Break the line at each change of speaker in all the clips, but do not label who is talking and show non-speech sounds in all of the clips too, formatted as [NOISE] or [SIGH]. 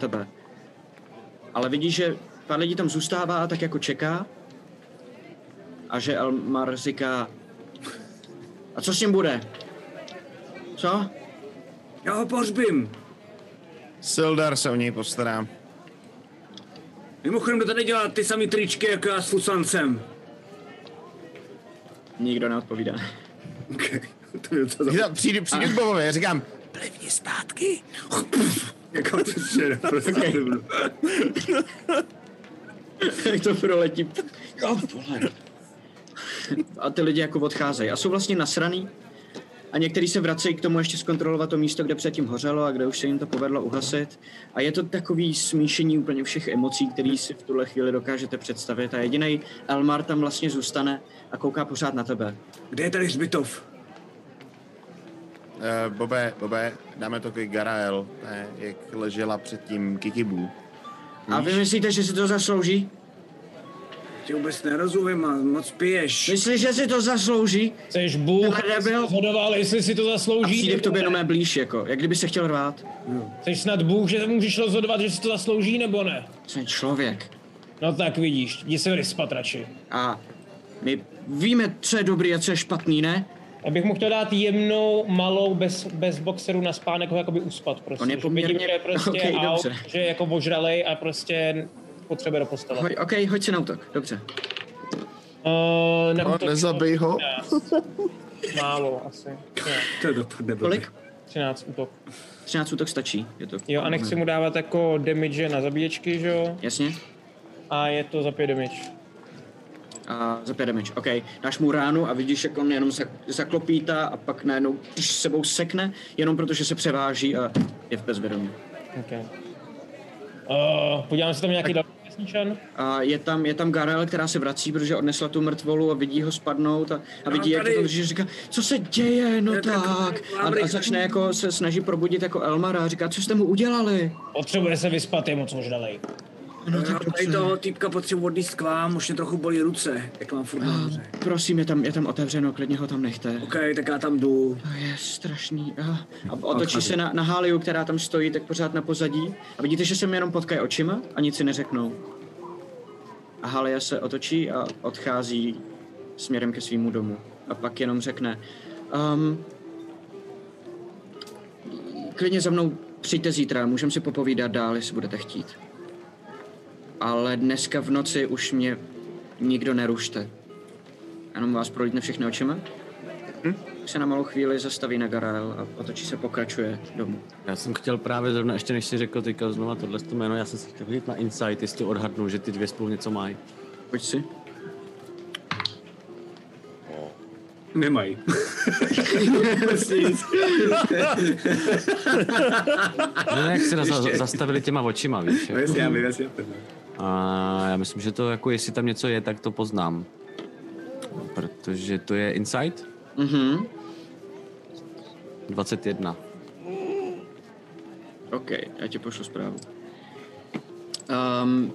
tebe. Ale vidíš, že pár lidí tam zůstává a tak jako čeká. A že Elmar říká, a co s ním bude? Co?
Já ho pohřbím.
Sildar se o něj postará.
Mimochodem, kdo tady dělá ty samý tričky jako já s Fusancem?
Nikdo neodpovídá.
Okay. [LAUGHS] to je docela
přijdu, přijdu k Bobovi a říkám,
Plivni zpátky. [LAUGHS] Jako to je prostě nebudu. [LAUGHS]
Jak to proletí. A ty lidi jako odcházejí. A jsou vlastně nasraný. A někteří se vracejí k tomu ještě zkontrolovat to místo, kde předtím hořelo a kde už se jim to povedlo uhasit. A je to takový smíšení úplně všech emocí, který si v tuhle chvíli dokážete představit. A jediný Elmar tam vlastně zůstane a kouká pořád na tebe.
Kde je tady hřbitov?
Uh, Bobe, Bobe, dáme to k Garael, ne, jak ležela předtím Kikibu.
A vy myslíte, že si to zaslouží?
Ti vůbec nerozumím a moc piješ.
Myslíš, že si to zaslouží?
Jseš Bůh,
debil?
rozhodoval, jestli si to
A
zaslouží.
přijde k tobě jenom blíž, jako, jak kdyby se chtěl rvát.
Jsi snad Bůh, že můžeš rozhodovat, že si to zaslouží nebo ne?
Jsem člověk.
No tak vidíš, jdi se vyspat radši.
A my víme, co je dobrý a co je špatný, ne?
Já bych mu chtěl dát jemnou, malou, bez, bez boxeru na spánek ho jakoby uspat prostě.
On je
Že
poměrně-
Vidím, že je prostě [LAUGHS]
Okej,
out,
dobře.
že je jako ožralej a prostě potřebuje do postele.
Hoj, OK, hoď si na útok, dobře.
Uh,
No, nezabij ho.
Málo asi. Ne,
To dopadne blbě.
Kolik?
13 útok.
13 útok stačí. Je to...
Jo, a nechci mu dávat jako damage na zabíječky, že jo?
Jasně.
A je to za 5 damage.
A za 5 damage, OK. Dáš mu ránu a vidíš, jak on jenom zak- zaklopítá a pak najednou když sebou sekne, jenom protože se převáží a je v bezvědomí.
Okay. Uh, podívám se tam nějaký další vesničan.
A je tam, je tam Garel, která se vrací, protože odnesla tu mrtvolu a vidí ho spadnout a, a vidí, jak to drží, říká, co se děje, no
Je tak-
tak. A, a začne jako se snaží probudit jako Elmara a říká, co jste mu udělali?
Potřebuje se vyspat, je moc ožralej.
No tak
tady
dobře.
toho týpka potřebuji odníst k vám, už mě trochu bolí ruce, jak mám furt nahoře.
Prosím, je tam, je tam otevřeno, klidně ho tam nechte.
OK, tak já tam jdu.
To je strašný. A, a otočí se na, na Háliu, která tam stojí, tak pořád na pozadí. A vidíte, že se mi jenom potkají očima a nic si neřeknou. A Halia se otočí a odchází směrem ke svýmu domu. A pak jenom řekne, um, klidně za mnou přijďte zítra, můžeme si popovídat dál, jestli budete chtít. Ale dneska v noci už mě nikdo nerušte. Jenom vás prolítne všechny očima se na malou chvíli zastaví na Garael a otočí se, pokračuje domů.
Já jsem chtěl právě zrovna, ještě než si řekl teďka znova tohle to jméno, já jsem si chtěl hodit na Insight, jestli odhadnu, že ty dvě spolu něco mají.
Pojď si.
Nemají. [LAUGHS]
No jak se za, zastavili těma očima, víš?
No
Jako.
jasně, já vím, jasně.
A já myslím, že to jako, jestli tam něco je, tak to poznám. Protože to je Insight
Mhm.
21.
OK, já ti pošlu zprávu. Um,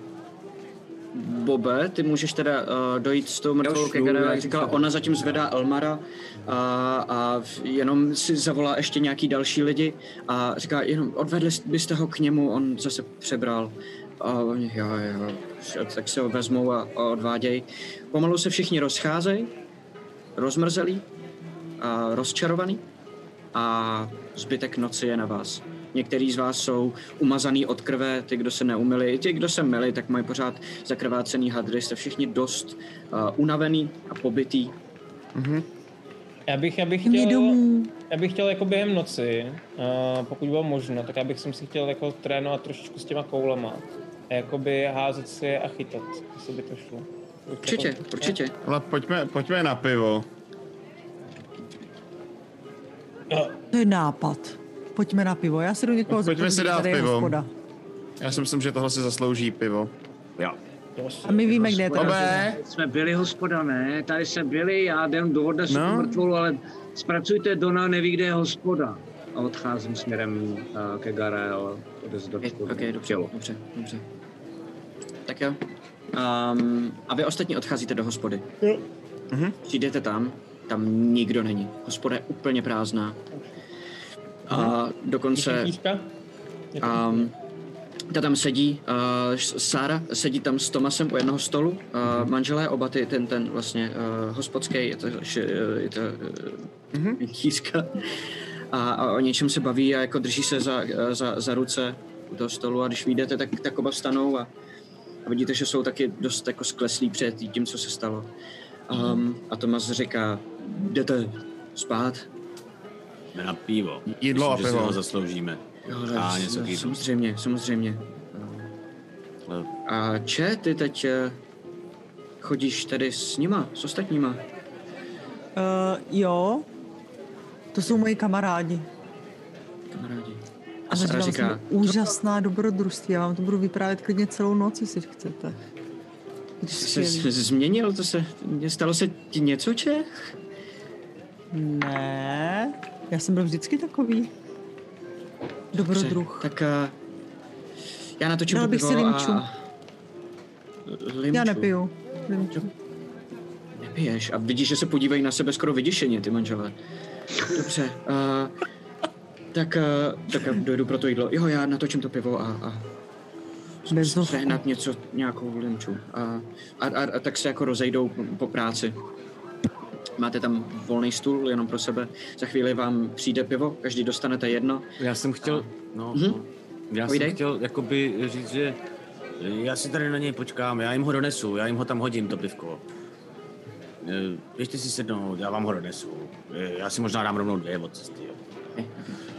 Bobe, ty můžeš teda uh, dojít s tou mrtvou ke jak říkala, ona zatím zvedá Elmara a, a v- jenom si zavolá ještě nějaký další lidi a říká, jenom odvedli byste ho k němu, on zase přebral. A oni, jo, jo, tak se ho vezmou a, a odvádějí. Pomalu se všichni rozcházejí, rozmrzelí a rozčarovaný a zbytek noci je na vás. Některý z vás jsou umazaný od krve, ty, kdo se neumili, i ti, kdo se mili, tak mají pořád zakrvácený hadry, jste všichni dost uh, unavený a pobytý.
Já bych, já bych chtěl,
domů.
já bych chtěl jako během noci, uh, pokud bylo možno, tak já bych jsem si chtěl jako trénovat trošičku s těma koulama. A jakoby házet si a chytat, jestli by to šlo.
Určitě, určitě.
Ale pojďme, pojďme na pivo.
Jo,
To je nápad. Pojďme na pivo. Já si do někoho
Pojďme si dát pivo.
hospoda.
Já si myslím, že tohle si zaslouží pivo.
A my víme, kde je.
Bobe,
Jsme byli hospoda, ne? Tady jsme byli, já jdem do voda
No.
mrtvolu, ale zpracujte Dona, neví, kde je hospoda. A odcházím směrem uh, ke Garel, odezdat
Ok,
to
ok, dobře, dobře, dobře. Tak jo. Um, a vy ostatní odcházíte do hospody.
Jo.
Mhm. Přijdete tam, tam nikdo není. Hospoda je úplně prázdná. A dokonce... Um, ta tam sedí, uh, Sára sedí tam s Tomasem u jednoho stolu, uh, manželé, oba ty, ten, ten vlastně uh, hospodský, je to, že, je to uh, mm-hmm. a, a o něčem se baví a jako drží se za, za, za ruce u toho stolu a když vyjdete, tak, tak oba vstanou a, a vidíte, že jsou taky dost jako skleslí před tím, co se stalo. Um, a Tomas říká, jdete spát?
Jdeme na pivo.
Jídlo
Myslím,
a
že si
pivo.
ho zasloužíme.
Jo,
A něco jídlu.
samozřejmě, samozřejmě. A Če, ty teď eh, chodíš tady s nima, s ostatníma?
Uh, jo, to jsou moji kamarádi.
Kamarádi.
A
A
zažila
říká,
jsem úžasná dobrodružství. Já vám to budu vyprávět klidně celou noc, jestli chcete. Když
jsi
skvělý.
se změnil, to se, stalo se ti něco, Čech?
Ne, já jsem byl vždycky takový. Dobrodruh.
Tak uh, já natočím
Dal bych si limču.
a... Limču.
Já nepiju. Limču.
Nepiješ a vidíš, že se podívají na sebe skoro vyděšeně, ty manželé. Dobře, uh, tak, uh, tak dojdu pro to jídlo. Jo, já natočím to pivo a, a
Bez
sehnat něco, nějakou limču. A, a, a, a tak se jako rozejdou po, práci. Máte tam volný stůl jenom pro sebe. Za chvíli vám přijde pivo, každý dostanete jedno.
Já jsem chtěl, no,
Mhm.
no já
Povídej.
jsem chtěl jakoby říct, že já si tady na něj počkám, já jim ho donesu, já jim ho tam hodím, to pivko. Eh, Běžte si sednout, já vám ho donesu. Eh, Já si možná dám rovnou dvě od cesty. Jo.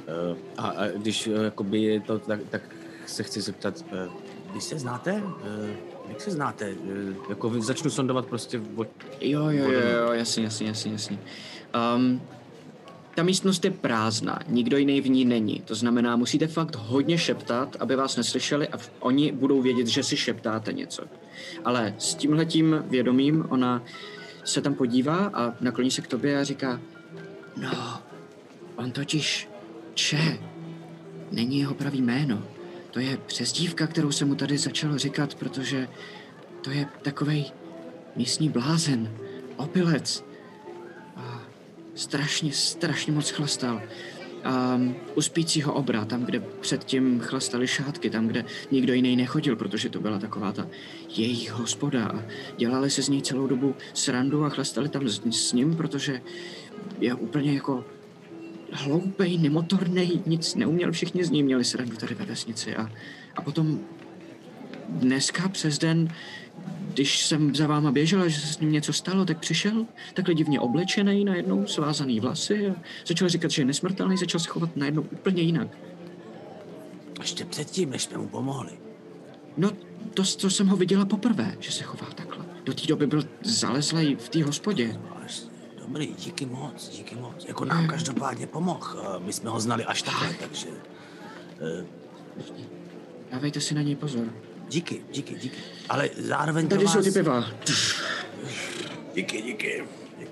Eh, A, a když eh, jakoby je to, tak, tak se chci zeptat, eh, vy se znáte? Jak se znáte? Jako začnu sondovat prostě od...
Jo, jo, jo, jo, jasně, jasně, jasně, jasně. Um, ta místnost je prázdná, nikdo jiný v ní není. To znamená, musíte fakt hodně šeptat, aby vás neslyšeli a oni budou vědět, že si šeptáte něco. Ale s tímhletím vědomím ona se tam podívá a nakloní se k tobě a říká, no, on totiž Če, není jeho pravý jméno. To je přezdívka, kterou se mu tady začalo říkat, protože to je takovej místní blázen, opilec. A strašně, strašně moc chlastal. Um, u spícího obra, tam, kde předtím chlastali šátky, tam, kde nikdo jiný nechodil, protože to byla taková ta jejich hospoda. A dělali se z něj celou dobu srandu a chlastali tam s, s ním, protože je úplně jako hloupej, nemotornej, nic neuměl, všichni z něj měli srandu tady ve vesnici. A, a potom dneska přes den, když jsem za váma běžela, že se s ním něco stalo, tak přišel takhle divně oblečený, najednou svázaný vlasy a začal říkat, že je nesmrtelný, začal se chovat najednou úplně jinak.
Ještě předtím, než jsme mu pomohli.
No, to, to jsem ho viděla poprvé, že se chová takhle. Do té doby byl zalezlej v té hospodě.
Dobrý, díky moc, díky moc. Jako nám každopádně pomohl. My jsme ho znali až takhle, takže... eh,
Dávejte si na něj pozor.
Díky, díky, díky. Ale zároveň
Tady jsou
vás...
ty piva.
Díky, díky.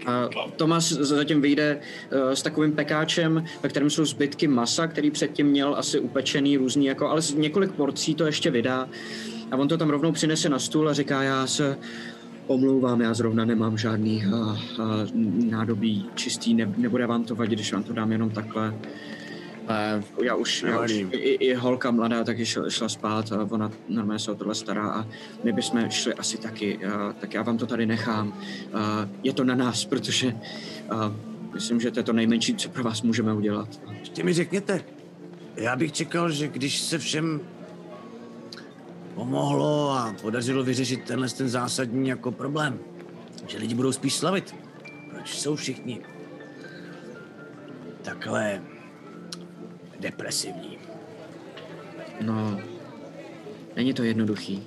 A Tomas zatím vyjde eh, s takovým pekáčem, ve kterém jsou zbytky masa, který předtím měl asi upečený různý, jako, ale z několik porcí to ještě vydá. A on to tam rovnou přinese na stůl a říká, já se omlouvám, já zrovna nemám žádný a, a, nádobí čistý, ne, nebude vám to vadit, když vám to dám jenom takhle.
Ne,
Já už, já už i, i, holka mladá taky šla, šla spát a ona normálně se o tohle stará a my bychom šli asi taky, a, tak já vám to tady nechám. A, je to na nás, protože a, myslím, že to je to nejmenší, co pro vás můžeme udělat.
Ještě mi řekněte, já bych čekal, že když se všem pomohlo a podařilo vyřešit tenhle ten zásadní jako problém, že lidi budou spíš slavit. Proč jsou všichni takhle depresivní?
No, není to jednoduchý.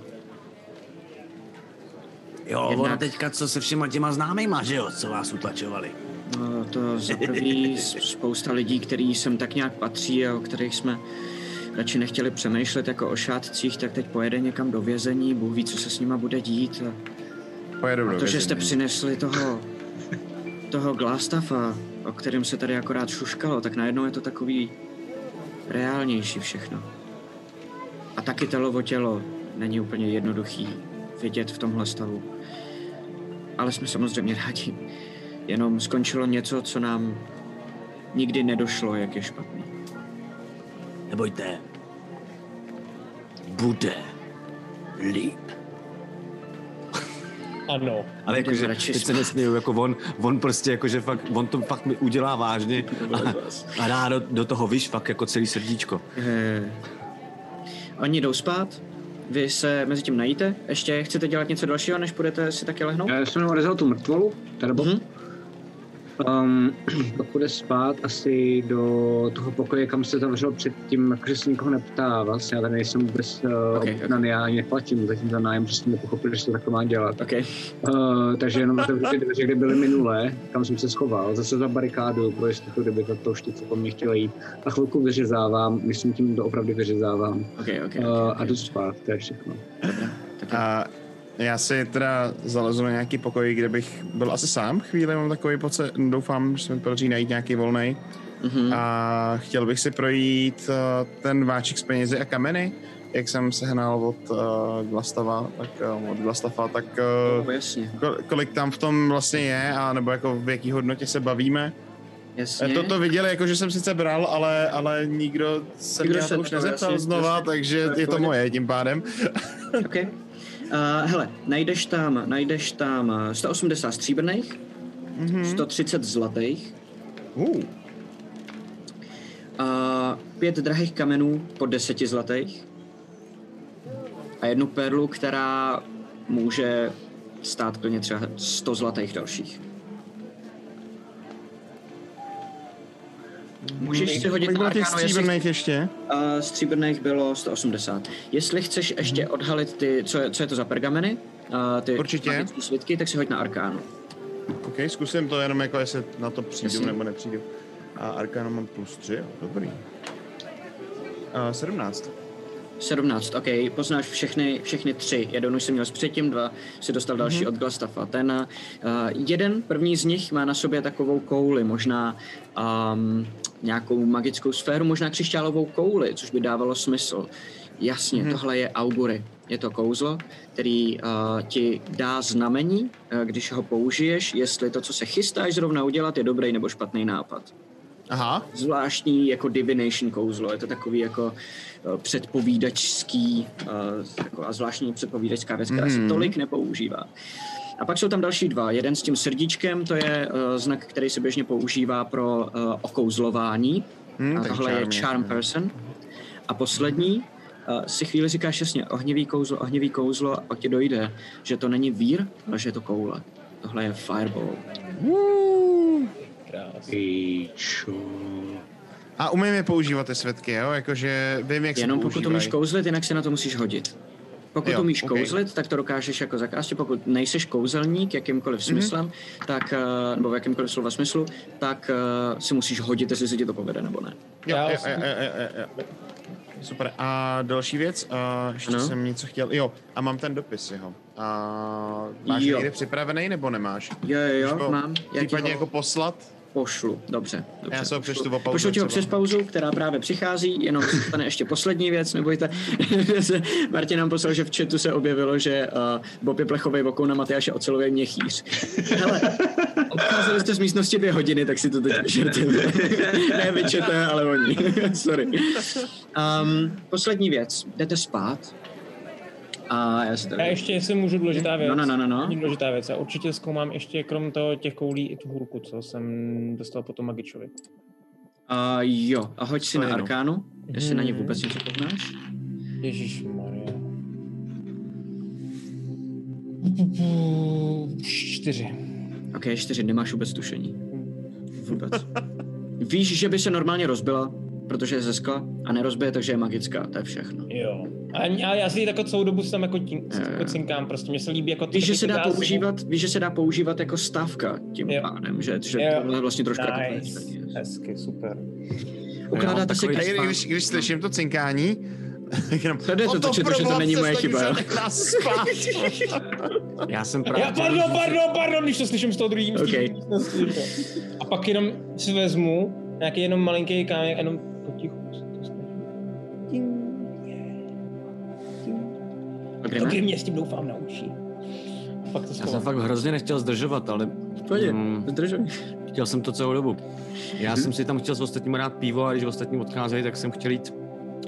Jo,
Jednak-
ono teďka, co se všema těma známejma, že jo, co vás utlačovali.
No, to za prvý s- [LAUGHS] spousta lidí, který sem tak nějak patří a o kterých jsme radši nechtěli přemýšlet jako o šátcích, tak teď pojede někam do vězení, Bůh ví, co se s nima bude dít. A
pojedu do
Protože jste
vězení.
přinesli toho, toho Glastafa, o kterém se tady akorát šuškalo, tak najednou je to takový reálnější všechno. A taky telovo tělo není úplně jednoduchý vidět v tomhle stavu. Ale jsme samozřejmě rádi. Jenom skončilo něco, co nám nikdy nedošlo, jak je špatný.
Nebojte. bude líp. [LAUGHS]
Ano.
Ale jakože,
radši
teď se
spát.
nesměju, jako on, on prostě, jakože fakt, on to fakt mi udělá vážně [LAUGHS] a, a dá do, do toho, víš, fakt jako celý srdíčko.
Eh, Oni jdou spát, vy se mezi tím najíte. Ještě chcete dělat něco dalšího, než budete si taky lehnout?
Já jsem odezal tu mrtvolu, Terbo.
Mhm.
Um, [CLEARS THROAT] pak bude spát asi do toho pokoje, kam se zavřel předtím, jakože se nikoho neptá. Vlastně já tady nejsem vůbec uh,
Ok,
okay,
ok.
okay. já ani neplatím zatím za nájem, protože jsem nepochopil, že se to takhle má dělat.
OK.
Uh, takže jenom otevřu ty dveře, kde byly minulé, kam jsem se schoval, zase za barikádu, pro jistotu, kdyby to touštice po mně chtěla jít. A chvilku vyřezávám, myslím tím doopravdy vyřezávám.
OK, OK.
Uh,
okay,
a jdu spát, to je všechno.
A já si teda zalezu na nějaký pokoj, kde bych byl asi sám chvíli, mám takový pocit, doufám, že se mi podaří najít nějaký volný.
Mhm.
A chtěl bych si projít uh, ten váček s penězi a kameny, jak jsem sehnal od uh, Glastava, tak uh, od Glastafa, tak uh,
Oh, jasně,
ko- kolik tam v tom vlastně je, a nebo jako v jaký hodnotě se bavíme.
jasně.
E, To, to viděli, jako že jsem sice bral, ale, ale nikdo se
Nikdo
mě
se
to už nezeptal
jasně,
znova,
jasně.
takže
je
to moje tím pádem.
OK. Uh, hele, najdeš tam, najdeš tam uh, 180 stříbrných,
Mhm.
130 zlatých,
Uh,
a pět drahých kamenů po deseti zlatých a jednu perlu, která může stát klidně třeba 100 zlatých dalších. Můžeš si hodit
kolik
na
bylo těch
jestli
stříbrných ještě?
Uh, stříbrných bylo 180. Jestli chceš ještě odhalit ty, co je, co je to za pergameny, uh, ty
Určitě.
svitky, tak si hoď na Arkánu.
OK, zkusím to jenom jako, jestli na to přijdu
Jasně.
nebo nepřijdu. A Arkana mám plus 3, dobrý. Uh, 17.
17, OK, poznáš všechny, všechny tři. Jeden už jsem měl s předtím, dva si dostal další
Mhm.
od Glastafa. Ten uh, jeden, první z nich má na sobě takovou kouli, možná um, nějakou magickou sféru, možná křišťálovou kouli, což by dávalo smysl. Jasně,
Mhm.
tohle je augury. Je to kouzlo, který uh, ti dá znamení, uh, když ho použiješ, jestli to, co se chystáš zrovna udělat, je dobrý nebo špatný nápad
Aha,
zvláštní jako divination kouzlo. Je to takový jako eh, předpovídačský jako a zvláštní předpovídačská věc, která se
Mhm.
tolik nepoužívá. A pak jsou tam další dva. Jeden s tím srdíčkem, to je uh, znak, který se běžně používá pro uh, okouzlování.
Hmm,
a tohle je
charm,
person. A poslední, uh, si chvíli říkáš jasně, ohnivý kouzlo, ohnivý kouzlo, a pak ti dojde, že to není vír, ale že je to koule. Tohle je fireball.
Krás.
Píču.
A umím je používat ty světky, jo? Jakože vím, jak
Jenom
se
pokud
používají.
umíš kouzlit, jinak se na to musíš hodit. Pokud
Jo,
umíš
ok.
kouzlit, tak to dokážeš jako zakázat. Pokud nejseš kouzelník jakýmkoliv
Mhm.
smyslem, tak, eh, nebo v jakýmkoliv slova smyslu, tak uh, si musíš hodit, jestli se ti to povede nebo ne.
Jo,
Já
jo, jo, jo, jo, jo. Super. A další věc, a ještě
Ano.
jsem něco chtěl. Jo, a mám ten dopis jeho. A máš
Jo.
někde připravený nebo nemáš?
Jo, jo, jo, mám.
Případně
ho
jako poslat?
Pošlu. Dobře, dobře.
Já se ho přečtu o pauze
Pošlu ti ho přes pauzu, která právě přichází, jenom se stane ještě poslední věc, nebojte. [LAUGHS] Martin nám poslal, že v chatu se objevilo, že uh, Bob je plechovej vokou na Matyáše ocelový měchýř. Hele, odcházeli jste z místnosti dvě hodiny, tak si to teď vyčertujeme. [LAUGHS] ne vyčete, ale oni. [LAUGHS] Sorry. Um, poslední věc. Jdete spát. A já si tady...
Já ještě, jestli můžu, důležitá věc.
No, no, no, no, no.
Důležitá věc. Já určitě zkoumám ještě krom toho těch koulí i tu hůrku, co jsem dostal potom Magičovi.
Uh, jo, a hoď si
To
na
je jenom.
Arkánu, jestli na ní
Mhm.
vůbec něco poznáš.
Ježíš Maria. Čtyři.
Ok, čtyři, nemáš vůbec tušení. Vůbec. [LAUGHS] Víš, že by se normálně rozbila, protože je ze skla a nerozbije, takže je magická, to je všechno.
Jo. A, a já si ji jako celou dobu tam jako, tím, jako cinkám, prostě mě se líbí jako...
Víš, že se
ty
dá
zásady.
používat, víš, že se dá používat jako stávka tím
Jo.
pádem, že, že
Jo.
tohle je vlastně trošku jako
Nice. Hezky, super.
Ukládáte ke
když, když, když slyším to cinkání, [LAUGHS] jenom,
To jde to
"O
točit, protože to není moje chyba,
se,
jo."
nech nás spát. [LAUGHS]
Já jsem právě...
Já, pardon, pardon, pardon, když to slyším z toho druhého
Ok.
místnosti. A pak jenom si vezmu nějaký jenom malinký kámek a jenom
kde ne?
mě s tím doufám naučí. A pak to
Já jsem fakt hrozně nechtěl zdržovat, ale
Pojď,
Mm.
zdržuj.
chtěl jsem to celou dobu. Já jsem si tam chtěl s ostatními dát pivo a když ostatní odcházejí, tak jsem chtěl jít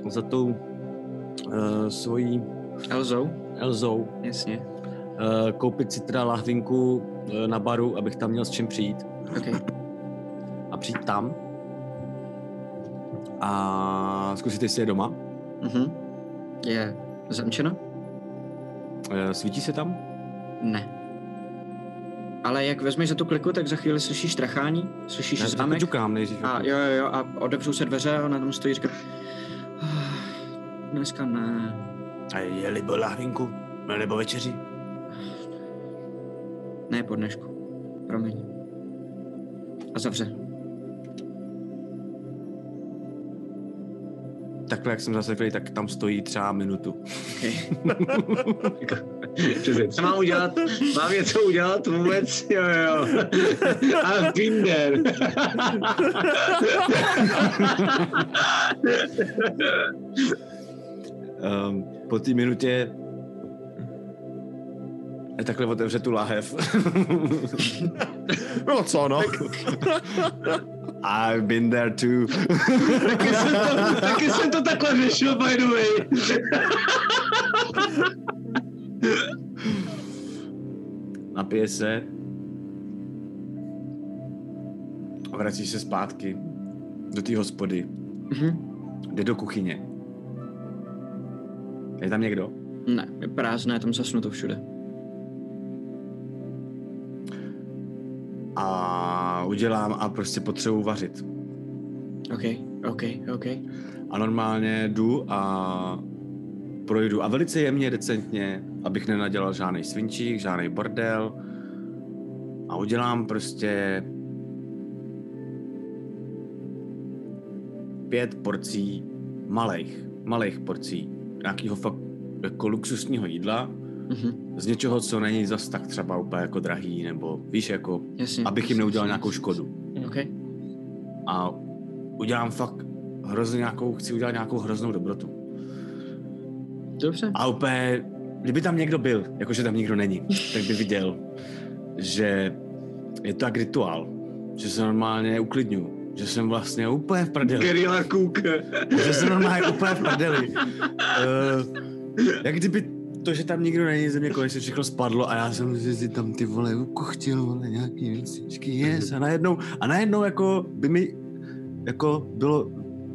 za tou uh, svojí
Elzou?
Elzou
Jasně.
uh, koupit si teda lahvinku uh, na baru, abych tam měl s čím přijít.
OK.
A přijít tam. A zkusit, jestli je doma.
Mhm. Je zamčeno?
Uh, svítí se tam?
Ne. Ale jak vezmeš za tu kliku, tak za chvíli slyšíš trachání, slyšíš
Já
zámek.
ťukám nejdřív.
A jo, jo, jo, a otevřou se dveře a ona tam stojí a říká, "Ah, dneska ne.
A jeli bo lahvinku? Nebo večeři?
Ne po dnešku. Promiň. A zavře.
Takhle, jak jsem zaseklý, tak tam stojí třeba minutu.
Přesně, co mám udělat? Mám něco udělat vůbec? Jo, jo. A Tinder.
Um, po té minutě takhle otevře tu lahev. [LAUGHS]
No co, no. [LAUGHS]
I've been there too.
taky, jsem to, taky jsem to takhle řešil, by the way. [LAUGHS]
Napije se. A vrací se zpátky do té hospody.
Mhm.
Jde do kuchyně. Je tam někdo?
Ne, je prázdné, tam zasnuto všude.
A udělám a prostě potřebuji vařit.
OK, OK, OK.
A normálně jdu a projdu a velice jemně, decentně, abych nenadělal žádný svinčík, žádný bordel. A udělám prostě pět porcí malých, malých porcí, nějakého fakt jako luxusního jídla,
Mhm,
z něčeho, co není zas tak třeba úplně jako drahý, nebo víš, jako,
jasně.
abych jim neudělal nějakou škodu.
OK.
A udělám fakt hrozně nějakou, chci udělat nějakou hroznou dobrotu.
Dobře.
A úplně, kdyby tam někdo byl, jakože tam nikdo není, [LAUGHS] tak by viděl, že je to jak rituál, že se normálně uklidňuju, že jsem vlastně úplně v prdeli,
Gerila Cook.
že jsem normálně úplně v prdeli. Uh, jak kdyby to, že tam nikdo není, ze mě konečně všechno spadlo a já jsem si tam ty vole ukochtil, vole, nějaký věcičky, yes, a najednou, a najednou jako by mi jako bylo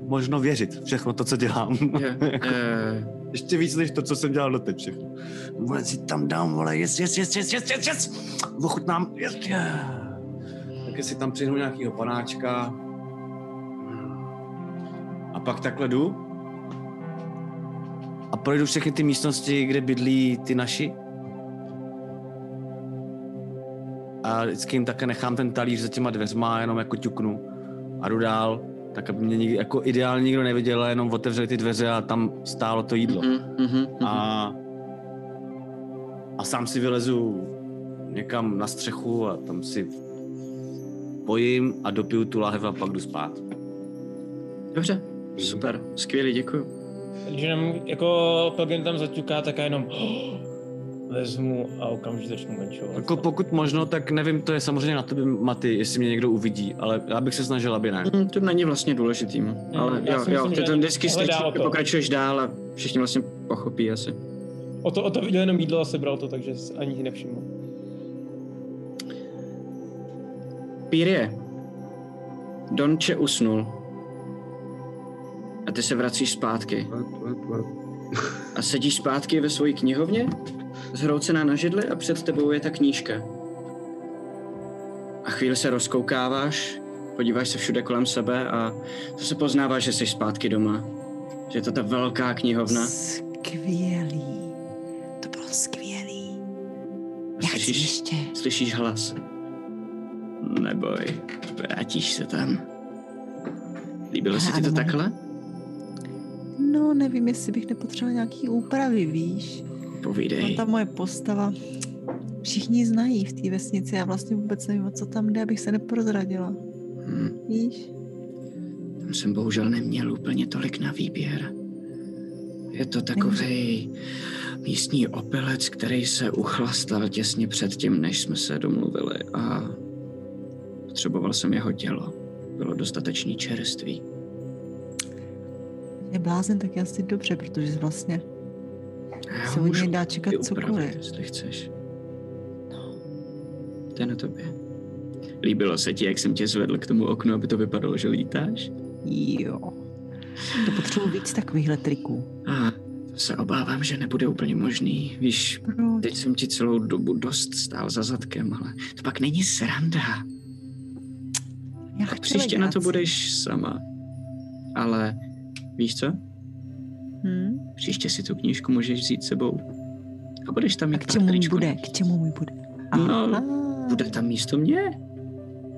možno věřit všechno to, co dělám.
Je, [LAUGHS] je,
Ještě víc než to, co jsem dělal doteď všechno. Vole, si tam dám, vole, yes, yes, yes, yes, yes, yes, yes. Ochutnám, yes, yeah. Tak si tam přihnu nějakýho panáčka. A pak takhle jdu. A projdu všechny ty místnosti, kde bydlí ty naši. A vždycky jim také nechám ten talíř za těma dveřma, jenom jako ťuknu. A jdu dál, tak aby mě nikdy, jako ideálně nikdo neviděl, jenom otevřeli ty dveře a tam stálo to jídlo.
Mhm, mhm, mhm.
A, a sám si vylezu někam na střechu a tam si pojím a dopiju tu lahev a pak jdu spát.
Dobře, super, skvělý, děkuju.
Takže nám jako Pelgrim tam zaťuká, tak já jenom [GASPS] vezmu a okamžitě začnu menšovat.
Jako pokud možno, tak nevím, to je samozřejmě na tebe, Maty, jestli mě někdo uvidí, ale já bych se snažil, aby ne.
Mm, to není vlastně důležitý, no. ale
já
jo, jo,
myslím,
ty
že
ten
to.
pokračuješ dál a všichni vlastně pochopí asi.
O to, o to viděl jenom jídlo a sebral to, takže ani nevšiml.
Pírie, Donče usnul. A ty se vracíš zpátky. A sedíš zpátky ve své knihovně, zhroucená na židli a před tebou je ta knížka. A chvíli se rozkoukáváš, podíváš se všude kolem sebe a to se poznáváš, že jsi zpátky doma. Že je to ta velká knihovna.
Skvělý. To bylo skvělý.
A
Já
slyšíš,
ještě.
slyšíš hlas. Neboj, vrátíš se tam. Líbilo se ti to takhle?
No, nevím, jestli bych nepotřebovala nějaký úpravy, víš. No,
Povídej.
ta moje postava, všichni znají v té vesnici, já vlastně vůbec nevím, co tam jde, abych se neprozradila.
Hm.
Víš?
Tam jsem bohužel neměl úplně tolik na výběr. Je to takový místní opilec, který se uchlastal těsně před tím, než jsme se domluvili a potřeboval jsem jeho tělo. Bylo dostatečný čerství.
Je blázen, tak je asi dobře, protože vlastně
Já
se od něj dá čekat cokoliv.
jestli chceš. No, to je na tobě. Líbilo se ti, jak jsem tě zvedl k tomu oknu, aby to vypadalo, že lítáš?
Jo. To potřebuji víc takovýchhle triků.
A to se obávám, že nebude úplně možný. Víš,
Proč?
teď jsem ti celou dobu dost stál za zadkem, ale to pak není sranda.
Já
A příště na to budeš sama. Ale víš co?
Hm?
Příště si tu knížku můžeš vzít s sebou. A budeš tam
A
mít
k čemu mi bude? K čemu mi bude?
No, Bude tam místo mě?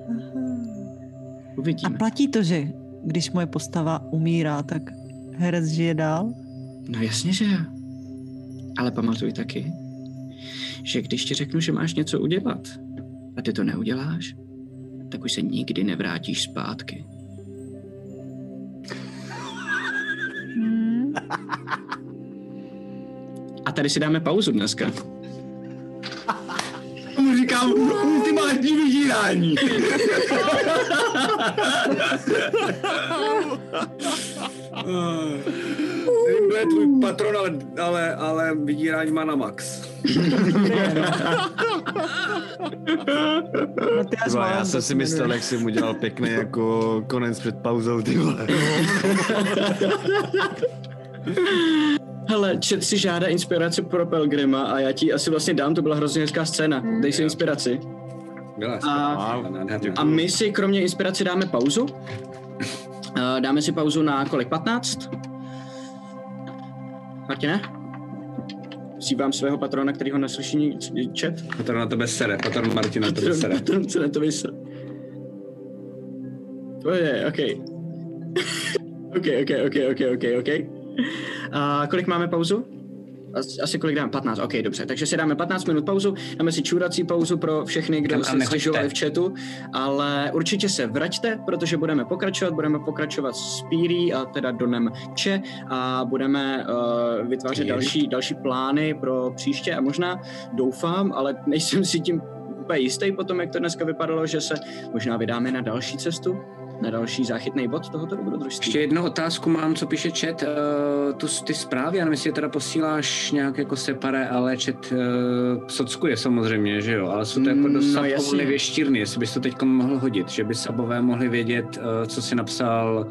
aha. A
Uvidíme.
platí to, že když moje postava umírá, tak herec žije dál?
No jasně, že jo. Ale pamatuj taky, že když ti řeknu, že máš něco udělat a ty to neuděláš, tak už se nikdy nevrátíš zpátky. A tady si dáme pauzu dneska. Tomu říkám ultimátní vydírání.
Nevím, kdo je tvůj patron, ale, ale, ale vydírání má na max.
Tyva, já jsem
se
si myslel, jak jsi mu dělal pěkný jako konec před pauzou, ty vole. [LAUGHS]
Hele, čet si žádá inspiraci pro Pelgrima a já ti asi vlastně dám, to byla hrozně hezká scéna. Dej si inspiraci.
Byla
A, a my si kromě inspirace dáme pauzu. [LAUGHS] Dáme si pauzu na kolik? 15? Martine? Vzývám svého patrona, který ho neslyší chat.
Patron na tebe sere, patron Martina na tebe sere.
Patron se na to vysel. To je, [LAUGHS] OK. OK, OK, OK, OK, OK, OK. A kolik máme pauzu? Asi, asi kolik dáme? 15, ok, dobře. Takže si dáme 15 minut pauzu, dáme si čůrací pauzu pro všechny, kdo se stěžovali v chatu, ale určitě se vraťte, protože budeme pokračovat, budeme pokračovat s Pírí a teda Donem Če a budeme uh, vytvářet
Píry.
další, další plány pro příště a možná doufám, ale nejsem si tím úplně jistý potom, jak to dneska vypadalo, že se možná vydáme na další cestu, na další záchytný bod tohoto dobrodružství.
Ještě jednu otázku mám, co píše chat. Uh, tu, ty zprávy, já nevím, jestli je teda posíláš nějak jako separé, ale chat uh, sockuje samozřejmě, že jo, ale jsou to jako
Mm,
dost
no,
no,
jasně.
věštírny, jestli bys to teď mohl hodit, že by sabové mohli vědět, uh, co jsi napsal,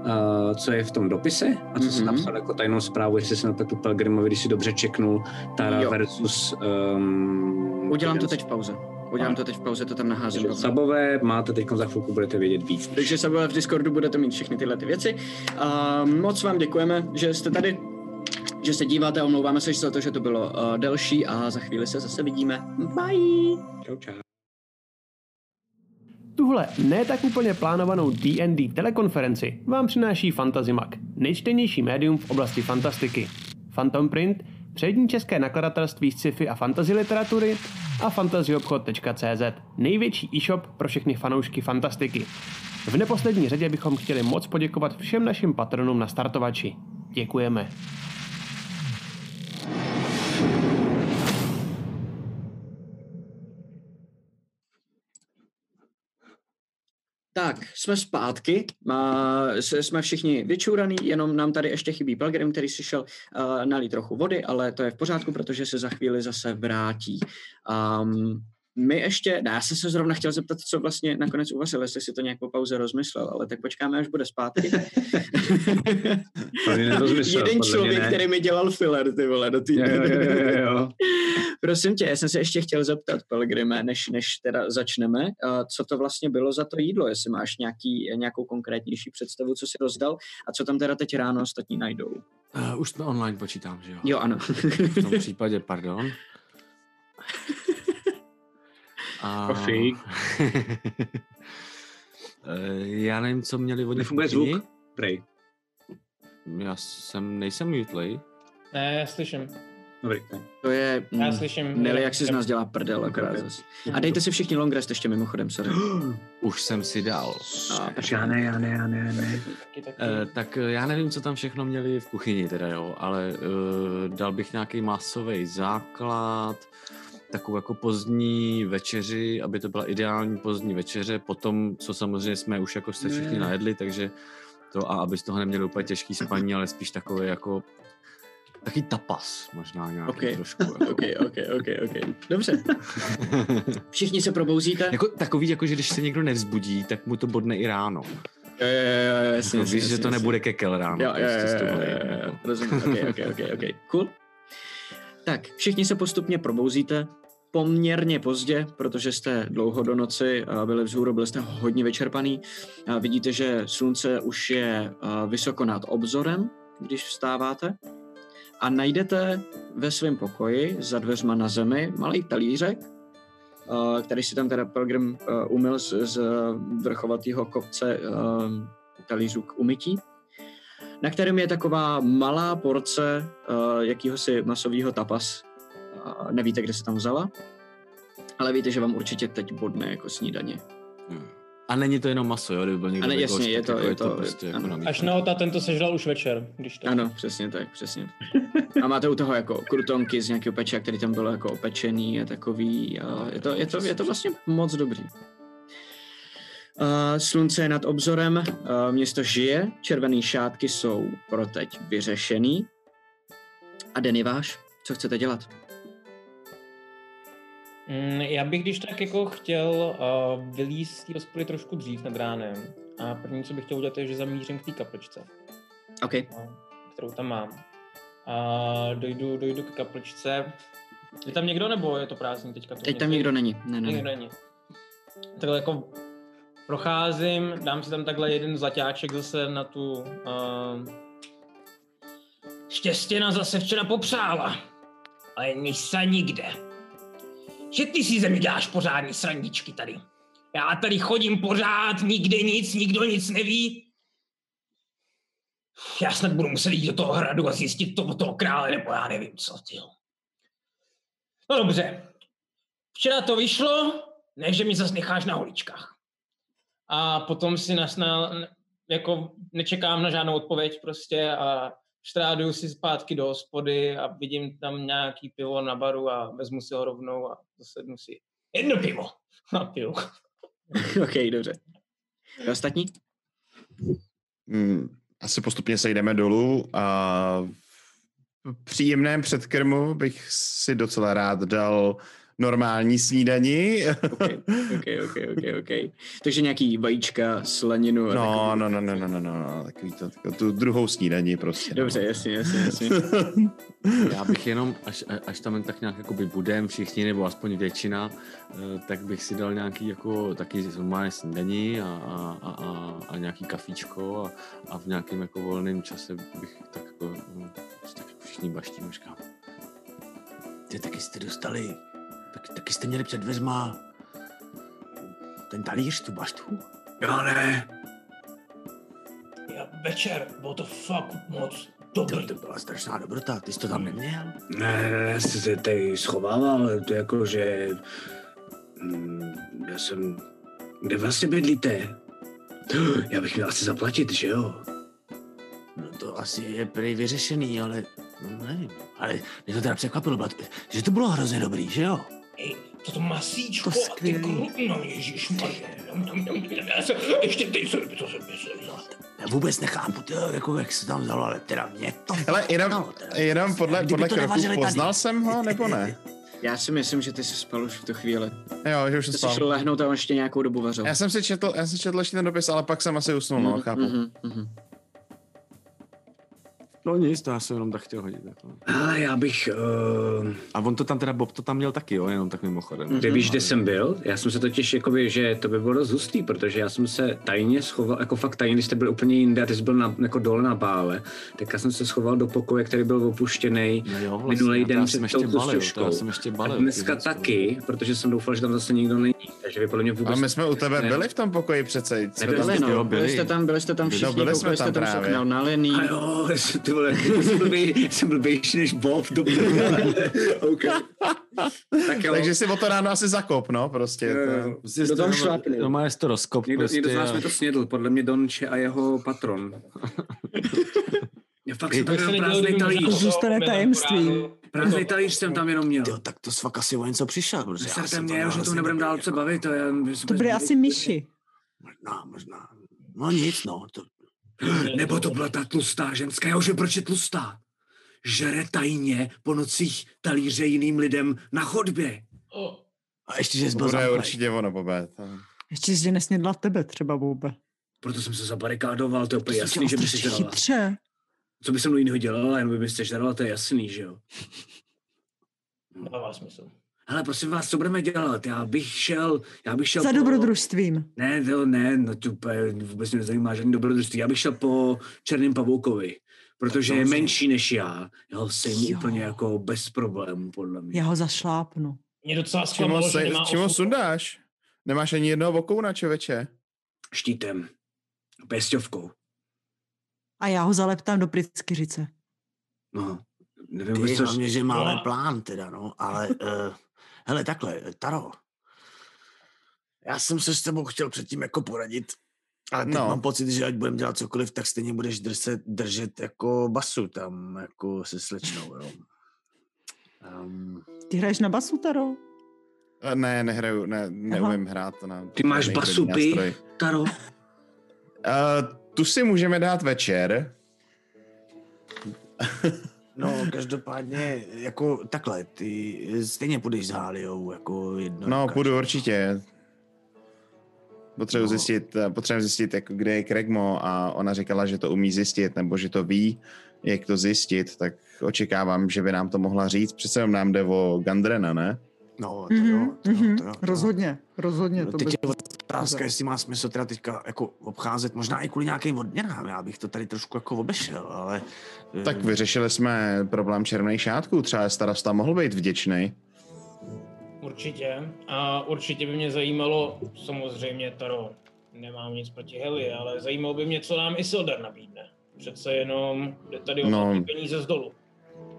uh, co je v tom dopise a co jsi
Mhm.
napsal jako tajnou zprávu, jestli jsi napsal tu Pelgrimovi, když si dobře čeknul, Tara
Jo.
versus... Um,
Udělám to teď v pauze. Udělám to teď v pauze, to tam naházím.
Takže sabové, máte teď za chvilku, budete vědět víc.
Takže se v Discordu budete mít všechny tyhle ty věci. A moc vám děkujeme, že jste tady, že se díváte, omlouváme se za to, že to bylo uh, delší a za chvíli se zase vidíme. Bye!
Čau, čau.
Tuhle ne tak úplně plánovanou D&D telekonferenci vám přináší Fantazimak, nejčtenější médium v oblasti fantastiky. Phantom Print, přední české nakladatelství sci-fi a fantasy literatury a fantazyobchod.cz, největší e-shop pro všechny fanoušky fantastiky. V neposlední řadě bychom chtěli moc poděkovat všem našim patronům na startovači. Děkujeme.
Tak, jsme zpátky, se- jsme všichni vyčuraný, jenom nám tady ještě chybí Pelgrim, který si šel uh, nalít trochu vody, ale to je v pořádku, protože se za chvíli zase vrátí. Um, my ještě, já jsem se zrovna chtěl zeptat, co vlastně nakonec uvařil, jestli si to nějak po pauze rozmyslel, ale tak počkáme, až bude zpátky. [LAUGHS]
To
Jeden člověk,
ne.
který mi dělal filler, ty vole, do té...
Jo, jo, jo, jo. [LAUGHS]
Prosím tě, já jsem se ještě chtěl zeptat, Pelgrime, než, než teda začneme, co to vlastně bylo za to jídlo, jestli máš nějaký, nějakou konkrétnější představu, co si rozdal a co tam teda teď ráno ostatní najdou.
Uh, už jsme online počítám, že jo?
Jo, ano.
V tom případě, pardon. [LAUGHS] A...
Profík. [LAUGHS]
Eh, Já nevím, co měli oni v
Nefunguje zvuk? Prej.
Já jsem, nejsem mutlej.
Ne, já slyším.
Dobrý.
To je...
Já
mm,
slyším.
Nelly, jak si z nás dělá prdel akorát zas. A dejte si všichni long rest ještě mimochodem, sorry. [GASPS]
Už jsem si dal.
A,
Já ne, já ne, já ne, já ne.
Taky, taky.
Eh, tak eh, já nevím, co tam všechno měli v kuchyni teda, jo, ale uh, dal bych nějaký masový základ, takovou jako pozdní večeři, aby to byla ideální pozdní večeře, potom, co samozřejmě jsme už jako se všichni najedli, takže to a aby z toho neměl úplně těžký spaní, ale spíš takový jako taky tapas možná nějaký
OK.
trošku. [LAUGHS] Jako.
OK, OK, OK, OK. Dobře. [LAUGHS] Všichni se probouzíte?
jako, takový, jako že když se někdo nevzbudí, tak mu to bodne i ráno.
Jo, jo, jo, jo, jasně, jasně,
víš, že
jasně,
to
jasně.
nebude kekel ráno.
Jo, jo,
prostě s
jo,
tou
jo,
holí,
jo, jo,
jako.
rozumím, ok, ok, ok, ok, cool. Tak, všichni se postupně probouzíte, poměrně pozdě, protože jste dlouho do noci byli vzhůru, byli jste hodně vyčerpaný. Vidíte, že slunce už je vysoko nad obzorem, když vstáváte. A najdete ve svém pokoji za dveřma na zemi malý talířek, který si tam teda Pilgrim umyl z, z vrchovatého kopce talířů k umytí na kterém je taková malá porce uh, jakýhosi masového tapas. Uh, nevíte, kde se tam vzala, ale víte, že vám určitě teď bodne jako snídaně.
Hmm. A není to jenom maso, jo, kdyby byl někdo vegoš,
jasně, je
tak
to-
jako
je to-
prostě
je-
jako
ano.
namíchaný.
Až na ota ten to sežral už večer, když to...
Ano, přesně tak, přesně. A máte u toho jako krutonky z nějakého peča, který tam bylo jako opečený a takový. A je, to, je, to, je to vlastně moc dobrý. Uh, slunce je nad obzorem, uh, město žije, červené šátky jsou pro teď vyřešený. A den je váš, co chcete dělat?
Mm, já bych když tak jako chtěl uh, vylízt z té hospody trošku dřív nad ránem. A první, co bych chtěl udělat, je, že zamířím k té kapličce,
OK,
no, kterou tam mám. A dojdu, dojdu k kapličce. Je tam někdo, nebo je to prázdný teďka? To
teď tam nikdo není. Ne, ne,
Nikdo
ne.
není. Takhle jako procházím, dám si tam takhle jeden zlaťáček zase na tu... Uh, Štěstěna zase včera popřála, ale nisa nikde. Že ty si zemi děláš pořádný srandičky tady. Já tady chodím pořád, nikde nic, nikdo nic neví. Já snad budu muset jít do toho hradu a zjistit to toho krále, nebo já nevím co, ty. No dobře, Včera to vyšlo, ne, že mi zase necháš na holičkách. A potom si nasnal, jako nečekám na žádnou odpověď prostě a štráduju si zpátky do hospody a vidím tam nějaký pivo na baru a vezmu si ho rovnou a zasednu si jedno pivo [LAUGHS] a piju. [LAUGHS]
OK, dobře. A ostatní?
Hmm, asi postupně sejdeme dolů a v příjemném předkrmu bych si docela rád dal normální snídani.
OK, OK, OK, OK, OK. Takže nějaký vajíčka, slaninu a
No,
takový.
no, no, no, no, no, no, no, takový to, takovou tu druhou snídaní prostě. no.
Dobře, jasně, jasně, jasně. [LAUGHS]
Já bych jenom, až, až tam jen tak nějak jakoby budem všichni, nebo aspoň většina, eh, tak bych si dal nějaký jako taky normálně snídaní a, a, a, a, a nějaký kafíčko a, a v nějakém jako volném čase bych tak jako, no, tak jako všichni baštíme, říkám. Ty taky jste dostali, tak, taky jste měli před dveřma ten talíř, tu baštu?
Jo, ne.
Já večer, bylo to fakt moc
To,
dobrý.
to byla strašná dobrota, ty jsi to tam neměl?
Ne, ne, ne, já se tady schovával, to jako, že... Mm, já jsem... Kde vlastně bydlíte? Já bych měl asi zaplatit, že jo?
No to asi je prý vyřešený, ale no, nevím. Ale mě to teda překvapilo, že to bylo hrozně dobrý, že jo?
Ej, toto masíčko
To
a ty
skvělý.
kru... No ježišmarja. Já se, ještě ty, co to jsem myslel vzal.
Já vůbec nechápu, tyjo, jako jak se tam vzalo, ale teda mě to...
Ale jenom,
No, teda-
jenom podle, podle
to
kroků
nevařili tady.
poznal jsem ho, nebo ne?
Já si myslím, že ty jsi spal už v tu chvíli.
Jo, že už jsem
Ty jsi šel
spal.
lehnout a on ještě nějakou dobu vařil.
Já jsem si četl, já jsem četl ještě ten dopis, ale pak jsem asi usnul, no, chápu.
Mhm, mhm.
No nic, to já jsem jenom tak chtěl hodit. Jako.
Ale já bych... Uh,
A on to tam teda, Bob to tam měl taky, jo, jenom tak mimochodem.
ty víš, kde jsem byl? Já jsem se totiž, jakoby, že to by bylo dost hustý, protože já jsem se tajně schoval, jako fakt tajně, když jste byli úplně jinde a ty jsi byl na, jako dole na bále, tak já jsem se schoval do pokoje, který byl opuštěný
No jo, vlastně,
minulý den před
jsem ještě
touto
balil, to
stužkou.
já jsem ještě balil,
A dneska
věci,
taky, protože jsem doufal, že tam zase nikdo není. Takže vy podle mě vůbec...
A my jsme u tebe
ne-
byli v tom pokoji přece. Jsme
Nebyli,
tam
Byli,
jo,
no,
byli.
byli jste tam, byli jste tam
No,
všichni,
byli jsme
koukali jste
tam
tam všechno nalený.
A jo, [LAUGHS] ty vole, jsem blbější než Bob, do [LAUGHS] okay. Tak jo.
Takže si o to ráno asi zakop, no, prostě.
Jo,
to-
jo.
Prostě
Do toho
to-
šlápnu.
No má to rozkop
Někdo,
prostě.
někdo z nás
a-
mi to snědl, podle mě Donče a jeho patron. [LAUGHS] Já fakt jsem tam prázdný
kdyby
talíř.
Zůstane tajemství.
Prázdný talíř jsem tam jenom měl.
Jo, tak to jsi fakt asi o něco přišel, protože já jsem
mě, že to nebudeme
dobrý,
dál se
jako.
bavit. To, já,
To byly asi myši.
Možná, možná. No nic, no. To, [GASPS]
Nebo to byla ta tlustá ženská. Já už vím, proč je tlustá. Žere tajně po nocích talíře jiným lidem na chodbě.
A ještě, že jsi byl
Bude určitě ono, Bobe. To-
Ještě, že nesnědla tebe třeba, Boube.
Proto jsem se zabarikádoval, to je úplně jasný, že by si
strašně
žrala.
chytře.
Co by se mnou jiného dělala, jenom by byste žrala, to je jasný, že jo.
dává smysl.
Hele, prosím vás, co budeme dělat? Já bych šel, já bych šel
Za
po-
dobrodružstvím.
Ne, to ne, no to vůbec mě nezajímá žádný dobrodružství. Já bych šel po černém pavoukovi, protože je menší než já. Já ho sejmu
Jo.
úplně jako bez problémů, podle mě.
Já ho zašlápnu.
Mě docela zklamalo, že
se,
nemá
čím ho sundáš? Nemáš ani jednoho vokouna, čověče.
Štítem. Pěsťovkou.
A já ho zaleptám do pryckyřice.
No, nevím,
Ty,
vůbec, co...
hlavně, že máme
No.
plán teda, no, ale uh, [LAUGHS] hele, takhle, Taro, já jsem se s tebou chtěl předtím jako poradit, ale teď
No.
mám pocit, že ať budeme dělat cokoliv, tak stejně budeš držet, držet jako basu tam, jako se slečnou, jo. Um,
Ty hraješ na basu, Taro?
Eh, Ne, nehraju, ne, neumím hrát na...
Ty máš
žádný
basu, py? Taro?
Uh, tu si můžeme dát večer. [LAUGHS]
no, každopádně, jako takhle, ty stejně půjdeš s Háliou, jako jedno.
No, půjdu určitě. Potřebuji
No.
zjistit, potřebuji zjistit, jako kde je Kregmo a ona říkala, že to umí zjistit, nebo že to ví, jak to zjistit, tak očekávám, že by nám to mohla říct. Přece jenom nám jde o Gandrena, ne?
No, to mm-hmm.
jo,
to jo,
mhm.
to jo, to jo.
Rozhodně, rozhodně.
No,
to
teď
bez...
je otázka, jestli má smysl teda teďka jako obcházet, možná i kvůli nějakým odměnám, já bych to tady trošku jako obešel, ale... Eh,
tak vyřešili jsme problém černých šátků, třeba starosta mohl být vděčný.
Určitě. A určitě by mě zajímalo, samozřejmě Taro, nemám nic proti Heli, ale zajímalo by mě, co nám Isildar nabídne. Přece jenom jde tady o
no.
peníze z dolu.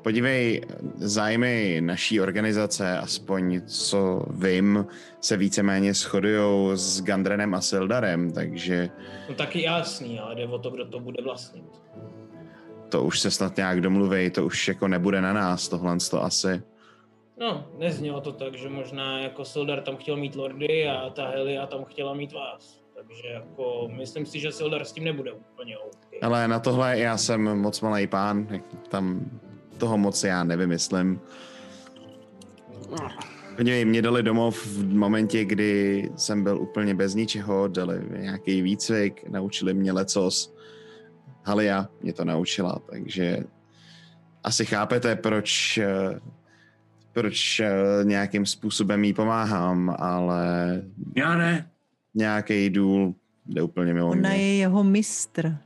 Podívej, zájmy naší organizace, aspoň co vím, se víceméně shodují s Gandrenem a Sildarem, takže
No taky jasný, ale jde o to, kdo to bude vlastnit.
to už se snad nějak domluví, to už jako nebude na nás, tohle to asi.
No, neznělo to tak, že možná jako Sildar tam chtěl mít lordy a ta Helia tam chtěla mít vás. Takže jako myslím si, že Sildar s tím nebude úplně OK.
Ale na tohle já jsem moc malý pán, jak tam toho moc já nevymyslím. Podívej, mě dali domov v momentě, kdy jsem byl úplně bez ničeho, dali mi nějaký výcvik, naučili mě lecos. Halia mě to naučila, takže asi chápete, proč, eh, proč eh, nějakým způsobem jí pomáhám, ale
Já ne.
nějaký důl jde úplně mimo
Ona
mě.
je jeho mistr.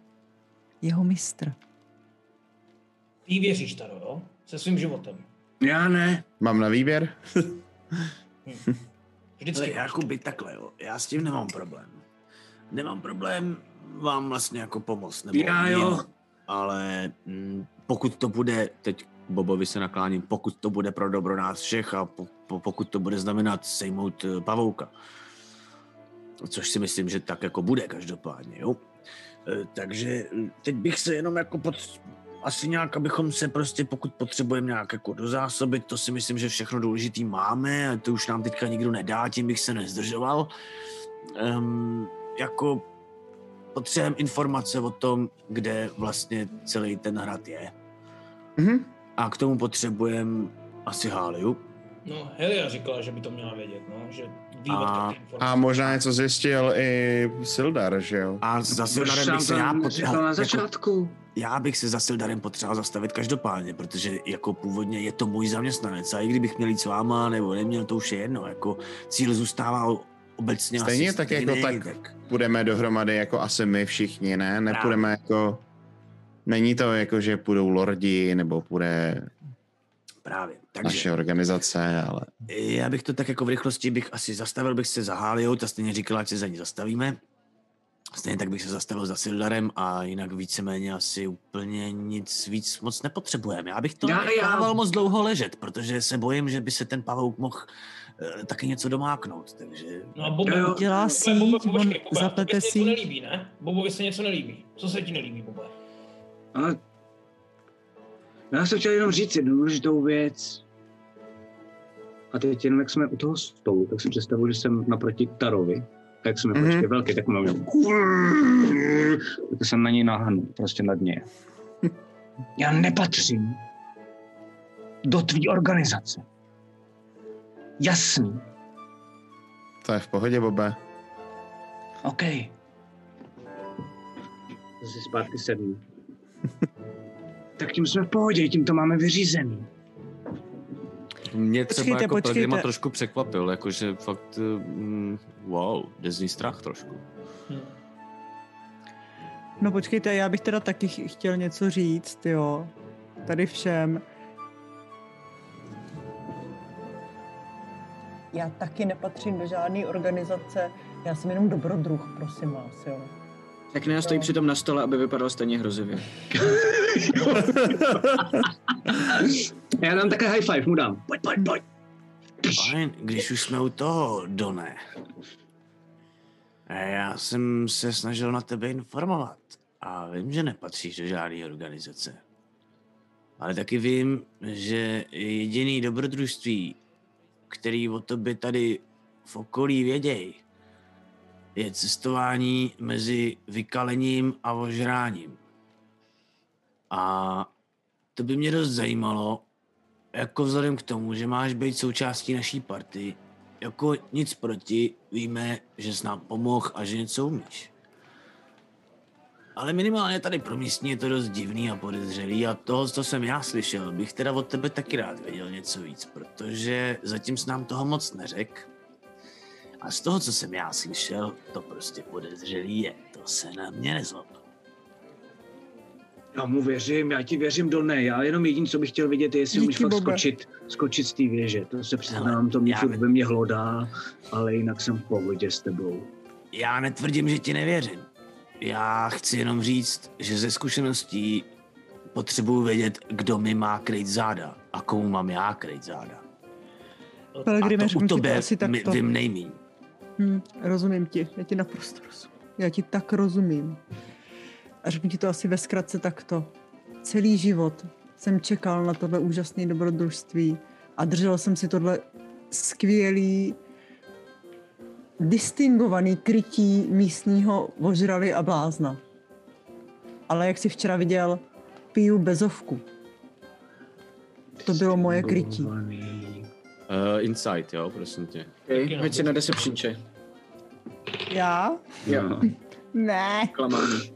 Jeho mistr.
Ty věříš, Taro, jo? Se svým životem.
Já ne.
Mám na výběr?
Vždycky.
Ale jako by takhle, jo. Já s tím nemám problém. Nemám problém vám vlastně jako pomoct. Nebo
Já jo.
Ale mm, pokud to bude, teď Bobovi se nakláním, pokud to bude pro dobro nás všech a po, po, pokud to bude znamenat sejmout eh, pavouka, což si myslím, že tak jako bude každopádně, jo. Eh, Takže mm, teď bych se jenom jako pod, asi nějak, abychom se prostě, pokud potřebujeme nějak jako dozásobit, to si myslím, že všechno důležitý máme a to už nám teďka nikdo nedá, tím bych se nezdržoval. Um, jako potřebujeme informace o tom, kde vlastně celý ten hrad je.
Mhm.
A k tomu potřebujeme asi Háliu.
No, Helia říkala, že by to měla vědět, no, že ví
A-
a, informace.
A možná něco zjistil i Sildar, že jo?
A za Sildarem bych se
to
já potřeboval,
na
jako,
začátku?
Já bych se za Sildarem potřeboval zastavit každopádně, protože jako původně je to můj zaměstnanec a i kdybych měl jít s váma nebo neměl, to už je jedno, jako cíl zůstává obecně
Stejně
asi
tak jako
stejný,
tak půjdeme dohromady jako asi my všichni, ne? Nepůjdeme jako... Není to jako, že půjdou lordi, nebo půjde
Právě. Takže
naše organizace, ale...
já bych to tak jako v rychlosti bych asi zastavil bych se za Háliou, ta stejně říkala, ať se za ní zastavíme. Stejně tak bych se zastavil za Sildarem a jinak víceméně asi úplně nic víc moc nepotřebujeme. Já bych to
Já- já-
nechával moc dlouho ležet, protože se bojím, že by se ten pavouk mohl eh, taky něco domáknout, takže...
No a Bobo,
Jo, jo.
Dělá
Bobo,
síť,
Bobo,
on
počkej, Bobo,
zaplete
se něco nelíbí, ne? Bobovi se něco nelíbí. Co se ti nelíbí, Bobo?
Ale já jsem chtěl jenom říct jednu důležitou věc. A teď jenom jak jsme u toho stolu, tak si představuji, že jsem naproti Tarovi.
Jak jsme
Mhm.
mm-hmm. prostě velký, tak mám tak jsem na něj nahnu, prostě nad ně. Já nepatřím do tvý organizace. Jasný,
To je v pohodě, Bobe.
OK. Zase zpátky sednu. [LAUGHS] tak tím jsme v pohodě, tím to máme vyřízený.
Mě třeba
Počkejte,
jako
počkejte.
Pelgrima trošku překvapil, jakože fakt, mm, wow, jde z ní strach trošku.
No počkejte, já bych teda taky ch- chtěl něco říct, jo. Tady všem. Já taky nepatřím do žádné organizace, já jsem jenom dobrodruh, prosím vás, jo.
Tak ne, stojí přitom na stole, aby vypadal stejně hrozivě. [LAUGHS]
Já dám také high five, mu dám. Pojď, pojď, pojď.
Fajn, když už jsme u toho, Done. Eh, Já jsem se snažil na tebe informovat a vím, že nepatříš do žádné organizace. Ale taky vím, že jediný dobrodružství, který o tobě tady v okolí věděj, je cestování mezi vykalením a ožráním. A to by mě dost zajímalo, jako vzhledem k tomu, že máš být součástí naší party, jako nic proti, víme, že jsi nám pomohl a že něco umíš. Ale minimálně tady pro místní je to dost divný a podezřelý a toho, co jsem já slyšel, bych teda od tebe taky rád věděl něco víc, protože zatím jsi nám toho moc neřekl. A z toho, co jsem já slyšel, to prostě podezřelý je. To se na mě nezlob.
Já mu věřím, já ti věřím do ne. Já jenom jediný, co bych chtěl vidět, je, jestli
Díky,
umíš fakt
Bobe.
skočit, skočit z té věže. To se přiznám, to mě furt
ne-
ve mně hlodá, ale jinak jsem v pohodě s tebou.
Já netvrdím, že ti nevěřím. Já chci jenom říct, že ze zkušeností potřebuju vědět, kdo mi má kryt záda a komu mám já kryt záda.
Pelgrime,
a to u tebe
asi
mi,
takto.
vím nejmíň.
Hm, rozumím ti, já ti naprosto rozumím. Já ti tak rozumím. A řeknu ti to asi ve zkratce takto. Celý život jsem čekal na tohle úžasné dobrodružství a držel jsem si tohle skvělý, distingovaný krytí místního ožrali a blázna. Ale jak jsi včera viděl, piju bezovku. To bylo moje krytí.
Uh, insight, jo, prosím tě.
Okay, hoď si na deception check.
Já?
Jo.
Ne.
Klamání.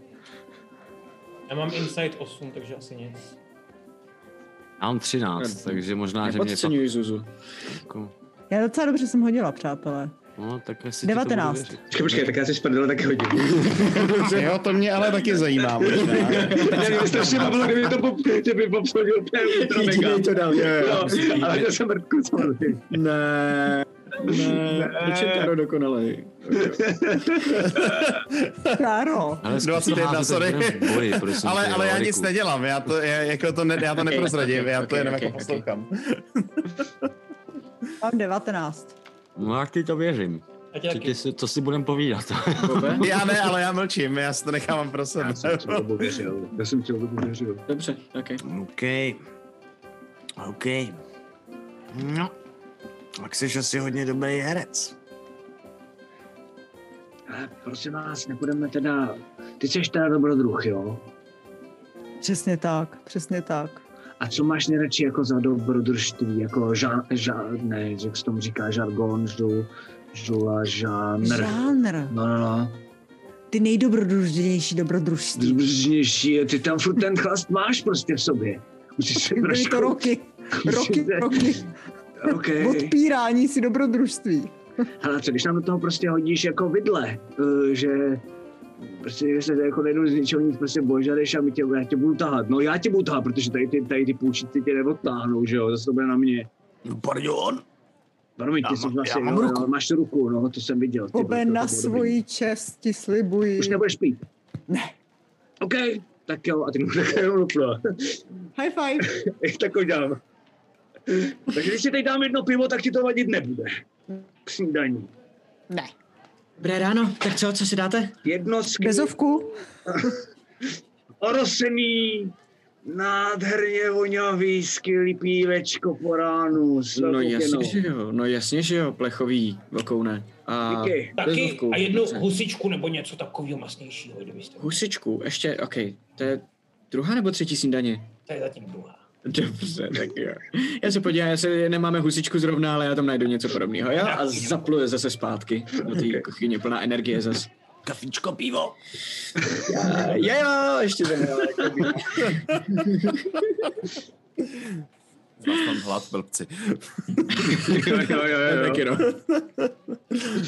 Já mám insight 8, takže asi nic.
Já mám 13, takže možná, že mě
Nepodceňuj Zuzu.
jako...
Já docela dobře jsem hodila, přátelé.
No, tak asi
19.
Ti to budu věřit.
Počkej, počkej, tak já si šprdele taky hodím. [LAUGHS]
Jo, to mě ale taky zajímá. [LAUGHS]
Já mě strašně bavilo, kdyby to pop, že by popsodil úplně ultra mega.
to dal, jo, jo.
Ale já jsem mrtku.
Ne, ne, proč je Taro dokonalej? [LAUGHS]
Ale zkus
21,
házet
sorry.
ven v boji, prosím [LAUGHS]
ale, já nic nedělám, já to, já, jako to, ne, já to [LAUGHS] neprozradím, já to
okay,
jenom
okay,
jako poslouchám.
Mám 19.
No, jak ti to věřím. Co, si- co si budem povídat?
Bobe?
Já ne, ale já mlčím, já si to nechávám pro sebe.
Já jsem celou dobu věřil. Já jsem celou dobu věřil.
Dobře, ok.
OK. OK. No. Tak jsi asi hodně dobrý herec.
Ale prosím vás, nebudeme teda... Ty jsi teda dobrodruh, jo?
Přesně tak, přesně tak.
A co máš nejradši jako za dobrodružství? Jako žán, žán ne, jak se tomu říká, žargon, žu, žula, žánr.
Žánr.
No, no, no.
Ty nejdobrodružnější dobrodružství.
Dobrodružnější je, ty tam furt ten chlast máš prostě v sobě. Musíš se
Byly
trošku...
to roky. Roky, roky.
Okay.
Odpírání si dobrodružství.
Hele, co když nám do toho prostě hodíš jako vidle, uh, že prostě že se jako nejdu z ničeho nic prostě božadeš a my tě, já tě budu tahat. No já tě budu tahat, protože tady ty, tady ty půlčíci tě neodtáhnou, že jo, zase to bude na mě.
No, pardon.
Promiň, ty jsi vlastně,
já mám
jo,
ruku.
jo, máš ruku, no, to jsem viděl. to
na svoji čest ti slibuji.
Už nebudeš pít.
Ne.
OK, tak jo, a ty mu tak jenom.
High five. [LAUGHS]
Jak tak udělám. [LAUGHS] Takže když si teď dám jedno pivo, tak ti to vadit nebude. K snídaní.
Ne.
Dobré ráno, tak co, co si dáte?
Jedno skvělé
Bezovku. [LAUGHS]
orosený Nádherně voňavý, skvělý pívečko po ránu.
No jasně, že jo, no jasně, že jo, plechový, vokoune. A
Díky.
Taky a jednu husičku nebo něco takového masnějšího, kdybyste.
Husičku, ještě, OK, to je druhá nebo třetí snídaně?
To je zatím druhá.
Dobře, tak jo. Já se podívám, já se nemáme husičku zrovna, ale já tam najdu něco podobného, jo? A zapluju zase zpátky do té kuchyně plná energie zase.
Kafičko, pivo.
Jo, jo, ještě by-
Z vás mám hlad, blbci. [LAUGHS]
jo, jo, jo, jo.
Taky no.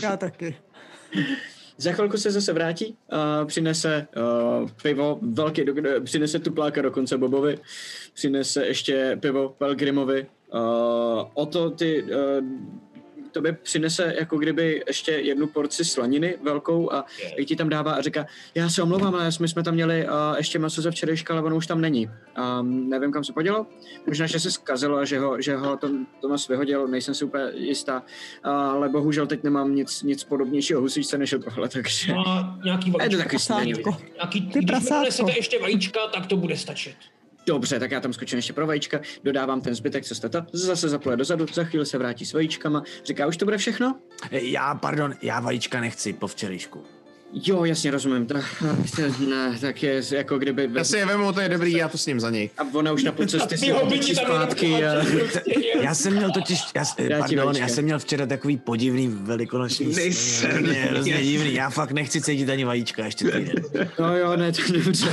Já [LAUGHS] taky.
Za chvilku se zase vrátí, uh, přinese uh, pivo, velký, přinese tupláka dokonce Bobovi, přinese ještě pivo Pelgrimovi. Uh, o to ty, uh, tobě přinese jako kdyby ještě jednu porci slaniny velkou a jak ti tam dává a říká, já se omlouvám, ale my jsme tam měli uh, ještě maso ze včerejška, ale ono už tam není. Um, nevím, kam se podělo. Možná, že se zkazilo a že ho, že ho Tom, Tomas vyhodil, nejsem si úplně jistá. Ale bohužel teď nemám nic, nic podobnějšího husičce než tohle, takže...
No a nějaký
A je to taky.
Nějaký,
Ty
když
prasátko.
ještě vajíčka, tak to bude stačit.
Dobře, tak já tam skočím ještě pro vajíčka, dodávám ten zbytek, co jste to, zase zapluje dozadu, za chvíli se vrátí s vajíčkama, říká, už to bude všechno?
Já, pardon, já vajíčka nechci po včerejšku.
Jo, jasně, rozumím, to, [LAUGHS] ne, tak je jako kdyby...
Já si je vemu, to je dobrý, já to s ním za něj.
A ona už na půl cesty si
jenom
zpátky a...
Já jsem měl totiž, já,
Já
pardon, já jsem měl včera takový podivný velikonoční sny,
Nejsem.
hrozně, hrozně divný, já fakt nechci cítit ani vajíčka ještě týden.
No jo, ne, to je dobře.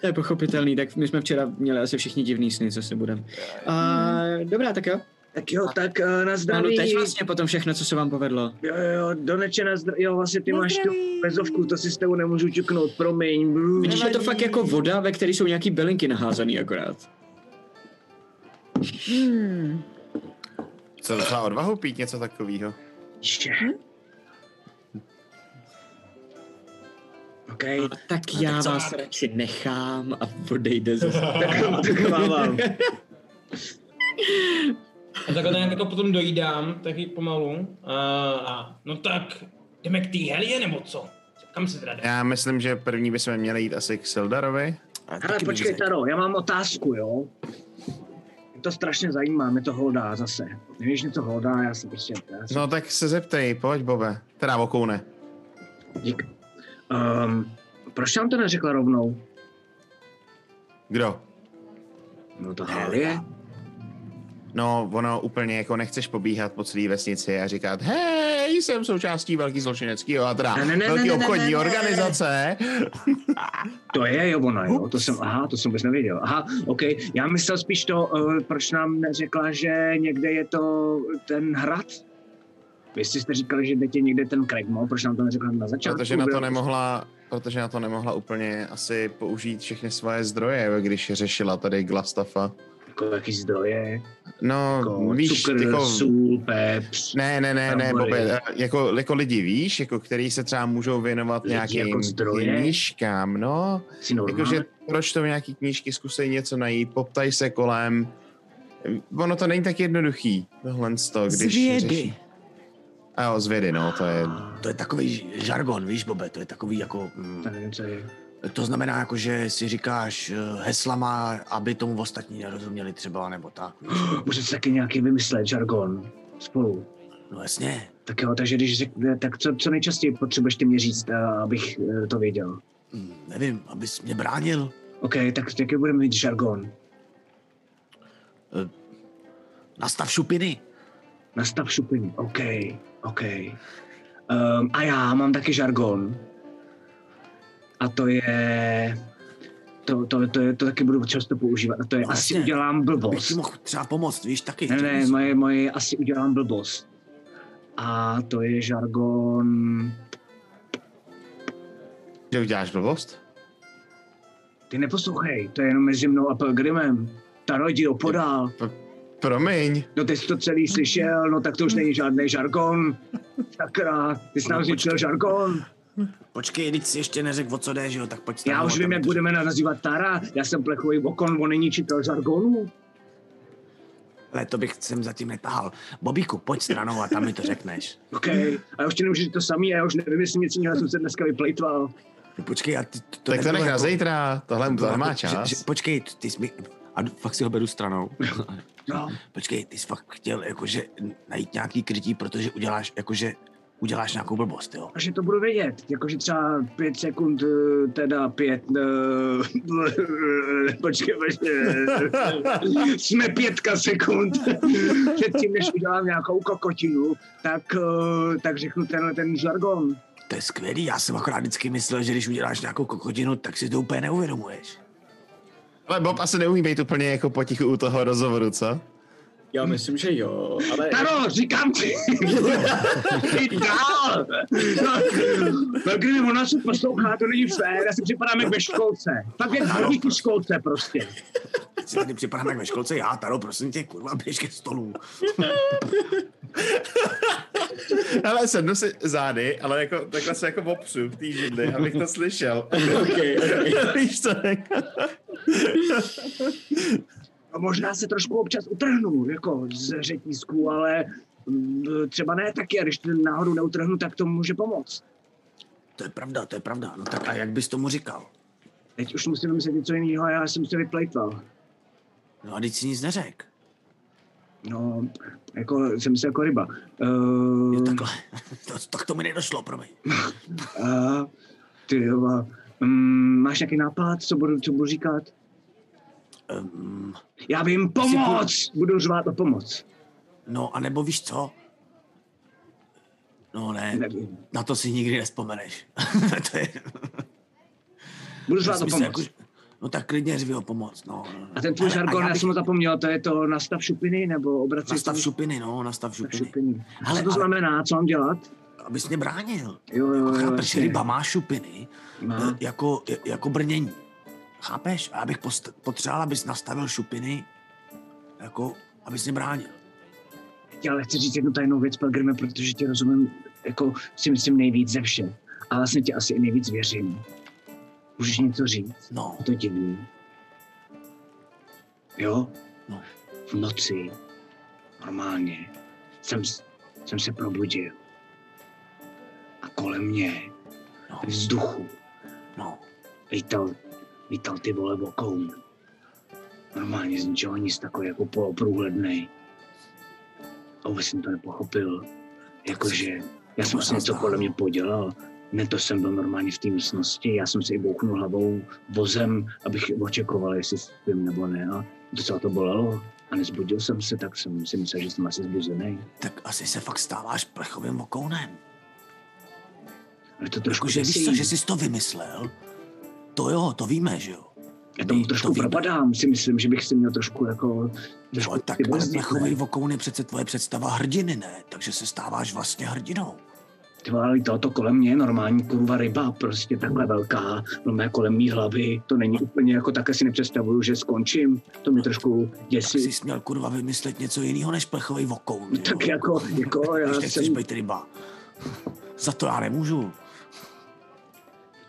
To je pochopitelný, tak my jsme včera měli asi všichni divný sny, co si budem. A, dobrá, tak jo.
Tak jo, tak uh, na
No,
zdraví.
teď vlastně potom všechno, co se vám povedlo.
Jo, jo, Doneče na zdraví. Jo, vlastně ty
Na
máš tu bezovku, to si s tebou nemůžu čuknout, promiň.
Vidíš, je to fakt jako voda, ve které jsou nějaký bylinky naházaný akorát.
Hmm.
Co docela odvahu pít něco takového?
Ještě. OK,
No, tak já vás radši nechám a odejde zase. [LAUGHS]
tak mávám. [LAUGHS] [LAUGHS]
A takhle nějak jako potom dojídám, taky pomalu. A, a no tak, jdeme k té helě nebo co? Kam se teda jde?
Já myslím, že první bychom měli jít asi k Sildarovi.
A
Hele,
taky
počkej,
bych
Taro, já mám otázku, jo? Mě to strašně zajímá, mě to hlodá zase. Nevíš, něco hlodá, já si prostě... Já si...
No tak se zeptej, pojď Bobe. Teda vokoune.
Dík. Um, proč nám to neřekla rovnou?
Kdo?
No to Halie.
No, ono úplně jako nechceš pobíhat po celé vesnici a říkat, hej, jsem součástí velký zločineckého a teda
Ne, ne, ne,
velký
ne, ne,
obchodní
ne, ne.
organizace.
To je jo, ona, jo, to jsem, aha, to jsem vůbec nevěděl. Aha, OK, já myslel spíš to, uh, proč nám neřekla, že někde je to ten hrad? Vy jste říkali, že jdete někde ten Craigmore, proč nám to neřekla na začátku?
Protože na to nemohla, protože na to nemohla úplně asi použít všechny svoje zdroje, když řešila tady Glastafa.
Jako jaký zdroje,
No,
jako
víš,
cukr,
jako...
sůl, peps.
Ne, ne, ne, ne. Bobe, jako, jako lidi, víš, jako který se třeba můžou věnovat
Lidi
nějakým
jako zdroje?
knížkám, no. Jakože proč to nějaký knížky, zkusej něco najít, poptaj se kolem. Ono to není tak jednoduchý, tohle z toho, když
Z vědy.
řeší- A jo, z vědy, no, to je...
To je takový žargon, víš, Bobe, to je takový jako... Mm,
To nevím, co je.
To znamená jako, že si říkáš eh, heslama, aby tomu ostatní nerozuměli třeba, nebo tak. [GASPS]
Můžete taky nějaký vymyslet žargon spolu.
No jasně.
Tak jo, takže když řekne, tak co, co nejčastěji potřebuješ ty mě říct, eh, abych eh, to věděl?
Mm, nevím, abys mě bránil.
OK, tak jaký budeme mít žargon?
Nastav šupiny.
Nastav šupiny. OK, OK. Um, a já mám taky žargon. A to je... To, to, to, je, to taky budu často používat. A to je asi
Jasně.
udělám
Bych ti
blbost.
mohl třeba pomoct, víš, taky.
Ne, ne, moje, moje asi udělám blbost. A to je žargon...
Že uděláš blbost?
Ty neposlouchej, to je jenom mezi mnou a Pelgrimem. Ta rodí opodál.
Promiň.
No ty jsi to celý slyšel, no tak to už není žádný žargon. Sakra, ty jsi nám
No,
zničil žargon.
Počkej, teď si ještě neřekl, o co jde, že jo, tak pojď
Já už vím, jak
to-
budeme nazývat Tara. Já jsem plechový okon, on není čitel žargonu.
Ale to bych sem zatím netahal. Bobíku, pojď stranou a tam mi to řekneš. [LAUGHS]
OK, a já už ti nemůžu říct to samý, a já už nevím, jestli něco jiného jsem se dneska vyplejtval.
No počkej, a ty, to,
Tak to nech na
jako-
zítra, tohle,
to
tohle má
jako- že-
čas.
Že, počkej, ty jsi mi... A fakt si ho beru stranou.
No, [LAUGHS]
Počkej, ty jsi fakt chtěl jakože najít nějaký krytí, protože uděláš jakože uděláš nějakou blbost, jo?
a že to budu vědět. Jakože třeba pět sekund, eh, teda pět... eh, [LAUGHS] počkej, počkej. Jsme pětka sekund. [LAUGHS] Předtím, než udělám nějakou kokotinu, tak, eh, tak řeknu tenhle ten žargon.
To je skvělý, já jsem akorát vždycky myslel, že když uděláš nějakou kokotinu, tak si to úplně neuvědomuješ.
Ale Bob asi neumí být úplně jako potichu u toho rozhovoru, co?
Já myslím, že jo, ale...
Taro, říkám ti! [LAUGHS] Jdi dál! No, kdyby ona se poslouchá, to není fér, já si připadám jak ve školce. Tak jak hodí v školce prostě.
Si tady připadám jak ve školce, já, Taro, prosím tě, kurva, běž ke stolu. [LAUGHS]
Ale sednu si zády, ale jako, takhle se jako opřu v té židli, abych to slyšel.
Okay, okay. [LAUGHS]
Víš co? jako-
možná se trošku občas utrhnu, jako z řetízku, ale mm, třeba ne taky, a když to náhodou neutrhnu, tak to může pomoct.
To je pravda, to je pravda. No tak a jak bys tomu říkal?
Teď už musím vymyslet něco jiného, já jsem se vyplejtval.
No a teď si nic neřek.
No, jako jsem se jako ryba. Uh,
Jo, takhle. [LAUGHS] To, tak to mi nedošlo, promiň. [LAUGHS]
uh, ty jo, um, máš nějaký nápad, co budu, co budu říkat?
Um,
Já vím, pomoc! Budu řvát o pomoc.
no a nebo víš co? No ne,
Nevím.
na to si nikdy nespomeneš. [LAUGHS] to je...
Budu řvát o pomoc.
jako, no tak klidně řvi o pomoc, no.
A ten tvůj žargon,
já
já
bych-
jsem ho zapomněl, to je to nastav šupiny, nebo obracej
Nastav šupiny, no, nastav šupiny.
šupiny.
Ale-
Co to
ale-
znamená, co mám dělat?
Abys mě bránil.
Jo, jo, jo,
Chápeš, ryba má šupiny
Má.
eh, jako, jako brnění. Chápeš? A já bych post- potřeboval, abys nastavil šupiny, jako, abys mě bránil.
Já ale chci říct jednu tajnou věc, Pelgrime, protože tě rozumím, jako si myslím nejvíc ze všech. A vlastně tě asi i nejvíc věřím. Můžeš něco říct?
No,
Je to divný. Jo?
No.
V noci, normálně, jsem, jsem se probudil. A kolem mě,
no,
vzduchu,
no.
lítal, lítal ty vole vokoun. Normálně z ničeho nic takový jako poloprůhlednej. A vůbec jsem to nepochopil. Jakože, já jsem si něco
znamená.
kolem mě podělal. Ne, to jsem byl normálně v té místnosti, já jsem si i bouchnul hlavou vozem, abych očekoval, jestli spím nebo ne. A docela to bolelo. A nezbudil jsem se, tak jsem si myslel, že jsem asi zbuzený.
Tak asi se fakt stáváš plechovým vokounem.
Ale to trošku
Jakože víš co, že jsi to vymyslel? To jo, to víme, že jo?
Já tomu trošku
to
propadám, si myslím, že bych si měl trošku jako...
No, tak ale plechový vokoun je přece tvoje představa hrdiny, ne? Takže se stáváš vlastně hrdinou.
Ty vole, to, to kolem mě je normální kurva ryba, prostě takhle velká, no mé kolem mý hlavy, to není úplně jako tak si nepředstavuju, že skončím, to mě trošku
Tak
děsí.
jsi směl kurva vymyslet něco jiného než plechový vokoun. jo?
Tak jako, jako já
Když nechceš
jsem,
být ryba. Za to já nemůžu.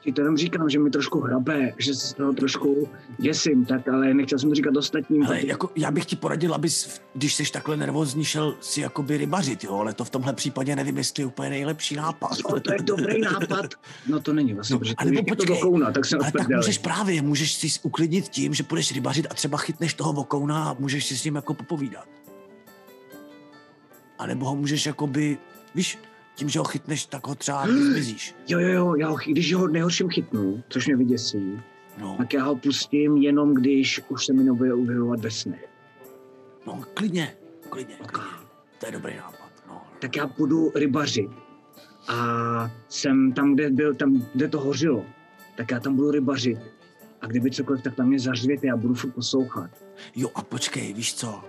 Ti to jenom říkám, že mi trošku hrabe, že se z toho trošku děsím, tak ale nechtěl jsem to říkat ostatním.
Ale jako, já bych ti poradil, abys, když jsi takhle nervózní, šel si jakoby rybařit, jo? Ale to v tomhle případě nevím, jestli je úplně nejlepší nápad.
No, to je dobrý nápad. No to není vlastně,
No,
protože to je to
počkej,
vokouna, tak jsem
Ale tak můžeš právě, můžeš si uklidnit tím, že půjdeš rybařit a třeba chytneš toho vokouna a můžeš si s ním jako popovídat. A nebo ho můžeš jakoby, víš, tím, že ho chytneš, tak ho třeba [GASPS] zmizíš.
Jo, jo, jo, já ho, když ho nejhorším chytnu, což mě vyděsí,
No,
tak já ho pustím jenom, když už se mi nebude objevovat ve snech.
no, klidně, klidně, klidně. To je dobrý nápad, no.
tak já budu rybařit. A jsem tam, kde, byl, tam, kde to hořilo, tak já tam budu rybařit. A kdyby cokoliv, tak tam mě zařvěte, já budu furt poslouchat.
Jo a počkej, víš co?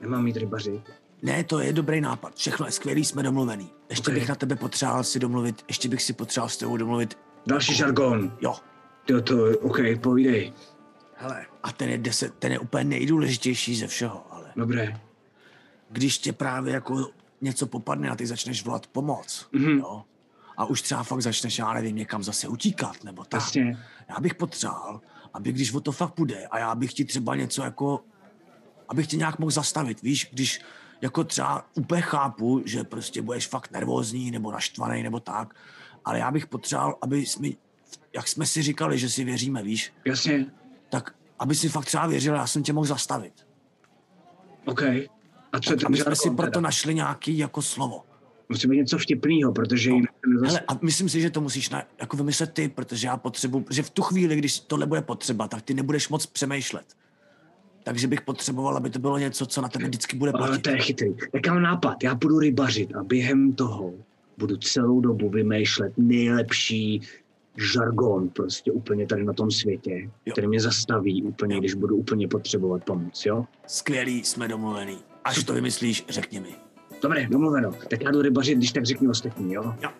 Nemám mít rybařit.
Ne, to je dobrý nápad. Všechno je skvělý, jsme domluvený. Ještě
Ok.
bych na tebe potřeboval si domluvit, ještě bych si potřeboval s tebou domluvit.
Další žargon.
Jo,
Jo, to, OK, povídej.
hele, a ten je, deset, ten je úplně nejdůležitější ze všeho, ale
Dobré.
když tě právě jako něco popadne a ty začneš volat pomoc,
Mhm.
jo, a už třeba fakt začneš, já nevím, někam zase utíkat, nebo tak.
Jasně.
Já bych potřeboval, aby když o to fakt půjde a já bych ti třeba něco jako, abych tě nějak mohl zastavit, víš, když jako třeba úplně chápu, že prostě budeš fakt nervózní nebo naštvaný nebo tak, ale já bych potřeboval, aby jsi mi jak jsme si říkali, že si věříme, víš,
Jasně,
tak aby si fakt třeba věřil, já jsem tě mohl zastavit.
OK. A co
Tak, aby jsme si proto
teda?
našli nějaký jako slovo.
Musí být něco vtipného, protože
No.
jinak nezas...
Hele, a myslím si, že to musíš na, jako vymyslet ty, protože já potřebuji, že v tu chvíli, když tohle bude potřeba, tak ty nebudeš moc přemýšlet. Takže bych potřeboval, aby to bylo něco, co na tebe vždycky bude
Ale
platit.
to je chytrý. Tak já mám nápad, já budu rybařit a během toho budu celou dobu vymýšlet nejlepší žargon prostě úplně tady na tom světě,
Jo.
který mě zastaví úplně, když budu úplně potřebovat pomoc, jo?
Skvělý, jsme domluvený. Až to vymyslíš, řekni mi.
Dobré, domluveno. Tak já jdu rybařit, když tak řekni ostatní, jo?
Jo.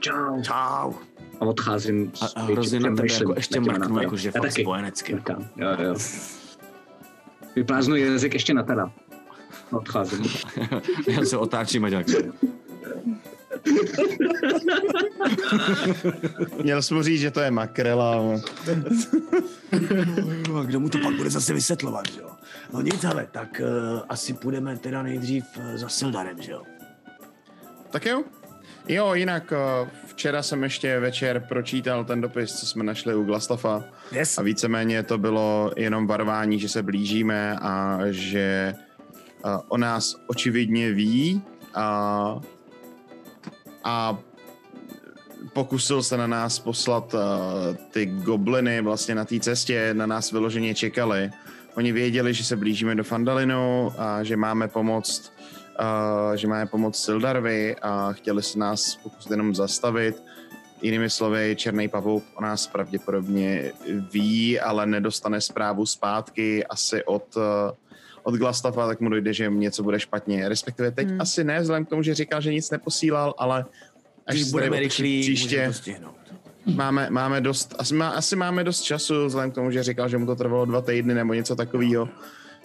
Čau.
Čau.
A odcházím.
A,
s-
a hrozně na tebe jako ještě mrknu,
nápadama.
jako že
Já
fakt
taky.
spojenecky.
Jo, jo. Vypláznu jazyk ještě na teda. Odcházím. [LAUGHS]
Já se otáčím a dělám.
Měl jsem mu říct, že to je makrela. no. [LAUGHS]
A kdo mu to pak bude zase vysvětlovat, že jo? No nic, ale tak uh, asi půjdeme teda nejdřív uh, za Sildarem, že jo?
Tak jo. Jo, jinak eh, včera jsem ještě večer pročítal ten dopis, co jsme našli u Glastafa.
Yes.
A víceméně to bylo jenom varování, že se blížíme a že uh, o nás očividně ví a, a pokusil se na nás poslat uh, ty gobliny vlastně na té cestě, na nás vyloženě čekali. Oni věděli, že se blížíme do Fandalinu a že máme pomoct uh, že máme pomoct Sildarvi a chtěli se nás pokusit jenom zastavit. Jinými slovy, Černý pavouk o nás pravděpodobně ví, ale nedostane zprávu zpátky asi od, od Glastafa, tak mu dojde, že něco bude špatně. Respektive teď
Hmm.
asi ne, vzhledem k tomu, že říkal, že nic neposílal, ale až
Když budeme rychlí,
příště, máme, máme dost, asi, má, asi máme dost času, vzhledem k tomu, že říkal, že mu to trvalo dva týdny nebo něco takového.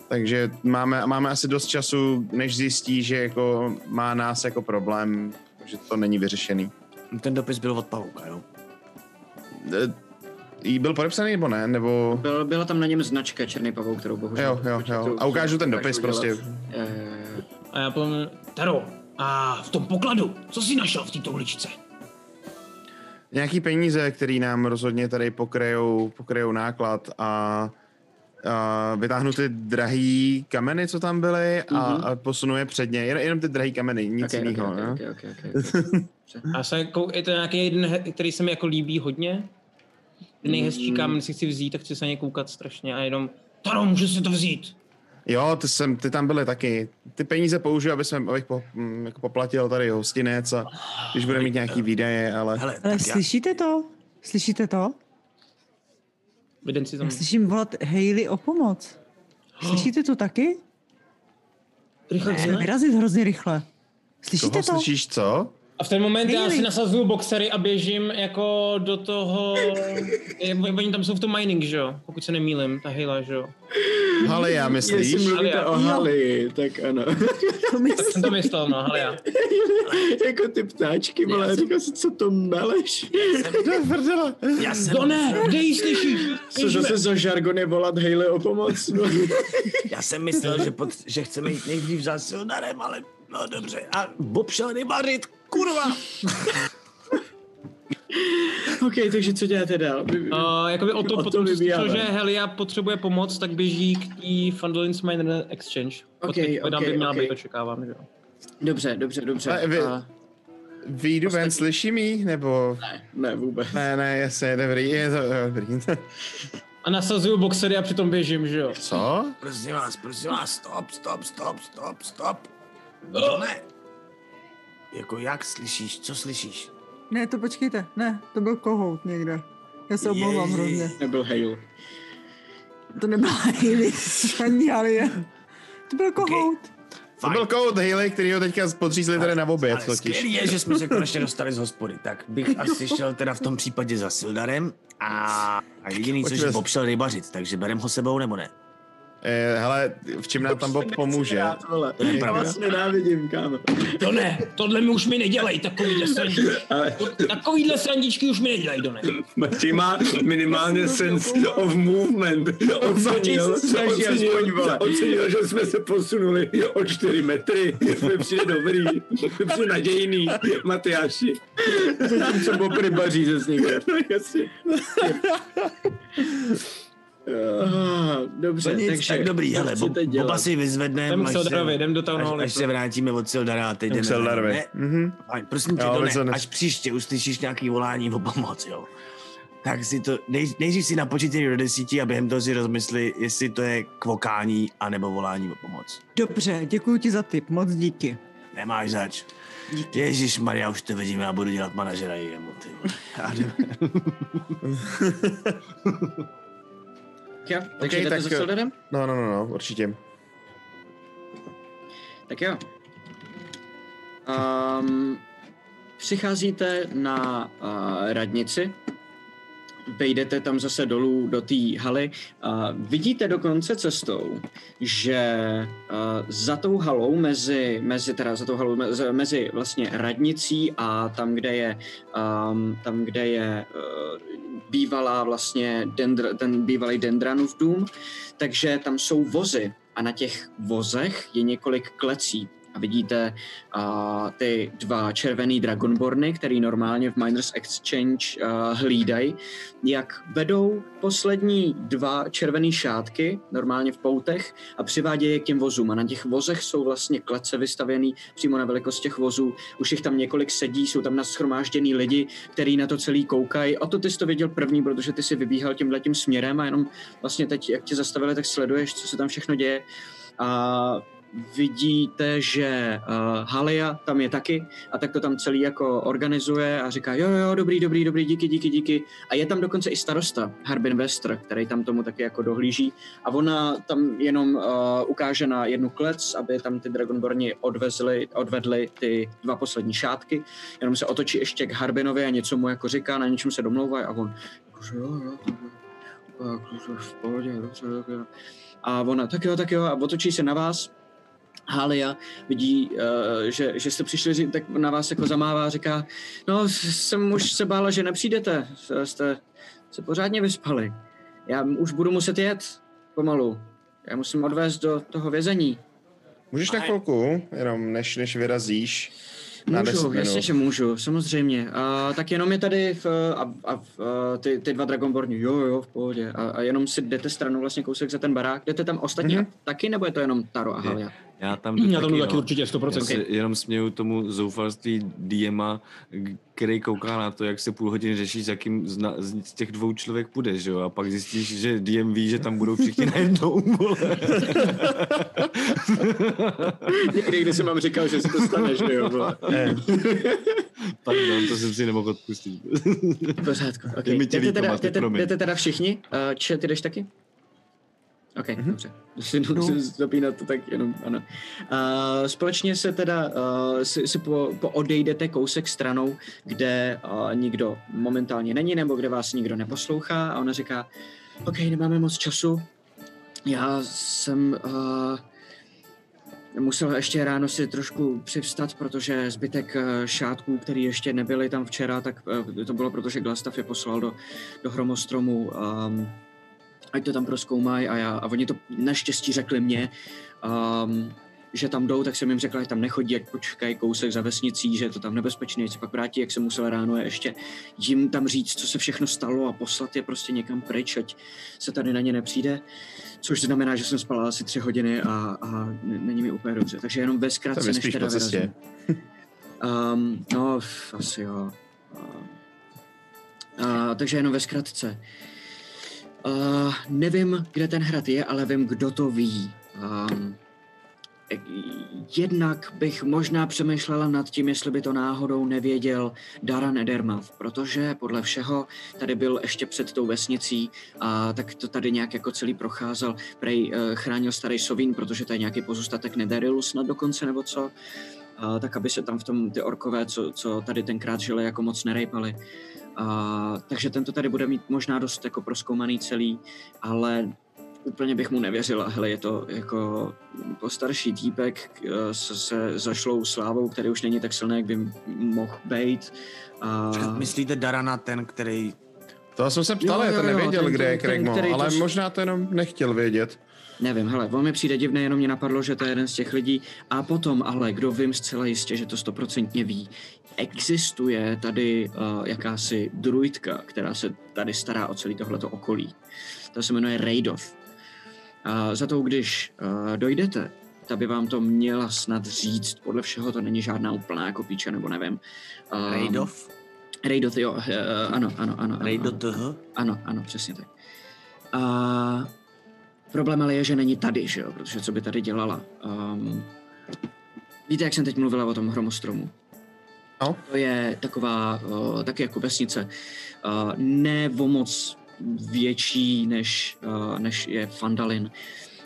Takže máme, máme asi dost času, než zjistí, že jako má nás jako problém, že to není vyřešený.
Ten dopis byl od Pavouka, jo?
E, Jí byl podepsaný nebo ne? Nebo...
Byl, byla tam na něm značka Černý pavouk, kterou bohužel...
Jo, jo, jo. A ukážu ten dopis prostě.
Jo.
A já plně, Taro, a v tom pokladu, co jsi našel v této uličce?
Nějaký peníze, který nám rozhodně tady pokryjou, pokryjou náklad a, a vytáhnu ty drahý kameny, co tam byly a,
Mhm.
a posunu je předně. Jen, jenom ty drahý kameny, nic
Ok, ok,
jiného. no.
ok, ok, ok. [LAUGHS]
A se, je to nějaký jeden, který se mi jako líbí hodně? Ten nejhezčí kámen si chci vzít, tak chci se na ně koukat strašně a jenom, Taro, můžu si to vzít?
Jo, ty, jsem, ty tam byly taky. Ty peníze použiju, aby jsem, abych po, mm, jako poplatil tady hostinec a když bude mít nějaký výdaje, ale...
Hele,
Ale
tak já,
slyšíte to? Slyšíte to?
Jeden si tam...
Já slyším volat Hayley o pomoc. Slyšíte to taky?
Rychle vzít.
vyrazit hrozně rychle. Slyšíte
Toho
to?
slyšíš co?
A v ten moment já si nasazuju boxery a běžím jako do toho... Oni tam jsou v tom mining, že jo? Pokud se nemýlim, ta hejla, že jo?
Ale já myslíš?
Jestli mluvíte o Hali, tak ano.
To myslím.
Jsem to myslel, no, ale já. [LAUGHS]
jako ty ptáčky, vole, říkal si, co to meleš?
já jsem,
To ne, kde jí slyšíš?
Co zase za žargony volat Hayley o pomoc? No. [LAUGHS]
já jsem myslel, že, pot, že chceme jít nejdřív za Sildarem, ale no dobře. A Bob šel rybařit, kurva!
OK, takže co děláte dál?
Uh, jakoby o to,
O to
potom, slyšel, že Helia potřebuje pomoc, tak běží k té Fandolins Miner Exchange.
Ok,
Odkud
ok,
by měla
ok.
být, očekávám, že jo.
Dobře, dobře, dobře.
A vy-
A...
Výjdu ven, slyším jí? Nebo...
Ne, ne, vůbec.
Ne, ne, jasně, dobrý, je to dobrý. [LAUGHS]
A nasazuju boxery a přitom běžím, že jo.
Co?
Prosím vás, prosím vás, stop, stop, stop, stop, stop. To ne. Jako jak slyšíš, co slyšíš?
Ne, to počkejte. Ne, to byl kohout někde. Já se omlouvám hrozně.
Nebyl Hale.
To nebyla Hayley, paní Alie. To byl kohout.
To byl kout Haley, který ho teďka podřízli tady na oběd
Ale skvělý je, že jsme se konečně dostali z hospody, tak bych asi šel teda v tom případě za Sildarem a, a jediný, co
Pojďme
že
s-
Bob šel rybařit, takže berem ho sebou nebo ne?
Eh, hele, v čem nám tam Bob pomůže?
To je pravda. Vás nenávidím, kámo.
To ne, tohle mi už mi nedělej, takovýhle srandičky. Takovýhle srandičky už mi nedělej, to ne.
Martin má minimálně sense of movement. Ocenil, ocenil, ocenil, že jsme se posunuli o čtyři metry. Mi přijde dobrý, mi přijde nadějný, Matyáši.
Co Bob rybaří ze sníka. [LAUGHS]
No jasně.
Dobře,
No nic,
takže...
tak dobrý, hele,
dělat?
Boba si vyzvedneme.
Jdem
až se-
Sildarovi, jdem do Town
až, až se vrátíme od Sildara a teď jdeme.
Sildarovi.
Ne,
Mhm.
fajn, prosím tě,
Jo,
to ne, až příště uslyšíš nějaký volání o pomoc, jo. Tak si to, nej, nejdřív si napočítej do desíti a během toho si rozmysli, jestli to je kvokání anebo volání o pomoc.
Dobře, děkuji ti za tip, moc díky.
Nemáš zač. Ježíš Maria, už to vidím, já budu dělat manažera jemu, ty. [LAUGHS] [LAUGHS]
Jo, takže
Ok,
jdete
tak
za
jo.
Sildarem?
No, no, no, no, určitě.
Tak jo. Um, přicházíte na uh, radnici, vejdete tam zase dolů do té haly. Uh, vidíte dokonce cestou, že za tou halou, mezi, mezi, teda za tou halou, mezi, mezi vlastně radnicí a tam, kde je, um, tam, kde je uh, bývalá vlastně dendr, ten bývalý Dendranův dům, takže tam jsou vozy a na těch vozech je několik klecí. A vidíte uh, ty dva červený Dragonborny, který normálně v Miners Exchange uh, hlídají, jak vedou poslední dva červený šátky, normálně v poutech, a přivádějí je k těm vozům. A na těch vozech jsou vlastně klece vystavěný přímo na velikost těch vozů. Už jich tam několik sedí, jsou tam naschromážděný lidi, který na to celý koukají. O to ty jsi to věděl první, protože ty si vybíhal tímhle tím směrem a jenom vlastně teď, jak tě zastavili, tak sleduješ, co se tam všechno děje. A vidíte, že uh, Halia tam je taky a tak to tam celý jako organizuje a říká jo, jo, dobrý, dobrý, dobrý, díky, díky, díky. A je tam dokonce i starosta, Harbin Wester, který tam tomu taky jako dohlíží a ona tam jenom uh, ukáže na jednu klec, aby tam ty Dragonborni odvezli, odvedli ty dva poslední šátky, jenom se otočí ještě k Harbinovi a něco mu jako říká, na něčem se domlouvají a on jakože jo, jo, je v pohodě, dobře, jo. A ona, tak jo, tak jo, a otočí se na vás Halia vidí, uh, že, že jste přišli, ři- tak na vás jako zamává a říká, no jsem už se bála, že nepřijdete, jste se pořádně vyspali. Já už budu muset jet pomalu. Já musím odvést do toho vězení.
Můžeš na chvilku, jenom než, než vyrazíš. Na 10
Můžu, jasně, že můžu, samozřejmě. A, tak jenom je tady v, a, a, a ty, ty dva Dragonborni, jo, jo, v pohodě. A, a jenom si jdete stranou vlastně kousek za ten barák. Jdete tam ostatní
Mhm.
mm-hmm. taky, nebo je to jenom Taro a Halia?
Já tam jdu
Já tam jdu taky
no.
určitě, 100%.
Já se jenom směju tomu zoufalství DMa, který kouká na to, jak se půl hodiny řeší, s jakým z, na, z těch dvou člověk půjde, že jo? A pak zjistíš, že DM ví, že tam budou všichni najednou, vole. [LAUGHS]
Někdy, když jsem vám říkal, že se to stane, že jo. vole.
Pardon, to jsem si nemohl odpustit.
V pořádku, ok.
Je mi tě
Jdete teda, jdete, jdete teda všichni? Uh, če, ty jdeš taky? Ok, mm-hmm. dobře. Si musím zapínat to tak jenom, ano. Uh, společně se teda uh, si, si po, po odejdete kousek stranou, kde uh, nikdo momentálně není, nebo kde vás nikdo neposlouchá a ona říká, ok, nemáme moc času, já jsem uh, musel ještě ráno si trošku přivstat, protože zbytek eh, šátků, který ještě nebyly tam včera, tak eh, to bylo proto, že Glastav je poslal do, do hromostromu, um, ať to tam proskoumají a, já, a oni to naštěstí řekli mě, um, že tam jdou, tak jsem jim řekl, že tam nechodí, ať počkají kousek za vesnicí, že je to tam nebezpečné, ať se pak vrátí, jak jsem musel ráno ještě jim tam říct, co se všechno stalo a poslat je prostě někam pryč, ať se tady na ně nepřijde. Což znamená, že jsem spala asi tři hodiny a, a není mi úplně dobře. Takže jenom ve zkratce, než teda vyrazím. Um, no, asi jo. Uh, uh, takže jenom ve zkratce. Uh, nevím, kde ten hrad je, ale vím, kdo to ví. Um, jednak bych možná přemýšlela nad tím, jestli by to náhodou nevěděl Daran Edermath, protože podle všeho tady byl ještě před tou vesnicí a tak to tady nějak jako celý procházel. Prej uh, chránil starý Sovín, protože to je nějaký pozůstatek Nederilu snad dokonce, nebo co. Uh, tak aby se tam v tom ty orkové, co, co tady tenkrát žili, jako moc nerejpali. Uh, takže tento tady bude mít možná dost jako proskoumaný celý, ale úplně bych mu nevěřila. Hele, je to jako postarší týpek eh, se, se zašlou slávou, který už není tak silný, jak by mohl být. A...
Myslíte Darana ten, který...
To jsem se ptal, já to nevěděl,
ten-
kde je
ten- ten,
Craig Mo,
který to
ale
s-
možná to jenom nechtěl vědět.
Nevím, hele, on mi přijde divné, jenom mě napadlo, že to je jeden z těch lidí. A potom, ale kdo vím zcela jistě, že to stoprocentně ví, existuje tady uh, jakási druidka, která se tady stará o celý tohleto okolí. Ta se jmenuje Raidoth. A za to, když uh, dojdete, ta by vám to měla snad říct. Podle všeho to není žádná úplná jako píče, nebo nevím. Um,
Raidov?
Raidoth, jo, uh, ano, ano, ano. ano,
Raidot,
ano. Ano, ano, přesně tak. A problém ale je, že není tady, že jo, protože co by tady dělala. Um, víte, jak jsem teď mluvila o tom hromostromu?
No.
To je taková, uh, taky jako vesnice, uh, ne o moc větší, než, uh, než je Fandalin.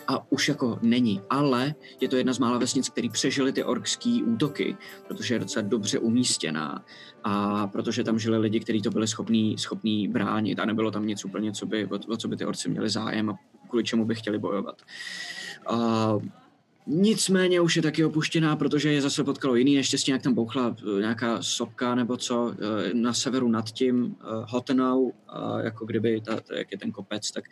A už jako není, ale je to jedna z mála vesnic, který přežili ty orkský útoky, protože je docela dobře umístěná a protože tam žili lidi, kteří to byli schopní, schopní bránit a nebylo tam nic úplně, co by, o, o co by ty orci měli zájem a kvůli čemu by chtěli bojovat. A nicméně už je taky opuštěná, protože je zase potkalo jiný neštěstí, jak tam bouchla eh, nějaká sopka nebo co eh, na severu nad tím eh, Hotenou, jako kdyby, ta, jak je ten kopec, tak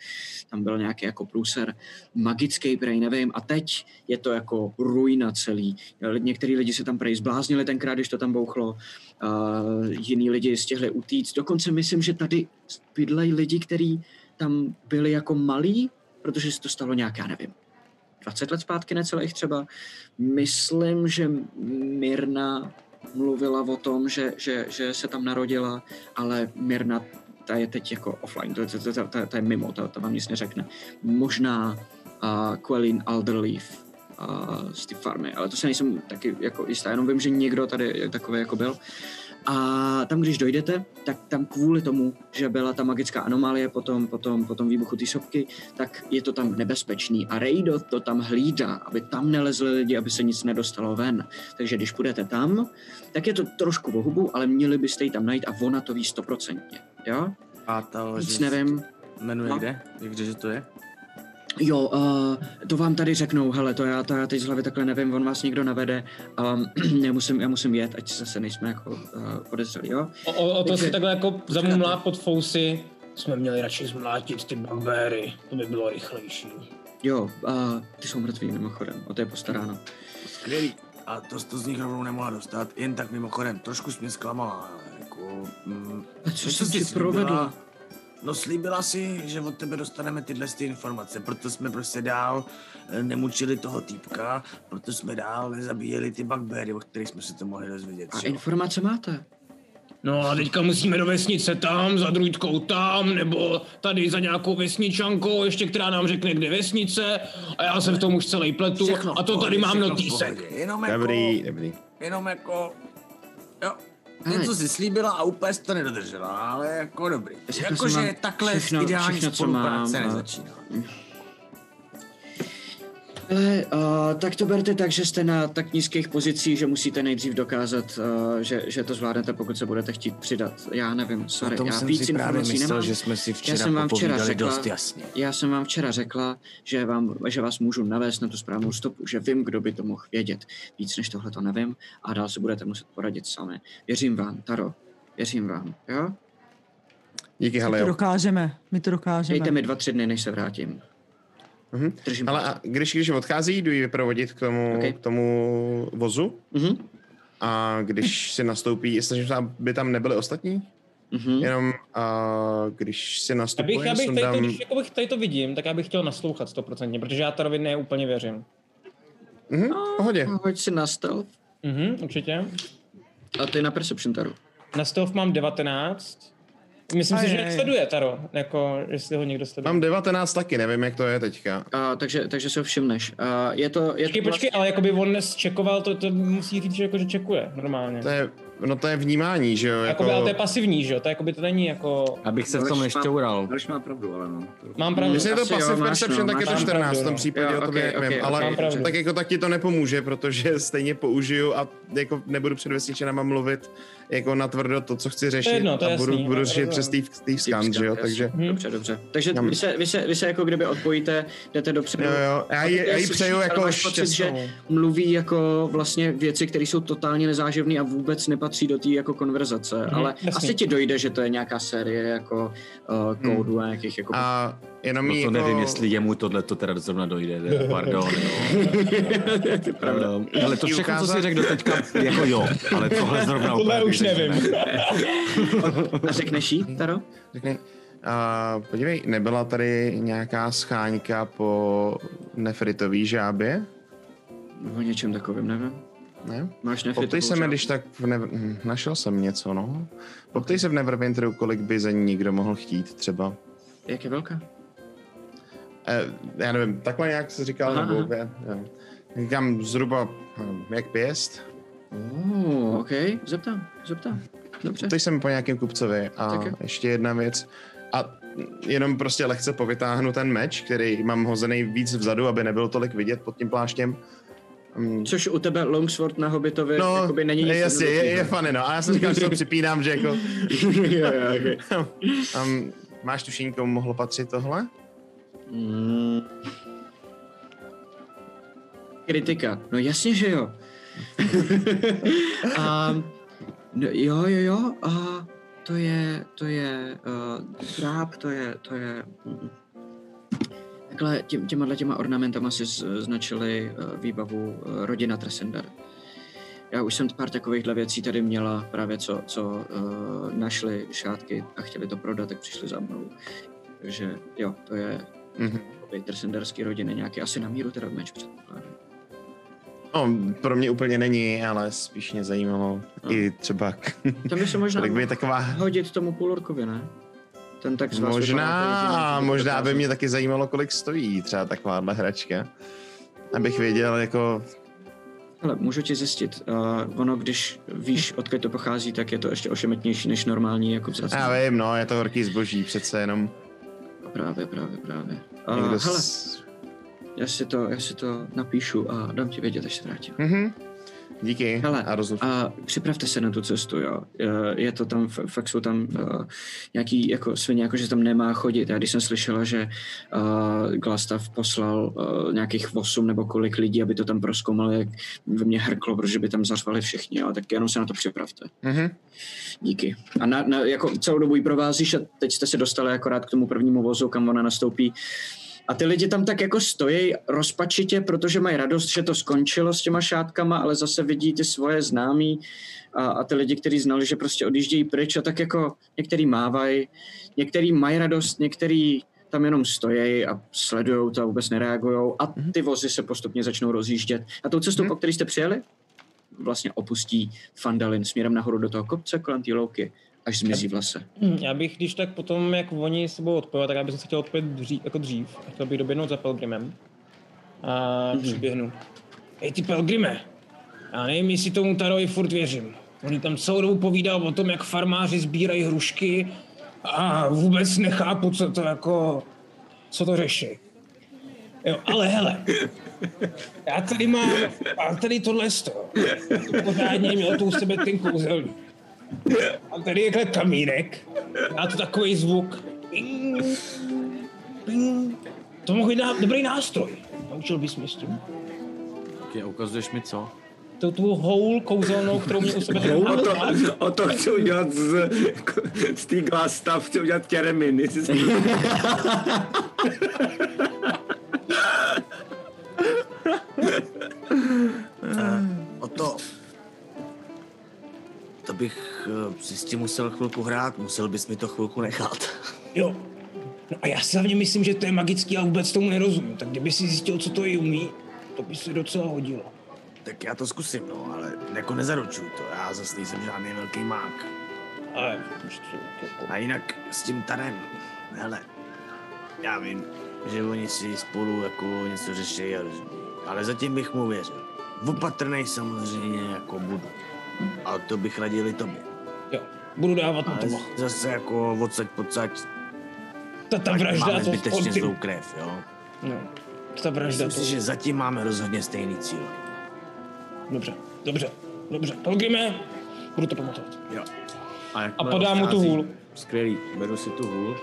tam byl nějaký jako průser magický, prej nevím, a teď je to jako ruina celý. Některý lidi se tam prej zbláznili tenkrát, když to tam bouchlo, jiní lidi stihli utíct. Dokonce myslím, že tady bydlejí lidi, kteří tam byli jako malí, protože se to stalo nějak, já nevím, 20 let zpátky necelých třeba. Myslím, že Mirna mluvila o tom, že, že, že se tam narodila, ale Mirna ta je teď jako offline, to, to, to, to, to, je mimo, to, to vám nic neřekne. Možná uh, Quelin Alderleaf uh, z té farmy, ale to se nejsem taky jako jistá, jenom vím, že někdo tady takový jako byl. A tam, když dojdete, tak tam kvůli tomu, že byla ta magická anomálie po tom, po tom, po tom výbuchu té sopky, tak je to tam nebezpečný. A Raidot to tam hlídá, aby tam nelezli lidi, aby se nic nedostalo ven. Takže když půjdete tam, tak je to trošku o hubu, ale měli byste ji tam najít a ona to ví stoprocentně. Jo?
A to,
Nic nevím.
jmenuje
No.
kde? Jak že to je?
Jo, uh, to vám tady řeknou, hele, to já, to já teď z hlavy takhle nevím, on vás někdo navede, um, já, musím, já musím jet, ať zase nejsme jako uh, podezřelí, jo?
O, o, o to
Takže-
si takhle jako zamumlá pod fousy. Jsme měli radši zmlátit ty barbéry, to by bylo rychlejší.
Jo, uh, ty jsou mrtví mimochodem, o to je postaráno.
Skvělý. A to, to z nich rovnou nemohla dostat. Jen tak mimochodem, trošku jsi mě zklamala. Jako, mm,
A co
jsi slíbila?
provedla?
No slíbila si, že od tebe dostaneme tyhle ty informace, proto jsme prostě dál eh, nemučili toho týpka, proto jsme dál nezabíjeli ty bugbery, o kterých jsme se to mohli dozvědět.
A
jo?
informace máte?
No a teďka musíme do vesnice tam, za druidkou tam, nebo tady za nějakou vesničankou, ještě která nám řekne, kde vesnice, a já jsem v tom už celý pletu,
Všechno
a to
pohodě,
tady mám
všechno v
notýsek.
pohodě. Jenom jako,
Dobrý, dobrý.
jenom jako, jo. Něco si slíbila a úplně to nedodržela, ale jako dobrý. Jakože takhle
všechno-
ideální
všechno,
spolupráce
mám a-
nezačíná.
Ale uh, tak to berte tak, že jste na tak nízkých pozicích, že musíte nejdřív dokázat, uh, že, že to zvládnete, pokud se budete chtít přidat. Já nevím, sorry, já
jsem
víc
si právě
informací
myslel,
nemám.
že jsme si
Já
včera
jsem vám včera řekla,
dost jasně.
Já jsem vám včera řekla, že, vám, že vás můžu navést na tu správnou stopu, že vím, kdo by to mohl vědět. Víc než tohle to nevím a dál se budete muset poradit sami. Věřím vám, Taro. Věřím vám, jo?
Díky,
My to dokážeme, my to dokážeme.
Dejte mi dva, tři dny, než se vrátím.
Mhm.
Držím
Ale a když, když odchází, jdu ji vyprovodit k tomu,
Ok.
k tomu vozu
Mhm.
a když si nastoupí, snažím se, aby tam nebyli ostatní,
Mhm.
jenom a když si
Já bych,
nastupuje,
já bych tady, to,
sundám...
když jako bych tady to vidím, tak já bych chtěl naslouchat stoprocentně, protože já Tarovi neúplně věřím.
Mhm, v pohodě.
Hoď si na stealth.
Mhm, určitě.
A ty na perception, Taru.
Na stealth mám 19. Myslím si, že mě sleduje Taro, jako jestli ho někdo sleduje.
Mám 19 taky, nevím, jak to je teďka.
A, takže, takže se ho všimneš. A, je to, je
Počkej,
to
počkej, ale jakoby on zčekoval, to, to musí říct, že, jako, že čekuje normálně.
To je no to je vnímání, že jo?
Jako...
Jako,
Jakoby, ale to je pasivní, že jo? To, jakoby, to není jako...
Abych se v tom nešťoural.
Aleš má pravdu, ale no.
Mám pravdu.
Když je to
Asi jo,
perception,
no,
tak je to
máš
14
pravdu,
v tom
no.
případě,
Jo,
o tobě
ok, ok,
vím,
ok,
ale
pravdu.
tak jako tak ti to nepomůže, protože stejně použiju a jako nebudu před vesničanama mluvit jako natvrdo to, co chci řešit
jedno, to
a budu,
jasný,
budu řešit přes Steve, Steve Scan, že jo, takže
Hm.
Dobře, dobře. Takže vy se, vy, se, vy se jako kdyby odpojíte, jdete dopředu.
jo, jo, já jí, já jí přeju jako
pocit, že mluví jako vlastně věci, které jsou totálně nezáživné a vůbec nepatří do té jako konverzace,
Mhm,
ale
jasně.
asi ti dojde, že to je nějaká série jako uh, kódů a nějakých jako...
A jenom
No to
jako...
nevím, jestli jemu tohle to teda zrovna dojde, ne? [LAUGHS] pardon. Jo. [LAUGHS]
to je pravda.
Um, ale to všechno, co
ukázat?
jsi řekl do teďka, jako jo, ale tohle [LAUGHS] zrovna
Tohle už nevím.
ne.
A řekneš jí, Taro?
Řekni, a podívej, nebyla tady nějaká scháňka po nefritový žábě?
O něčem takovým, nevím.
Ne?
Máš
Poptej se mi, když tak v Never... hm, Našel jsem něco, no. Poptej se v Neverwinteru, kolik by za ní někdo mohl chtít třeba.
Jak je velká?
Eh, já nevím, takhle nějak se říkal,
Aha,
nebo
aha.
Říkám zhruba hm, jak pěst.
Oh, OK, zeptám, zeptám. Dobře.
Poptej se mi po nějakém kupcovi. A
Tak jo.
ještě jedna věc. A jenom prostě lehce povytáhnu ten meč, který mám hozený víc vzadu, aby nebyl tolik vidět pod tím pláštěm. Hm,
Což u tebe Longsword na Hobbitovi
No,
jakoby není nic
jasně, je, je funny, no. A já jsem říkal, že to [LAUGHS] připínám, že jako... [LAUGHS]
jo, jo, okay. [LAUGHS]
um, máš tušení, komu mohlo patřit tohle?
mm. Kritika. No jasně, že jo. a, no, jo, jo, jo. A to je, to je uh, dráb, to je, to je... mm. Takhle tě, těma těma ornamentama si značili uh, výbavu uh, rodina Tresender. Já už jsem pár takovýchhle věcí tady měla, právě co, co uh, našli šátky a chtěli to prodat, tak přišli za mnou. Takže jo, to je
Mhm.
jakoby tresenderský rodiny, nějaký asi na míru teda meč předpokládám.
No, pro mě úplně není, ale spíš mě zajímalo
No.
i třeba,
Tam by se možná [LAUGHS] hodit tomu půlorkovi, ne? Ten tak z vás
Možná,
jako
možná by mě taky zajímalo, kolik stojí třeba takováhle hračka. Abych věděl, jako...
Hele, můžu ti zjistit, uh, ono, když víš, odkud to pochází, tak je to ještě ošemetnější než normální, jako vzácný.
Já vím, no, je to horký zboží, přece jenom
Právě, právě, právě. Uh,
někdo...
hele,
S...
já si, to, já si to napíšu a dám ti vědět, až se vrátím.
Mhm. Díky
Hele,
a rozluč.
A připravte se na tu cestu, jo. Je- Je to tam, fakt jsou tam uh, nějaký jako svině, jako že tam nemá chodit. Já když jsem slyšela, že uh, Glastav poslal uh, nějakých 8 nebo kolik lidí, aby to tam proskoumali, jak ve mně hrklo, protože by tam zařvali všichni, jo. Tak jenom se na to připravte.
Mhm.
Díky. A na, na, jako celou dobu ji provázíš a teď jste se dostali akorát k tomu prvnímu vozu, kam ona nastoupí. A ty lidi tam tak jako stojí rozpačitě, protože mají radost, že to skončilo s těma šátkama, ale zase vidí ty svoje známí a, a ty lidi, kteří znali, že prostě odjíždějí pryč a tak jako některý mávají, některý mají radost, některý tam jenom stojí a sledují to a vůbec nereagují a ty vozy se postupně začnou rozjíždět. A tou cestou, po který jste přijeli, vlastně opustí Fandalin směrem nahoru do toho kopce kolem té louky, až zmizí v lese.
Hm, Já bych, když tak potom, jak oni se budou odpojovat, tak já bych se chtěl odpojit dřív, jako dřív. A chtěl bych doběhnout za Pelgrimem. A
Mhm.
přiběhnu. Hej ty Pelgrime, já nevím, jestli tomu Tarovi furt věřím. On tam celou dobu povídal o tom, jak farmáři sbírají hrušky a vůbec nechápu, co to jako, co to řeší. Jo, ale hele, já tady mám, a tady tohle sto. Pořádně měl tu u sebe ten kouzelník. [LAUGHS] A tady je takhle kamínek. Má to takový zvuk. Ping, ping. To mohl být ná- dobrý nástroj. Naučil bys mě s tím.
Okay, ukazuješ mi co?
Tu, tu houl kouzelnou, kterou mě u sebe
O to, o to chci udělat z, z té glasta, chci udělat těreminy.
O to... Bych eh, si s tím musel chvilku hrát, musel bys mi to chvilku nechat. [LAUGHS]
Jo. No a já si hlavně myslím, že to je magický a vůbec tomu nerozumím. Tak kdyby si zjistil, co to i umí, to by se docela hodilo.
Tak já to zkusím, no, ale jako nezaručuju to, já zase nejsem žádný velký mák.
Ale to jako...
A jinak s tím Tarem, hele, já vím, že oni si spolu jako něco řeší, ale, ale zatím bych mu věřil. Opatrnej samozřejmě jako budu. A to bych radil i tobě.
Jo, budu dávat na
Ale
to.
zase jako odsaď pocať,
Ta, ta vražda,
máme
to
zbytečně zlou krev, jo.
No, ta vražda,
Myslím
to...
si, že zatím máme rozhodně stejný cíl.
Dobře, dobře, dobře. Pelgrime, budu to pamatovat.
Jo.
A
jakmile
podám mu tu hůl.
Skvělý, beru si tu hůl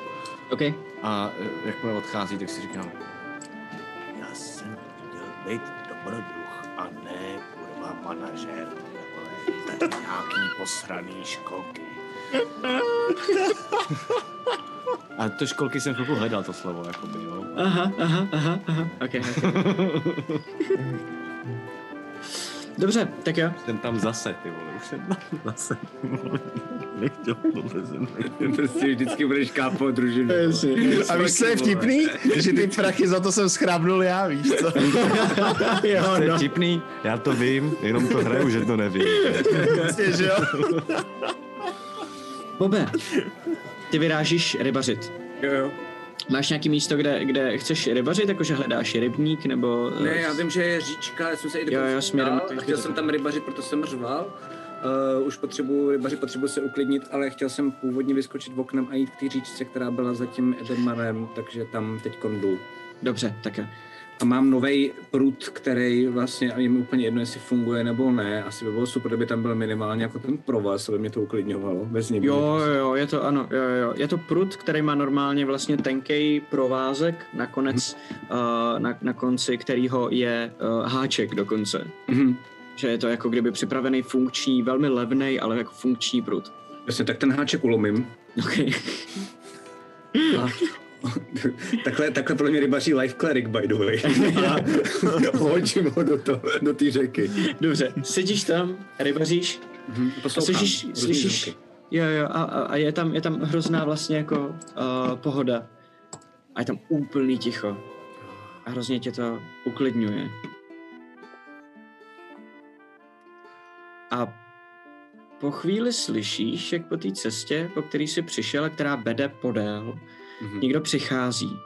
OK.
a eh, jakmile odchází, tak si říkám, já jsem chtěl být dobrodruh a ne kurva manažer, nějaký posraný školky. A to školky jsem chvilku hledal to slovo, jakoby, jo.
Aha, aha, aha, aha. OK, OK. [LAUGHS] Dobře, tak jo.
Jsem tam zase, ty vole, už jsem tam zase. Nechtěl tohle jsem
Prostě vždycky budeš kápo družinu.
A víš, co je vtipný? Že ty prachy za to jsem schrábnul já, víš co? [LAUGHS]
jo,
To je
no.
vtipný, já to vím, jenom to hraju, že to nevím.
Vlastně, že jo?
Bobe, ty vyrážíš rybařit.
Jo, jo.
Máš nějaký místo, kde, kde chceš rybařit, jakože hledáš rybník, nebo...
Ne, já vím, že je říčka, já jsem se i
Jo, jo, směrem
dal chtěl jsem tam rybařit, proto jsem řval. Uh, už potřebuji, rybaři potřebuji se uklidnit, ale chtěl jsem původně vyskočit v oknem a jít k té říčce, která byla za tím Edemarem, takže tam teď jdu.
Dobře, tak jo.
A mám nový prut, který vlastně, a je mi úplně jedno, jestli funguje nebo ne. Asi by bylo super, kdyby tam byl minimálně jako ten provaz, aby mě to uklidňovalo. Bez něj.
Jo, jo, jo, je to, ano, jo, jo. Je to prut, který má normálně vlastně tenkej provázek, nakonec, uh, na, na konci kterého je uh, háček dokonce.
Mhm.
Že je to jako kdyby připravený funkční, velmi levný, ale jako funkční prut.
Jasně, tak ten háček ulomím.
Okay.
A [LAUGHS] takhle, takhle pro mě rybaří life cleric, by the way. [LAUGHS] A hodím ho do, to, do té řeky.
Dobře, sedíš tam, rybaříš
Mhm,
a slyšíš, slyšíš,
zvuky.
jo, jo, a, a, a je, tam, je tam hrozná vlastně jako uh, pohoda. A je tam úplný ticho. A hrozně tě to uklidňuje. A po chvíli slyšíš, jak po té cestě, po který jsi přišel a která vede podél,
Mhm.
někdo přichází.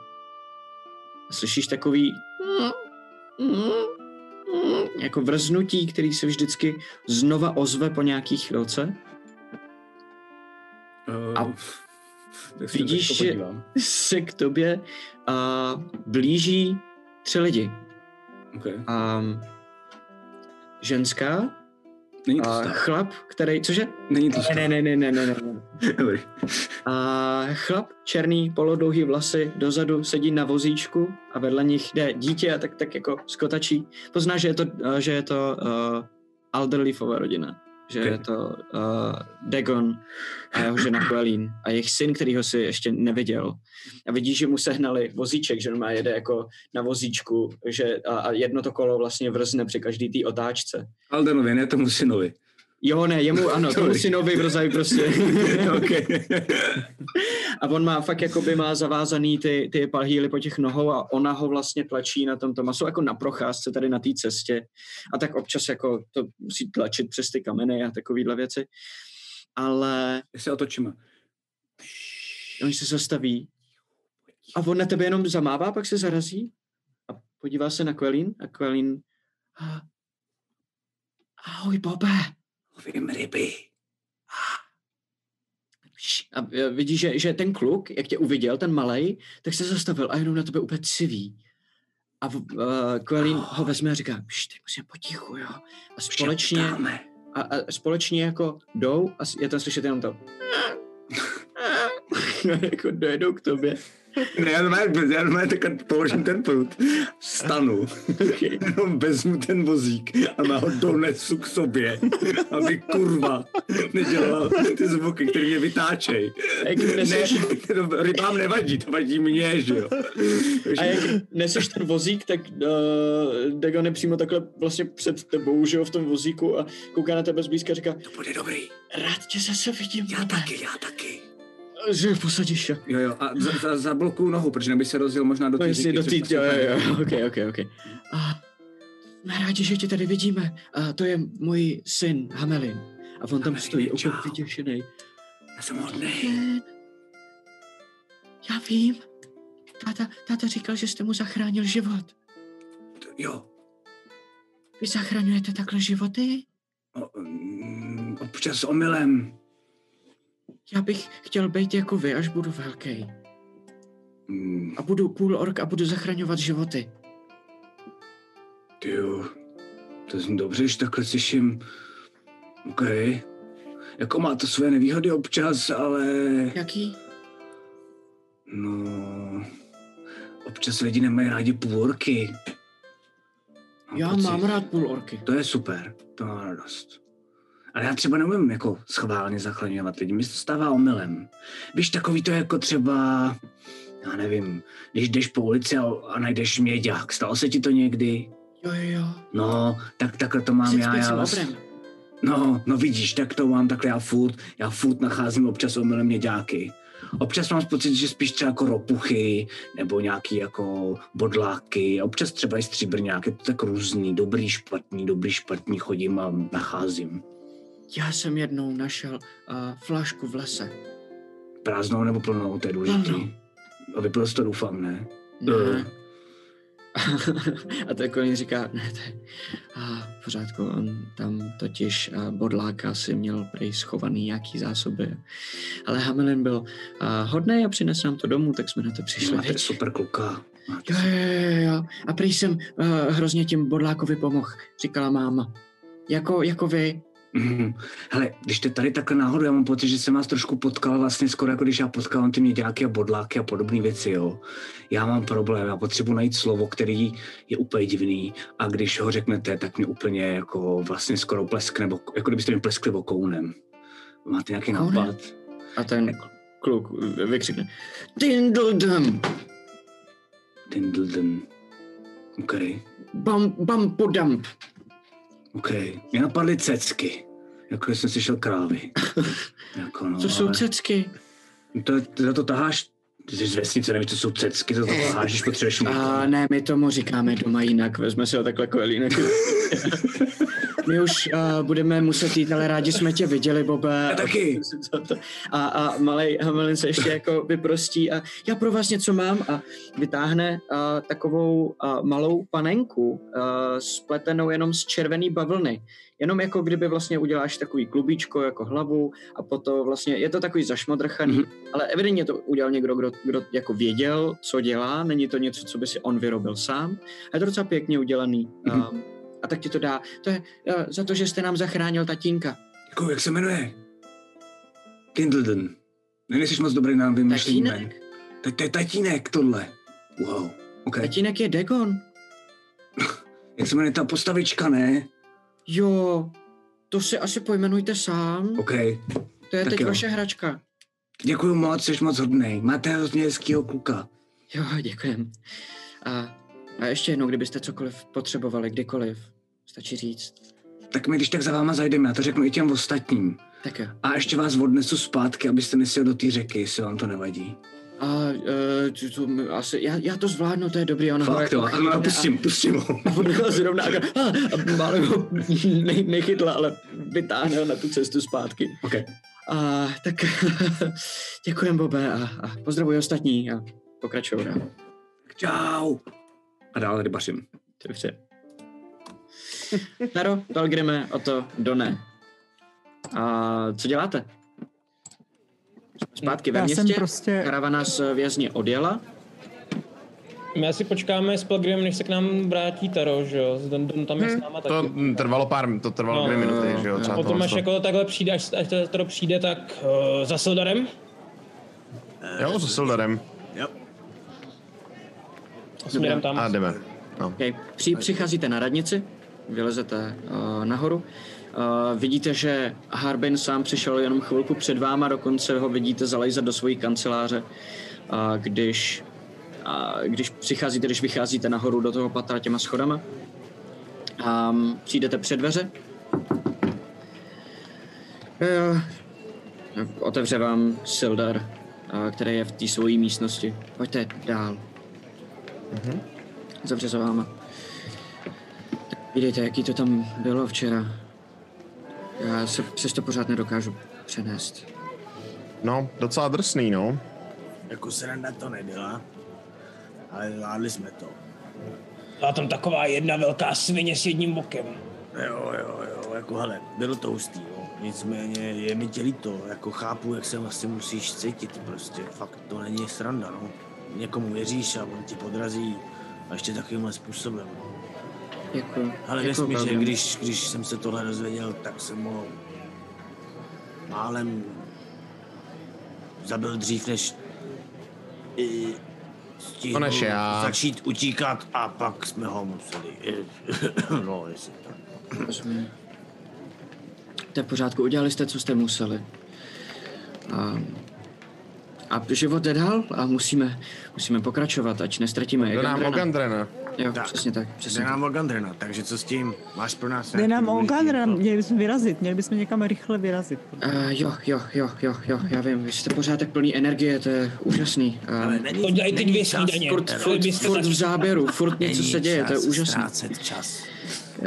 Slyšíš takový jako vrznutí, který se vždycky znova ozve po nějaký chvilce.
Uh,
A vidíš, že se k tobě a blíží tři lidi.
Okay.
A ženská,
Není to stav.
chlap, který, cože?
Není to.
Ne, ne, ne, ne, ne, ne, ne.
Dobrý.
A chlap, černý, polodlouhý vlasy, dozadu sedí na vozíčku a vedle nich jde dítě a tak, tak jako skotačí. Pozná, že je to, uh, že je to uh, Alderleafová rodina. Že
Ok.
je to uh, Dagon a jeho žena [COUGHS] Quelín a jejich syn, kterýho si ještě neviděl. A vidíš, že mu sehnali vozíček, že on má jede jako na vozíčku že, a, a jedno to kolo vlastně vrzne při každý té otáčce.
Aldenovi, ne tomu synovi.
Jo, ne, jemu ano, [LAUGHS] tomu
Sorry.
synovi vrzají prostě. [LAUGHS] A on má fakt jakoby má zavázaný ty, ty palhýly po těch nohou a ona ho vlastně tlačí na tom Tomasu jako na procházce tady na té cestě. A tak občas jako to musí tlačit přes ty kameny a takovýhle věci. Ale
Já se otočím.
oni se zastaví a on na tebe jenom zamává, pak se zarazí a podívá se na Quelín a Quelín "Ah, Ahoj, Bobe.
Lovím ryby.
A e, vidíš, že, že ten kluk, jak tě uviděl, ten malej, tak se zastavil a jenom na tebe úplně civí. A uh, Quelín ho vezme a říká, teď musíme potichu, jo. A společně, a, a společně jako jdou a je tam slyšet jenom to. [LAUGHS] jako dojedou k tobě.
Ne, já normálně, já normálně takhle položím ten prut, stanu,
Okay. [LAUGHS]
jenom vezmu ten vozík a má ho donesu k sobě, aby kurva nedělal ty zvuky, které mě vytáčej.
Jak
Ne,
neseš, [LAUGHS]
to rybám nevadí, to vadí mně, že jo.
a jak neseš ten vozík, tak uh, Dagon je přímo takhle vlastně před tebou, že jo, v tom vozíku a kouká na tebe zblízka a říká,
To bude dobrý.
rád tě zase vidím,
Já
Bobe."
taky, já taky.
Že posadíš.
Jo, jo, a za, za, zablokuju nohu, protože neby se rozjel možná do
No
té říky,
do
asi
jo, jo, jo, ok, ok, ok. A jsme rádi, že tě tady vidíme. A to je můj syn, Hamelin. A on tam
Hamelin,
stojí úplně vytěšený.
Já jsem.
Jen. Já vím. Táta, táta říkal, že jste mu zachránil život.
Jo.
Vy zachraňujete takhle životy?
O, mm, občas omylem.
Já bych chtěl být jako vy, až budu velký.
Hmm,
A budu půl ork a budu zachraňovat životy.
tyjo, to zní dobře, že takhle slyším. OK. Jako má to své nevýhody občas, ale
Jaký?
no... Občas lidi nemají rádi půlorky. Mám
Já
pocit.
mám rád půl orky.
To je super, to má radost. Ale já třeba neumím jako schválně zachraňovat lidi, mi se to stává omylem. Víš, takový to jako třeba, já nevím, když jdeš po ulici a, a najdeš měďák, stalo se ti to někdy?
Jo, jo, jo.
No, tak takhle to mám
Před
já. já
obrem.
No, no vidíš, tak to mám takhle já furt, já furt nacházím občas omylem měďáky. Občas mám pocit, že spíš třeba jako ropuchy, nebo nějaký jako bodláky, občas třeba i stříbrňák, je to tak různý, dobrý, špatný, dobrý, špatný, chodím a nacházím.
Já jsem jednou našel uh, flašku v lese.
Prázdnou nebo plnou, to je důležitý. A vypil jsi to, doufám, ne?
Ne.
Eh. [LAUGHS]
a tak on říká, ne, to je a, v pořádku, on tam totiž a, bodláka si měl prej schovaný nějaký zásoby. Ale Hamelin byl a, hodnej a přinesl nám to domů, tak jsme na to přišli.
Máte super kluka. Máte
Jo, jo, jo, jo. A prý jsem uh, hrozně tím bodlákovi pomohl, říkala máma. Jako, jako vy.
Mhm. Hele, když jste tady takhle náhodou, já mám pocit, že jsem vás trošku potkal vlastně skoro jako když já potkávám ty měďáky a bodláky a podobné věci, jo. Já mám problém, já potřebuji najít slovo, který je úplně divný a když ho řeknete, tak mě úplně jako vlastně skoro pleskne, nebo jako kdybyste mi pleskli okounem. Máte nějaký
Okounem?
nápad?
A ten kluk vykřikne. Dindledum,
Dindledum. OK,
bam, bam, podamp.
OK. Mě napadly cecky. Jako jsem slyšel krávy. [LAUGHS] jako no,
Co jsou
ale-
cecky?
To, to, to taháš, ty jsi z vesnice, nevíš, co jsou cecky, to, to taháš, když potřebuješ. [LAUGHS]
A ne, my tomu říkáme doma jinak, vezme si ho takhle koelínek. [LAUGHS] My už uh, budeme muset jít, ale rádi jsme tě viděli, Bobe.
Já taky.
A, a malej Hamelin se ještě jako vyprostí a já pro vás něco mám a vytáhne uh, takovou uh, malou panenku uh, spletenou jenom z červený bavlny. Jenom jako kdyby vlastně uděláš takový klubíčko jako hlavu a potom vlastně, je to takový zašmodrchaný,
Mhm.
ale evidentně to udělal někdo, kdo, kdo jako věděl, co dělá, není to něco, co by si on vyrobil sám. A je to docela pěkně udělaný.
Mhm.
Um, a tak ti to dá. To je uh, za to, že jste nám zachránil tatínka.
Jako, jak se jmenuje? Kindledon. Nejsi moc dobrý na vymýšlení jmen.
Tatínek?
To, je tatínek, tohle. Wow. OK.
Tatínek je Degon. [LAUGHS]
Jak se jmenuje ta postavička, ne?
Jo, to si asi pojmenujte sám.
OK.
To je
tak
teď
jo.
vaše hračka.
Děkuji moc, jsi moc hodnej. Máte hrozně hezkýho kluka.
Jo, děkujem. A, a ještě jednou, kdybyste cokoliv potřebovali, kdykoliv, stačí říct.
Tak my když tak za váma zajdeme, já to řeknu i těm ostatním.
Tak jo.
A ještě vás odnesu zpátky, abyste nesjel do té řeky, jestli vám to nevadí.
A uh, to, to, asi, já, já to zvládnu, to je dobrý. Ono
Fakt
jako
jo, ano, pustím, pustím ho.
A on ho zrovna a, a, a málem ho [LAUGHS] ne, nechytla, ale vytáhne ho na tu cestu zpátky.
OK.
A tak [LAUGHS] děkujem, Bobe, a, a pozdravuji ostatní a pokračuju dál.
Čau. A dále rybařím.
Dobře. Naro, Pelgrime, o to Done. A co děláte? Zpátky ve
Já jsem
městě,
prostě-
karavana z vězně odjela.
My asi počkáme s Pelgrimem, než se k nám vrátí Taro, že jo? Don, Don tam je s náma taky.
To trvalo pár, to trvalo
No,
dvě minuty, že jo?
no.
třeba
A potom, až
to.
jako takhle přijde, až, až to- Taro přijde, tak uh, za Sildarem.
Jo, s Sildarem.
Jo.
A směrem tam.
A jdeme. No.
Okay. Při, přicházíte na radnici, vylezete uh, nahoru. Uh, vidíte, že Harbin sám přišel jenom chvilku před váma, dokonce ho vidíte zalejzat do svojí kanceláře, uh, když, uh, když přicházíte, když vycházíte nahoru do toho patra těma schodama. Um, přijdete před dveře. Uh, otevře vám Sildar, uh, který je v té svojí místnosti. Pojďte dál. Zavře za váma. Vidíte, jaký to tam bylo včera. Já se přesto pořád nedokážu přenést.
no, docela drsný, no.
Jako sranda to nebyla, ale zvládli jsme to.
Byla tam taková jedna velká svině s jedním bokem.
Jo, jo, jo, jako hele, bylo to hustý, no. Nicméně je mi tě líto, jako chápu, jak se vlastně musíš cítit, prostě fakt to není sranda, no. Někomu věříš a on ti podrazí a ještě takovýmhle způsobem. no.
Děkuji.
Ale věř
Děkuji,
mi, že když, když jsem se tohle dozvěděl, tak jsem ho málem zabil dřív, než i stihl
než já.
začít utíkat a pak jsme ho museli. [COUGHS] no, jestli tak.
Rozumím. To je v pořádku, udělali jste, co jste museli. A, a život jde dál a musíme, musíme pokračovat, ať nestratíme Egandrena.
Ogandrena.
Jo,
Tak.
přesně tak, přesně
Jde
tak.
nám o Gandrena, takže co s tím? Máš pro nás
Jde nám o
info?
měli bychom vyrazit, měli bychom někam rychle vyrazit.
Uh, jo, jo, jo, jo, jo, já vím, vy jste pořád tak plný energie, to je úžasný.
Ale
Uh,
není,
To dělají ty
není
dvě
čas,
snídaně.
furt, furt, furt v záběru, furt něco
není
se děje, to je úžasný.
čas.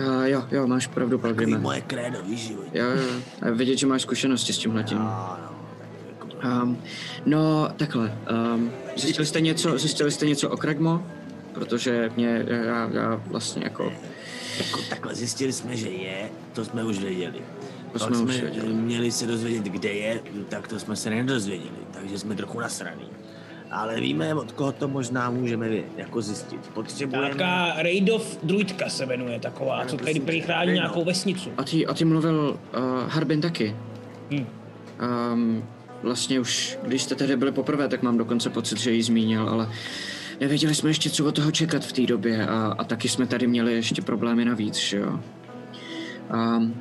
Uh, jo, jo, máš pravdu,
Takový
Pelgrime.
moje krédo, víš.
Jo, jo, a vidět, že máš zkušenosti s tímhletím.
No, no, tak
Um, no, takhle. Um, zjistili jste něco, zjistili jste něco o Kragmo? Protože mě, já, já vlastně jako,
jako takhle zjistili jsme, že je, to jsme už věděli.
To jsme
jsme
už věděli.
měli se dozvědět, kde je, tak to jsme se nedozvěděli, takže jsme trochu nasraný. Ale víme, od koho to možná můžeme vědět, jako zjistit. Potřebujeme...
Nějaká Raidov druidka se jmenuje taková,
Ano,
co tady
prosím
prý
tě,
chrání
Raidov.
nějakou vesnicu.
a ty, a ty mluvil uh, Harbin taky.
Hm.
Um, vlastně už, když jste tady byli poprvé, tak mám dokonce pocit, že ji zmínil, ale nevěděli jsme ještě, co od toho čekat v té době a, a taky jsme tady měli ještě problémy navíc, že jo. Um,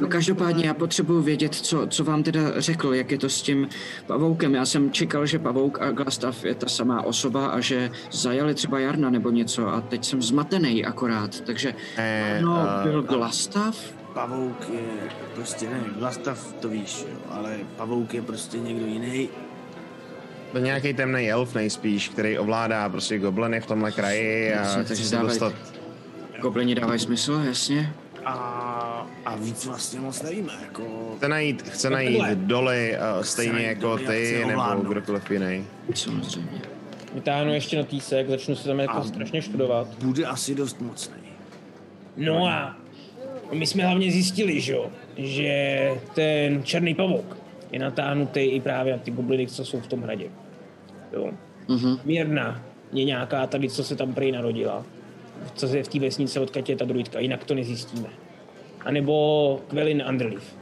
No každopádně já potřebuji vědět, co, co vám teda řekl, jak je to s tím pavoukem. Já jsem čekal, že pavouk a Glastav je ta samá osoba a že zajali třeba Jarna nebo něco a teď jsem zmatený akorát, takže
Eh,
no, byl Glastav?
Pavouk je prostě ne, Vlastav to víš, jo, ale Pavouk je prostě někdo jiný.
To je nějaký temný elf nejspíš, který ovládá prostě gobliny v tomhle kraji a
Jasně,
chce se
dávaj-
dostat.
Goblini dávají smysl, jasně.
A, a víc vlastně moc nevíme, jako...
Chce najít, chce najít doly uh, stejně
najít
jako ty, nebo kdokoliv jiný.
Samozřejmě.
Vytáhnu ještě notýsek, začnu se tam jako
A-
strašně studovat.
Bude asi dost mocný.
No a my jsme hlavně zjistili, že, jo, že ten černý pavouk je natáhnutý i právě na ty gobliny, co jsou v tom hradě. Jo.
Mhm.
Mírna je nějaká tady, co se tam prý narodila. Co je v té vesnici, odkud je ta druidka, jinak to nezjistíme. A nebo Quelin Underleaf.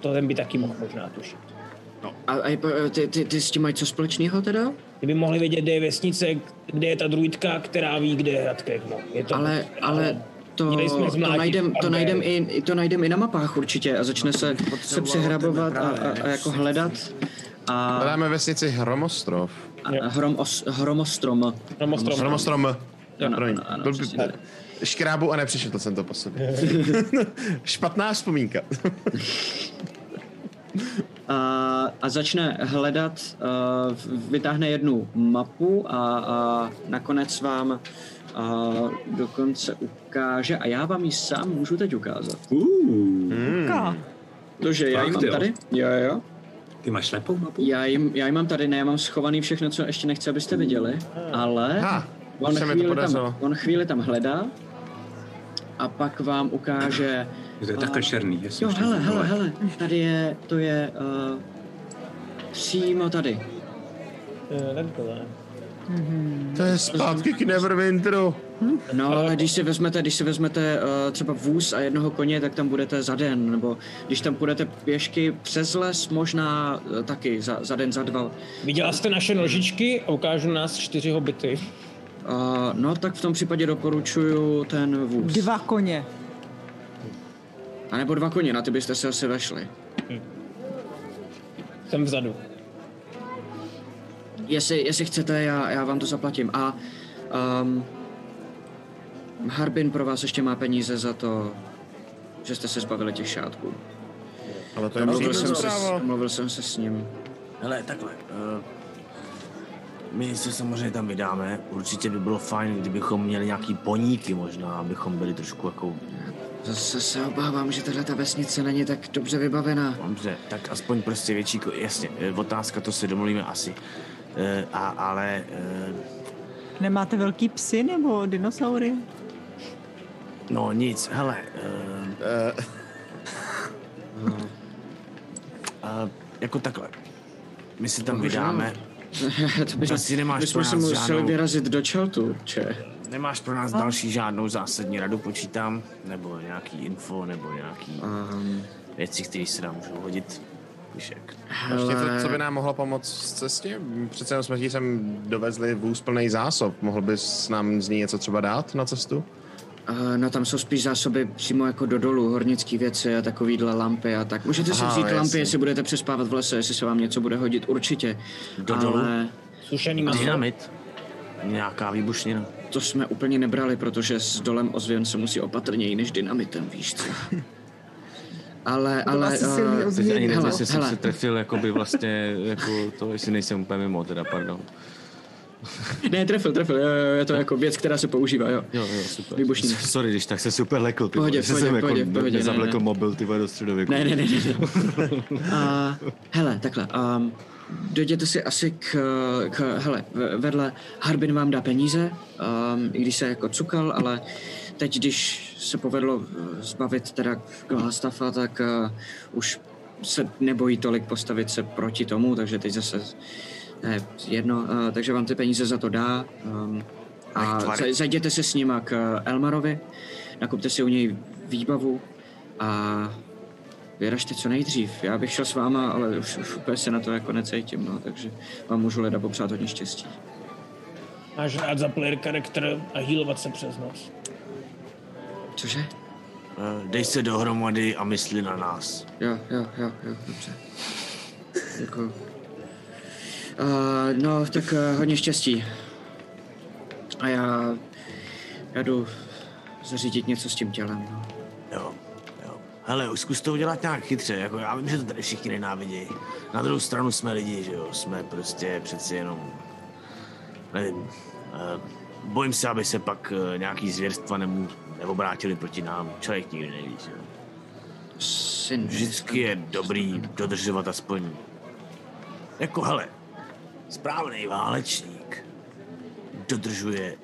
To ten by taky mohl možná tušit.
A, a ty, ty, ty s tím mají co společného teda?
Kdyby mohli vědět, kde je vesnice, kde je ta druidka, která ví, kde je Hrad Kekmo. Je to
Ale, ale to, to najdem, to najdem, i, to najdem i na mapách určitě a začne se, se přehrabovat a, a, a jako hledat. A,
Hledáme vesnici Hromostrov.
a hrom, os, hromostrom.
Hromostrom.
Hromostrom.
Ano, ano, ano.
Škrábu a nepřečetl jsem to po sobě. [LAUGHS] Špatná vzpomínka.
a, a začne hledat, a vytáhne jednu mapu a, a nakonec vám a dokonce ukáže, a já vám ji sám můžu teď ukázat.
Uh,
Ká.
Tože já ji
Fakt,
mám tady. Jo, jo,
ty máš slepou mapu?
Já jim, já jim mám tady, ne, já mám schovaný všechno, co ještě nechci, abyste viděli, ale
Ha,
on,
už se mi to
chvíli tam, on chvíli tam hledá a pak vám ukáže...
To je takhle černý. jestli
Jo, hele,
to
hele, hele, tady je, to je uh, přímo tady.
Eh, Takhle.
To je zpátky k Neverwinteru.
No, ale když si vezmete, když si vezmete uh, třeba vůz a jednoho koně, tak tam budete za den, nebo když tam půjdete pěšky přes les, možná uh, taky za, za den, za dva.
Viděla jste naše nožičky a ukážu nás čtyři hobity.
Uh, no, tak v tom případě doporučuju ten vůz.
Dva koně.
A nebo dva koně, na ty byste se asi vešli.
Jsem vzadu.
Jestli, jestli chcete, já, já vám to zaplatím. A um, Harbin pro vás ještě má peníze za to, že jste se zbavili těch šátků.
Ale to je
Mluvil jsem, se, mluvil jsem se s ním.
Hele, takhle. Uh, my se samozřejmě tam vydáme. Určitě by bylo fajn, kdybychom měli nějaký poníky možná, abychom byli trošku jako...
Zase se obávám, že tahle ta vesnice není tak dobře vybavená.
Dobře, tak aspoň prostě větší... Jasně, eh, otázka, to se domluvíme asi. Uh, a, ale... Uh,
Nemáte velký psy nebo dinosaury?
No nic, hele. Uh,
Uh,
uh, jako takhle. My si tam
Bohužel.
vydáme. [LAUGHS]
to by
Asi nemáš
my jsme
pro
se
nás
museli
žádnou-
vyrazit do Čeltu, če?
Nemáš pro nás další žádnou zásadní radu, počítám? Nebo nějaký info, nebo nějaký
Um,
věci, které se nám můžou hodit? Víš jak?
ještě
hele,
to, co by nám mohlo pomoct v cestě? Přece jenom jsme ti sem dovezli vůz plný zásob. Mohl bys nám z ní něco třeba dát na cestu?
Uh, no tam jsou spíš zásoby přímo jako do dolů, hornické věci a takovýhle lampy a tak. Můžete si
Aha,
vzít
jasně.
lampy, jestli budete přespávat v lese, jestli se vám něco bude hodit, určitě.
Do dolů?
Ale
Sušený maso.
Dynamit. Nějaká výbušnina.
to jsme úplně nebrali, protože s dolem ozvěn se musí opatrněji než dynamitem, víš co. [LAUGHS] Ale,
To
ale...
asi
eh,
silný
Teď ani nevím, jestli jsem se trefil jakoby vlastně jako to, jestli nejsem úplně mimo, teda pardon.
Ne, trefil, trefil, jo, jo, je to jako věc, která se používá, jo.
Jo, jo, super. Sorry, když tak se super lekl, ty
Pohodě, pohodě,
jsem
pohodě,
jako
pohodě, ne,
nezavlekl
ne.
mobil, ty do středověku.
Ne, ne, ne, ne. ne. [LAUGHS] A, hele, takhle. Um, dojděte si asi k, k hele, vedle Harbin vám dá peníze, um, i když se jako cukal, ale teď, když se povedlo eh, zbavit teda Glastafa, tak uh, už se nebojí tolik postavit se proti tomu, takže teď zase ne, jedno, uh, takže vám ty peníze za to dá. Um, a zajděte se s nima k Elmarovi, nakupte si u něj výbavu a vyražte co nejdřív. Já bych šel s váma, ale už, už úplně se na to jako necítím, no, takže vám můžu leda popřát hodně štěstí.
Máš rád za player character a healovat se přes noc.
Cože?
Eh, Dej se dohromady a mysli na nás.
Jo, jo, jo, jo, dobře. Děkuju. Uh, no, tak uh, hodně štěstí. A já, já jdu zařídit něco s tím tělem, no.
Jo, jo. Hele, už zkus to udělat nějak chytře, jako já vím, že to tady všichni nenávidí. Na druhou stranu jsme lidi, že jo, jsme prostě přeci jenom, nevím, uh, bojím se, aby se pak uh, nějaký zvěrstva nemů, neobrátili proti nám. Člověk nikdy neví, že.
Syn.
Vždycky je dobrý dodržovat aspoň, jako hele, správný válečník dodržuje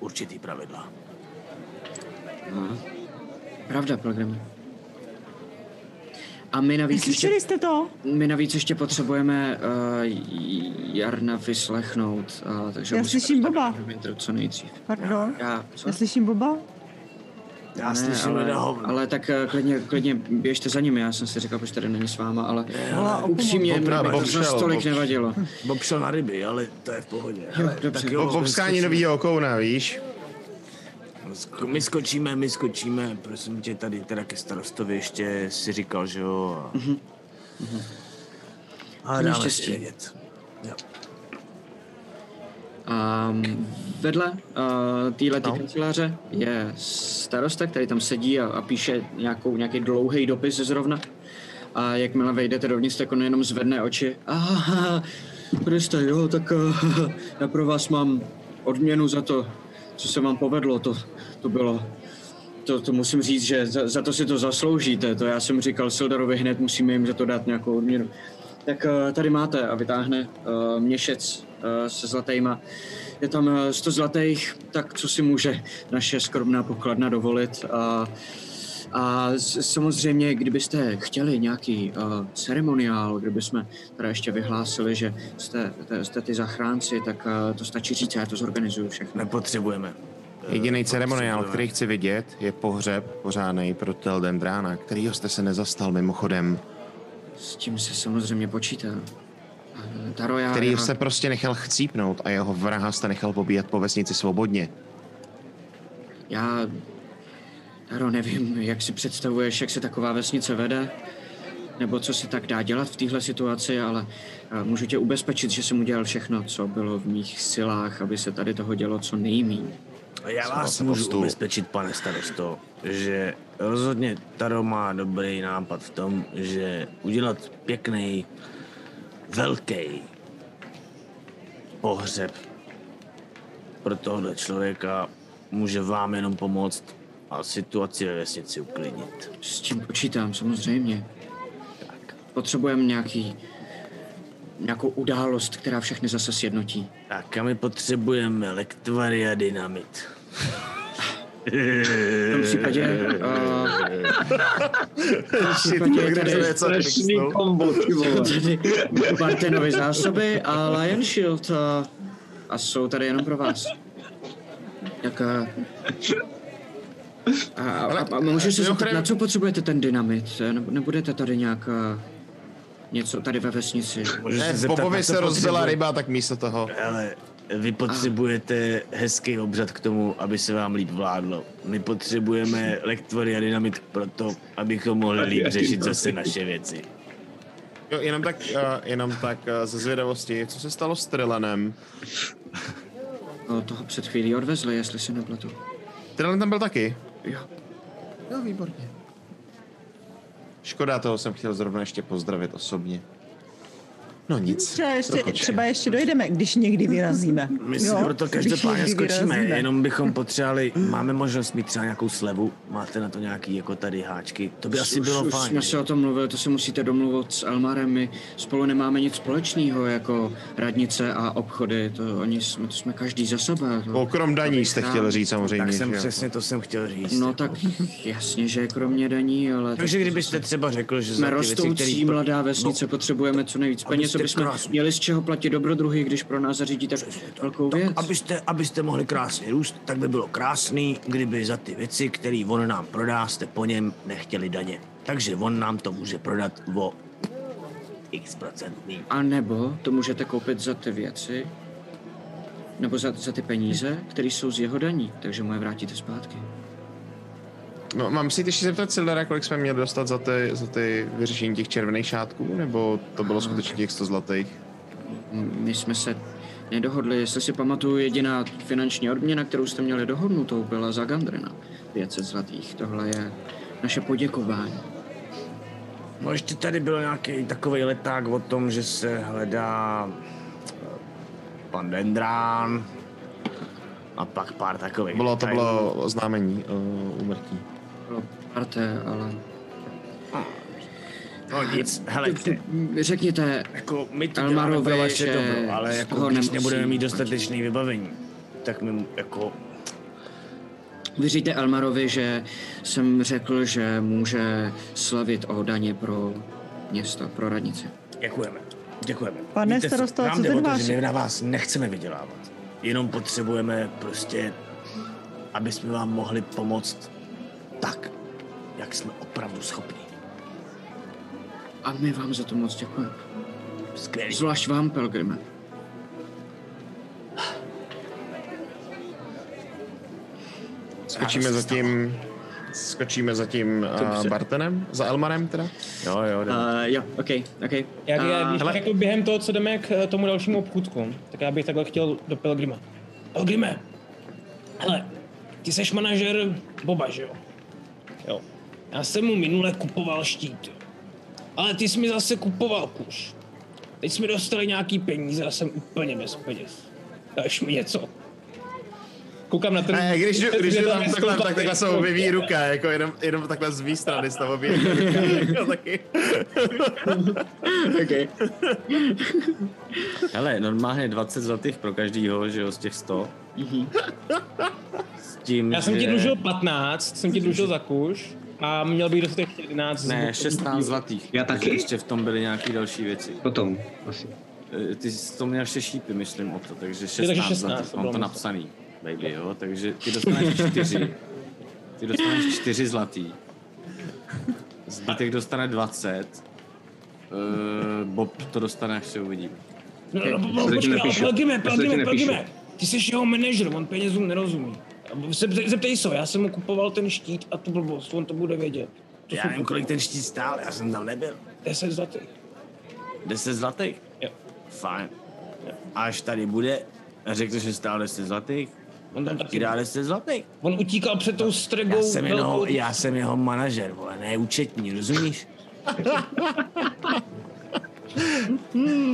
určitý pravidla.
Pravda, Pilgrim. A my navíc ještě,
Slyšeli jste to?
my navíc ještě potřebujeme uh, Jarna vyslechnout, uh, takže
Já
musíme
slyším Boba.
co nejdřív.
Pardon.
Já, co?
Já slyším Boba?
Já
Ne,
slyším
ale,
hovno.
ale tak eh, klidně, klidně běžte za nimi, já jsem si říkal, proč tady není s váma, ale
o
upřímně
Bob
to za
šel,
stolik
Bob-
nevadilo.
Bob šel na ryby, ale to je v pohodě. Hele,
dobře.
tak jo,
Bob skání nový okouna, víš?
My skočíme, my skočíme, prosím tě, tady teda ke starostovi ještě si říkal, že jo. A... Mm-hmm. Ale dáme
štěstí.
si vědět. Jo.
A vedle uh, téhle
No.
kanceláře je starosta, který tam sedí a, a píše nějakou, nějaký dlouhý dopis zrovna. A jakmile vejdete dovnitř, tak on jenom zvedne oči. Aha, Kriste, jo, tak uh, já pro vás mám odměnu za to, co se vám povedlo. To, to bylo to, to musím říct, že za, za to si to zasloužíte. To já jsem říkal Sildarovi hned, musíme jim za to dát nějakou odměnu. Tak uh, tady máte a vytáhne uh, měšec se zlatýma. Je tam uh, 100 zlatých, tak co si může naše skromná pokladna dovolit. A, a samozřejmě, kdybyste chtěli nějaký uh, ceremoniál, kdybychom teda ještě vyhlásili, že jste, te- jste ty zachránci, tak uh, to stačí říct, já to zorganizuju všechno.
Nepotřebujeme.
Jediný ceremoniál, který chci vidět, je pohřeb pořádný pro Teldendrána, kterýho jste se nezastal mimochodem,
S tím se samozřejmě počítá. Já,
který
já,
se prostě nechal chcípnout a jeho vraha jste nechal pobíjet po vesnici svobodně.
já, Taro, nevím, jak si představuješ, jak se taková vesnice vede, nebo co se tak dá dělat v téhle situaci, ale a, můžu tě ubezpečit, že jsem udělal všechno, co bylo v mých silách, aby se tady toho dělo co nejmíň.
A já vás můžu ubezpečit, pane starosto, že rozhodně Taro má dobrý nápad v tom, že udělat pěkný, velký pohřeb pro tohle člověka může vám jenom pomoct a situaci ve vesnici uklidnit.
S tím počítám, samozřejmě. Potřebujeme nějaký, nějakou událost, která všechny zase sjednotí.
Tak a my potřebujeme lektvary a dynamit.
V tom případě... [LAUGHS] Uh, případě tady-
něco
Strašný kombo, ty vole. [LAUGHS]
zásoby a Lion Shield a, a jsou tady jenom pro vás. Tak a, a, a, a můžu se zeptat, na co potřebujete ten dynamit? Nebudete tady nějak a, něco tady ve vesnici?
Ne, Bobovi se rozděla ryba, tak místo toho.
Ale vy potřebujete hezký obřad k tomu, aby se vám líp vládlo. My potřebujeme lektvory a dynamit proto, abychom mohli líp řešit zase naše věci.
Jo, jenom tak, uh, jenom tak uh, ze zvědavosti, co se stalo s Trillanem?
O, toho před chvílí odvezli, jestli si nepletu.
Trillan tam byl taky?
Jo.
Jo, výborně. Škoda, toho jsem chtěl zrovna ještě pozdravit osobně. No nic.
Třeba ještě, třeba ještě dojdeme, když někdy vyrazíme.
My si
Jo,
proto každopádně skočíme,
vyrazíme.
jenom bychom [LAUGHS] potřebovali, máme možnost mít třeba nějakou slevu, máte na to nějaký jako tady háčky, to by asi
Už-
bylo
už
fajn.
jsme se o tom mluvili, to se musíte domluvit s Elmarem. My spolu nemáme nic společného jako radnice a obchody. To, oni jsme, to jsme každý za sebe. To,
Okrom daní jste chtěl říct samozřejmě.
Tak jsem
že jo?
přesně to jsem chtěl říct.
No tak jasně, že kromě daní, ale...
Takže
tak
kdybyste třeba řekl, že
jsme
věci,
rostoucí
který...
mladá vesnice, potřebujeme co nejvíc peněz, aby jsme
krásně-
měli z čeho platit dobrodruhy, když pro nás zařídí tak velkou věc.
Abyste, abyste mohli krásně růst, tak by bylo krásný, kdyby za ty věci, které on nám prodá, jste po něm nechtěli daně. Takže on nám to může prodat o x procentný.
A nebo to můžete koupit za ty věci, nebo za, za ty peníze, které jsou z jeho daní, takže mu je vrátíte zpátky.
No, mám si ještě zeptat Sildara, kolik jsme měli dostat za ty, za ty vyřešení těch červených šátků, nebo to bylo skutečně těch 100 zlatých?
My jsme se nedohodli, jestli si pamatuju, jediná finanční odměna, kterou jste měli dohodnutou, byla za Gandrina. 500 zlatých. Tohle je naše poděkování.
No ještě tady byl nějaký takový leták o tom, že se hledá eh, pan Dendrán a pak pár takových
Bylo, to
detailů.
bylo oznámení uh, úmrtí.
Bylo ale...
No nic, helejte,
Řekněte,
jako my to
Elmarovi,
děláme pro vaše
že
dobro, ale jako když
nemusí
nebudeme mít
platit.
dostatečný vybavení, tak my jako
vyříte Elmarovi, že jsem řekl, že může slavit o daně pro město, pro radnici.
děkujeme. Děkujeme.
Pane
Víte
starosto, co ten váš-
my na vás nechceme vydělávat. Jenom potřebujeme prostě, aby jsme vám mohli pomoct tak, jak jsme opravdu schopni.
A my vám za to moc děkujeme.
Skvělý.
Zvlášť vám, Pelgrime.
Skočíme za tím, skočíme za tím uh, Bartenem, za Elmarem teda?
Jo, jo, jdeme.
Uh, jo, OK, OK.
Jak
A-
já, když
hele.
řekl během toho, co jdeme k eh, tomu dalšímu obchůdku, tak já bych takhle chtěl do Pelgrima. Pelgrime, hele, ty seš manažer Boba, že jo? Jo. Já jsem mu minule kupoval štít, jo. Ale ty jsi mi zase kupoval kuš. Teď jsme dostali nějaký peníze a jsem úplně bez peněz. Dáš mi něco. Koukám na ten...
Ne, když, jdu- když jdu
je
tam takhle, tak takhle se objeví ruka, jako jenom, jenom takhle z mý strany se tam objeví [LAUGHS] ruka, jako taky.
OK.
Hele, normálně 20 zlatých pro každýho, že jo, z těch 100. S tím,
Já jsem ti
že-
dlužil 15, jsem ti dlužil za kuš a měl bych dostat těch 11.
Ne,
z-
16 zlatých.
Já taky?
Ještě v tom byly nějaké další věci.
Potom, asi.
Eh, Ty jsi to měl ještě šípy, myslím o to, takže 16,
takže 16
zlatých,
to
mám
bylo
to napsaný, baby, jo, takže ty dostaneš 4, ty dostaneš 4 zlatý, zbytek dostane 20, uh, Bob to dostane, až se uvidí.
No, no, no,
ti
počkej,
ti
Pelgrime,
nepíšu.
Pelgrime. Ty jsi jeho manažer, on penězům nerozumí. Zeptej, zeptej se, já jsem mu kupoval ten štít a tu blbost, on to bude vědět. To
Já nevím, kolik ten štít stál, já jsem tam nebyl.
10 zlatých.
10 zlatých?
Jo.
Fajn. Až tady bude řekl, že stál 10 zlatých,
On tam taky
dá 10 zlatých.
On utíkal před tou stregou.
Já jsem, jeho, já jsem jeho manažer, vole, ne účetní, rozumíš? [LAUGHS]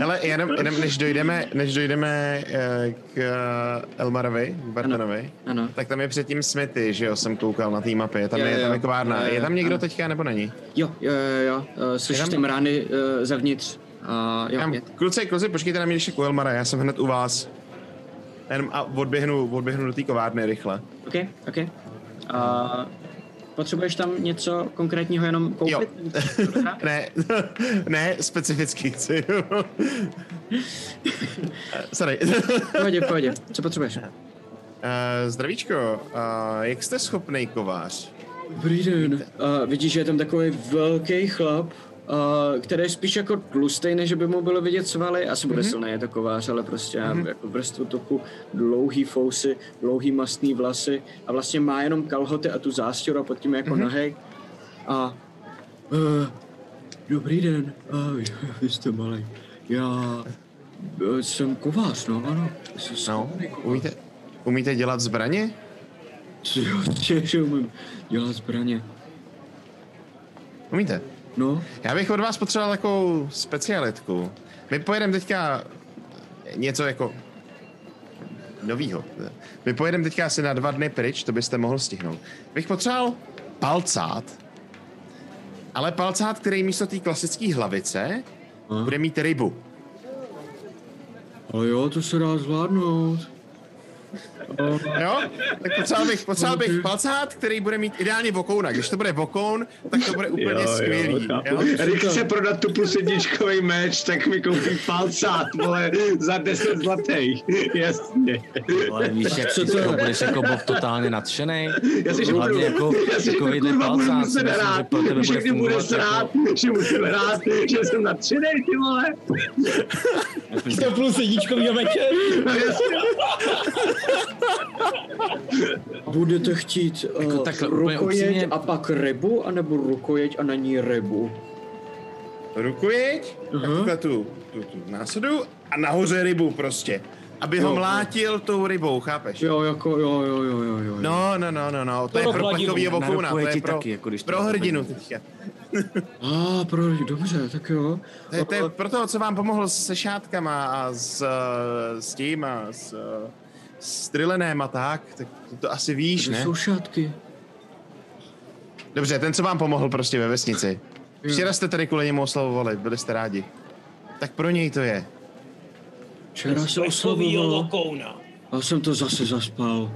Hele, jenom, jenom než dojdeme, než dojdeme eh, k eh, Elmarovi, k Bartenovi,
Ano.
tak tam je předtím Smithy, že jo, jsem koukal na té mapě, tam
Jo,
je,
jo,
tam je kovárna.
jo, jo,
Je tam někdo
ano.
teďka nebo není?
Jo, jo, jo, jo. Uh, slyšíš
Jenom-
tam rány uh, zevnitř. Uh, jo,
Tam,
je.
kluci, kluci, počkejte na mě ještě u Elmara, já jsem hned u vás. Jenom a odběhnu, odběhnu do té kovárny rychle.
OK, OK. A potřebuješ tam něco konkrétního jenom koupit?
Jo. [LAUGHS] ne, [LAUGHS] ne, specificky chci. [LAUGHS] Sorry.
Pohodě, pohodě. Co potřebuješ?
Uh, zdravíčko, uh, jak jste schopný kovář?
Dobrý den. Uh, vidíš, že je tam takový velký chlap, uh, který je spíš jako tlustý, než by mu bylo vidět svaly. Asi bude mm-hmm. silný, je to kovář, ale prostě mm-hmm. jako vrstvu toku, dlouhý fousy, dlouhý mastný vlasy a vlastně má jenom kalhoty a tu zástěru a pod tím jako mm-hmm. nahej. A uh, dobrý den, uh, [LAUGHS] vy jste malý. Já uh, jsem kovář, no ano. Jsem
No,
kovář.
umíte, umíte dělat zbraně?
Jo, [LAUGHS] že umím dělat zbraně.
Umíte?
No,
Já bych od vás potřeboval takovou specialitku. My pojedeme teďka něco jako novýho. My pojedeme teďka asi na dva dny pryč, to byste mohl stihnout. Bych potřeboval palcát, ale palcát, který místo té klasické hlavice
Aha.
bude mít rybu.
ale jo, to se dá zvládnout.
Jo? Tak potřeboval bych, potřeboval bych
Ok.
palcát, který bude mít ideálně vokouna. Když to bude vokoun, tak to bude úplně skvělý. Jo?
Erik chce prodat tu plusedničkový meč, tak mi koupí palcát, vole, za 10 zlatých. Jasně.
Ale víš, jak
Co
ty
to
budeš jako Bob totálně nadšenej.
Já si
Hlavně
řeknu,
jako
já si
takovýhle
kurva, budu
palcát si
muset
myslím, že
rád,
pro tebe
že
bude
kdy bude
fungovat
srát,
jako...
že musím rád, že jsem nadšenej, ty vole.
To plus jedničkovýho meče.
No.
Budete chtít uh,
Jako takhle úplně
rukojeť
upřímně-
a pak rybu, anebo rukojeť a na ní rybu?
Rukujeť,
Aha.
takhle tu, tu, tu násadu a nahoře rybu prostě. Aby ho
Jo.
mlátil tou rybou, chápeš?
Jo, jako, jo, jo, jo, jo, jo.
No, no, no, no, no, to,
To
je pro
kladivu.
plechovýho
Na
vokouna, to je pro,
taky, jako když
pro hrdinu teďka. [LAUGHS]
A, pro, dobře, tak jo.
To je, to je pro toho, co vám pomohl se šátkama a s, eh, s tím a s, eh, s trilenem a tak, tak to, to asi víš,
Kde
ne?
jsou šátky?
Dobře, ten, co vám pomohl prostě ve vesnici. Včera jste tady kvůli němu oslavovali, byli jste rádi. Tak pro něj to je.
Včera se
lokouna.
A jsem to zase zaspal.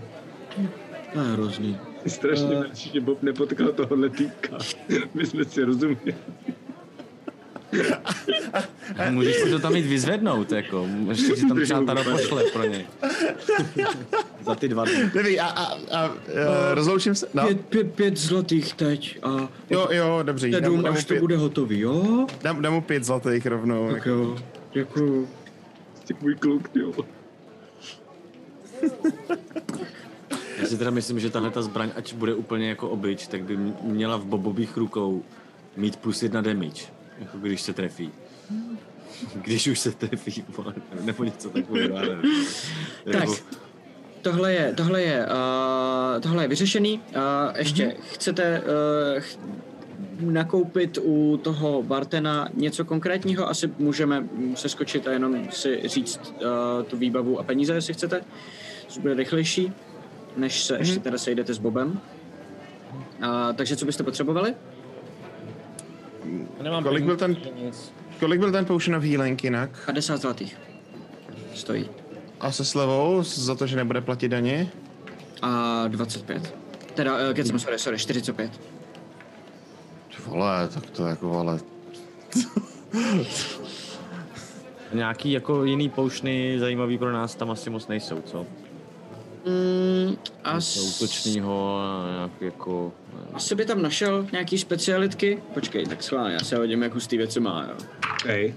To je hrozný.
Strašně mrzí, že Bob nepotkal tohohle týpka. [LAUGHS] My jsme si rozuměli.
Můžeš si to tam jít vyzvednout, jako. Ještě si tam přátara pošle pro něj. Za ty dva dny.
Neví, a, a, a uh, rozloučím se? No.
Pět, pět, pět zlatých teď a
Jo, jo, dobře.
jde
Dám,
dům,
dám,
až to bude hotový, jo?
dám, dám mu pět zlatých rovnou.
Tak jo, děkuju.
Ty můj kluk, jo.
Já si teda myslím, že tahle ta zbraň, ať bude úplně jako obyč, tak by měla v bobových rukou mít plus jedna damage. Jako když se trefí. Když už se trefí, nebo něco takového.
Tak,
Jako-
tohle je, tohle je, uh, tohle je vyřešený. Uh, ještě mm-hmm. chcete uh, ch- nakoupit u toho Bartena něco konkrétního? Asi můžeme mm, seskočit a jenom si říct uh, tu výbavu a peníze, jestli chcete. Což bude rychlejší, než se mm-hmm. ještě teda sejdete s Bobem. Uh, takže co byste potřebovali?
Nemám
Kolik byl ten-. Kolik byl ten potion of healing jinak?
50 zlatých. Stojí.
A se slevou za to, že nebude platit daně?
A 25. Teda, uh, kecem, sorry, sorry, 45.
Ty vole, tak to jako, ale...
Nějaký jako jiný poušny zajímavý pro nás tam asi moc nejsou, co?
Mm, as...
útočného a nějak jako...
Asi by tam našel nějaký specialitky. Počkej, tak schválně, já se hodím, jak hustý věci má, jo.
Hej.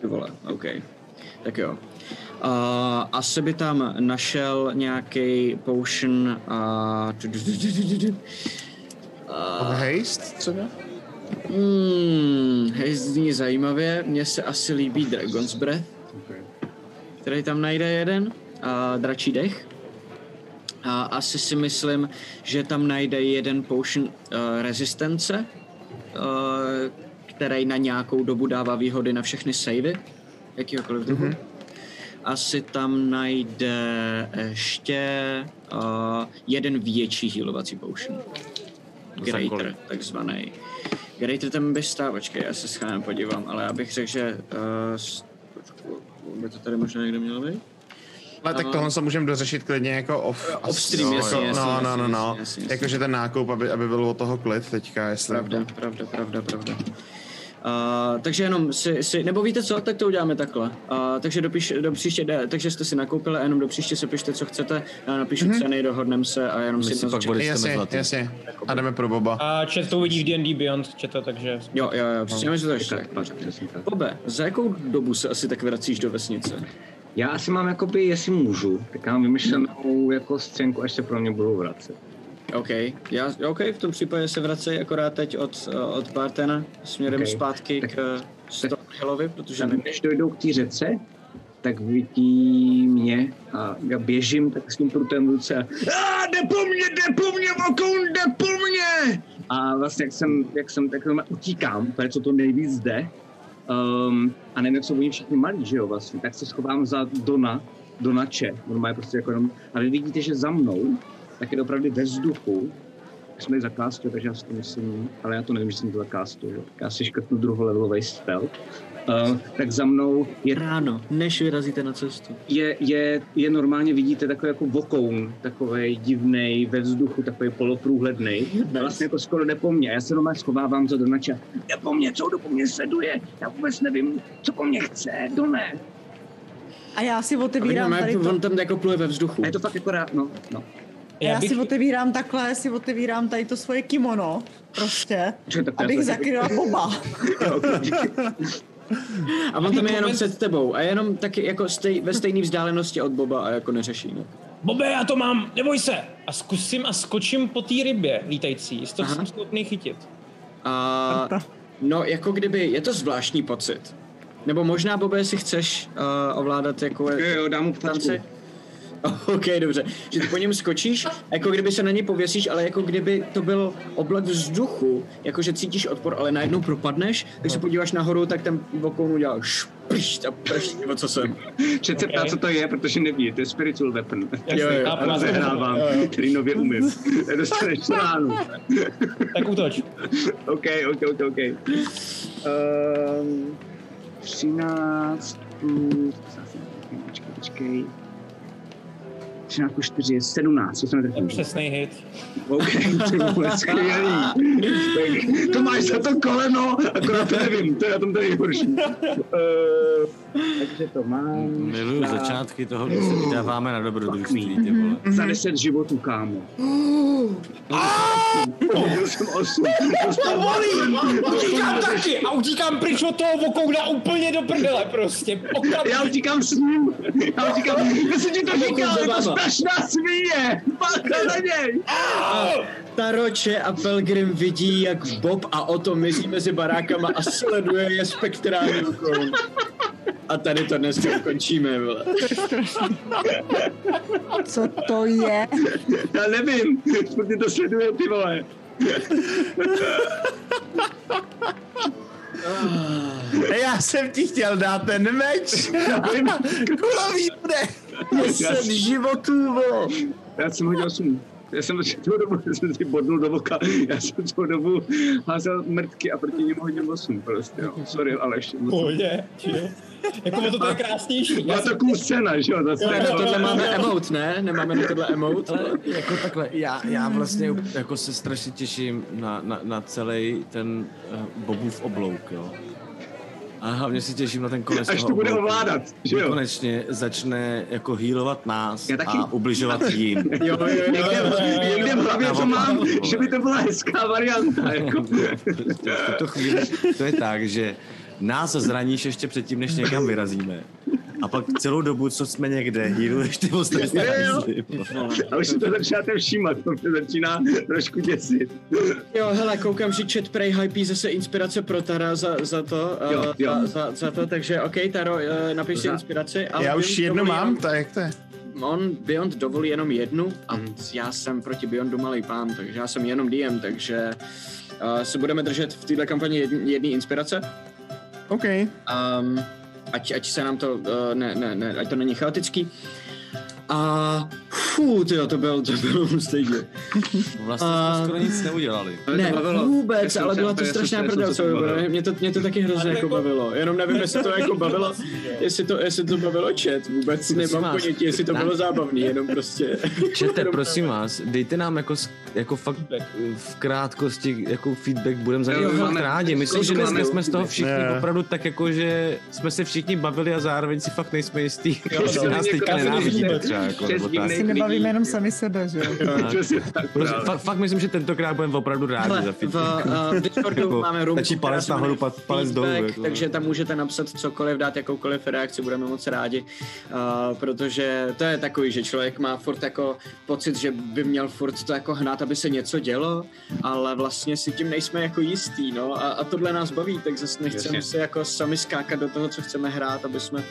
Ty vole, OK. Tak jo. Uh, asi by tam našel nějaký potion a...
Of haste třeba?
Hmm, hej, zní zajímavě. Mně se asi líbí Dragon's Breath, který tam najde jeden. A dračí dech. A asi si myslím, že tam najde jeden potion uh, rezistence, uh, který na nějakou dobu dává výhody na všechny savey, jakýhokoliv druhu. Mm-hmm. Asi tam najde ještě uh, jeden větší healovací potion. Greater, takzvaný. Greater ten by stál, počkej, já se schválně podívám, ale já bych řekl, že uh, s- by to tady možná někde mělo být?
Ale tak tohle se můžeme dořešit klidně jako off.
Off-stream,
asi,
jasně,
jako,
jasně,
No, no,
jasně,
no, no.
jasně, jasně, jasně.
Jakože ten nákup, aby, aby byl od toho klid teďka, jestli...
Pravda, pravda, pravda, pravda. Uh, takže jenom si, si, nebo víte co, tak to uděláme takhle. Uh, takže do, píš, do příště, jde, takže jste si nakoupili a jenom do příště si pište, co chcete, já napíšu mm-hmm. ceny, dohodneme se a jenom
My
si
si pak odečteme
Jasně, jasně. A jdeme pro Boba.
A chat to uvidí v D&D Beyond, chata, takže...
Jo, jo, jo, přesně, no, že to ještě. Bobe, za jakou dobu se asi tak vracíš do vesnice?
Já asi mám jakoby, jestli můžu, tak já mám vymyšlenou jako scénku, až se pro mě budou vracet.
OK, já, OK, v tom případě se vracej akorát teď od, eh, od Bartena směrem
OK.
zpátky
Tak-
k eh, Stonehallovi, protože
Tak
ne...
než dojdou k té řece, tak vidí mě a já běžím tak s tím prutem v ruce a "A, jde po mně, jde po mně, vokoun, jde po mně! A vlastně jak jsem, jak jsem tak utíkám, to je co to nejvíc jde. Um, a nevím, jak jsou oni všichni malí, že jo, vlastně, tak se schovám za Dona, Donače, normálně prostě jako jenom, a vy vidíte, že za mnou, tak je opravdu ve vzduchu, jsme ji zakástovali, takže já si to myslím, ale já to nevím, že jsem to zakástovil. Tak Já si škrtnu druholevelový spell. Uh, tak za mnou je,
Ráno, než vyrazíte na cestu.
je, je, je normálně vidíte takový jako vokoun, takový divný ve vzduchu, takový poloprůhledný. Vlastně jako skoro jde po mně. Já se normálně schovávám za Donača. Jde po mně, co do po mně sleduje? Já vůbec nevím, co po mně chce, Doné.
A já si otevírám tady to.
on tam jako pluje ve vzduchu.
A je to fakt jako rád, no, no.
Já,
bych-
si otevírám takhle, si otevírám tady to svoje kimono, prostě,
Čo, tak to já
abych
to-
zakryla Boba. [LAUGHS] [LAUGHS]
A on tam je jenom před tebou a je jenom taky jako stej, ve stejné vzdálenosti od Boba a jako neřeší. No.
Bobe, já to mám, neboj se! A zkusím a skočím po té rybě lítající, jestli to
Aha.
jsem schopný chytit.
A no jako kdyby, je to zvláštní pocit. Nebo možná, Bobe, si chceš uh, ovládat jako
Jo, jo, dám mu
tanci? [LAUGHS] OK, dobře. Že ty po něm skočíš, jako kdyby se na něj pověsíš, ale jako kdyby to byl oblak vzduchu, jakože cítíš odpor, ale najednou propadneš, když se podíváš nahoru, tak ten vokoun udělal špišť a prští, o co jsem.
Čet se ptá, co to je, protože neví, to je spiritual weapon.
Jo, jo.
A rozehrávám, který nově umím. Dostaneš ránu.
Tak útoč.
OK, OK, OK, OK. Um, 13 plus... Počkej, počkej. 13 plus 4 je 17, co jsem netrefil.
Přesný hit.
OK, [LAUGHS] ty vole, skvělý. To máš za to koleno, akorát to nevím, to je na tom to nejhorší. Uh, [LAUGHS] takže to mám.
Miluju
za-
začátky toho, kdy se vydáváme na dobrodružství, ty vole.
Za 10 životů, kámo. Hodil jsem 8.
To bolí! Utíkám taky a utíkám pryč od toho vokouna úplně do prdele prostě.
Já utíkám s ním. Já utíkám, já jsem ti to říkal, je to
váma.
Strašná svině. Bacha na něj.
Taroče a Pelgrim vidí, jak Bob a Oto mizí mezi barákama a sleduje je spektrální vokoun. A tady to dneska ukončíme, vole.
Co to je?
Já nevím, mě to sleduje, ty vole. [LAUGHS]
Já jsem ti chtěl dát ten meč. [LAUGHS] Kulový bude. Deset životů, vo.
Já jsem hodil 8. Já jsem celou dobu, [LAUGHS] já jsem si bodnul do voka, já jsem celou dobu házel mrtky a proti němu hodil 8 prostě, jo. Sorry, ale ještě.
Pohodě. [LAUGHS] Jako to to je krásnější. Jsem-
to cool scéna, že jo, zase.
Tak tohle máme emote, ne? Nemáme na tohle emote?
Ale jako takhle, já, já vlastně jako se strašně těším na, na, na celý ten uh, Bobův oblouk, jo. A hlavně si těším na ten konec
Až to bude
oblouku.
ovládat, že jo?
konečně začne jako healovat nás
Já taky.
a ubližovat jim. [LAUGHS]
Jo, jo, jo,
Někde,
jo.
někde v hlavě to mám, že by to byla hezká varianta, jako. [LAUGHS]
v tuto chvíli to je tak, že nás zraníš ještě předtím, než někam vyrazíme. A pak celou dobu, co jsme někde, healuješ ty ostatní.
Jo, jo.
hajzly.
A už si to začínáte všímat, to mě začíná trošku děsit.
Jo, hele, koukám, že chat prej hypí zase inspirace pro Tara za, za to, eh,
Jo, jo.
Za, za, za to, takže OK, Taro, eh, napiš si inspiraci. ale
Já už jednu mám,
jenom-
tak jak to je?
On Beyond dovolí jenom jednu a
Hmm.
já jsem proti Beyondu malý pán, takže já jsem jenom DM, takže uh, se budeme držet v této kampani jedné inspirace.
OK.
Um, ať, ať se nám to, uh, ne, ne, ne, ať to není chaotický. A Fú, tyjo, to bylo, to bylo stejně. [LAUGHS]
Vlastně
A-
jsme skoro nic neudělali.
Ne,
to bavilo.
vůbec, ale byla to strašná prdel, co. Mě to, mě to taky hrozně jako bavilo. Jenom nevím, jestli to jako [LAUGHS] bavilo, jestli to, jestli to bavilo chat. Vůbec nemám
vás,
ponětí, jestli to bylo zábavný, jenom prostě.
Čete, [LAUGHS] prosím vás, dejte nám jako, jako fakt v krátkosti jako feedback, budeme za něj fakt rádi. Myslím, že
máme
dneska jsme z toho všichni
Ne.
opravdu tak jako, že jsme se všichni bavili a zároveň si fakt nejsme jistí, že nás teďka
Jako
nenávidíme třeba. Jako,
Si
lidí.
nebavíme jenom sami sebe, že jo?
Přesně tak,
Prostě, fakt, fakt, myslím, že tentokrát budeme opravdu rádi za
v,
feedback.
uh, v Discordu
Jako,
máme room,
stačí palec nahoru, pa- palec dolů, jako.
takže tam můžete napsat cokoliv, dát jakoukoliv reakci, budeme moc rádi, uh, protože to je takový, že člověk má furt jako pocit, že by měl furt to jako hnát, aby se něco dělo, ale vlastně si tím nejsme jako jistý, no, a, a tohle nás baví, tak zase nechceme
Jasně.
se jako sami skákat do toho, co chceme hrát, aby jsme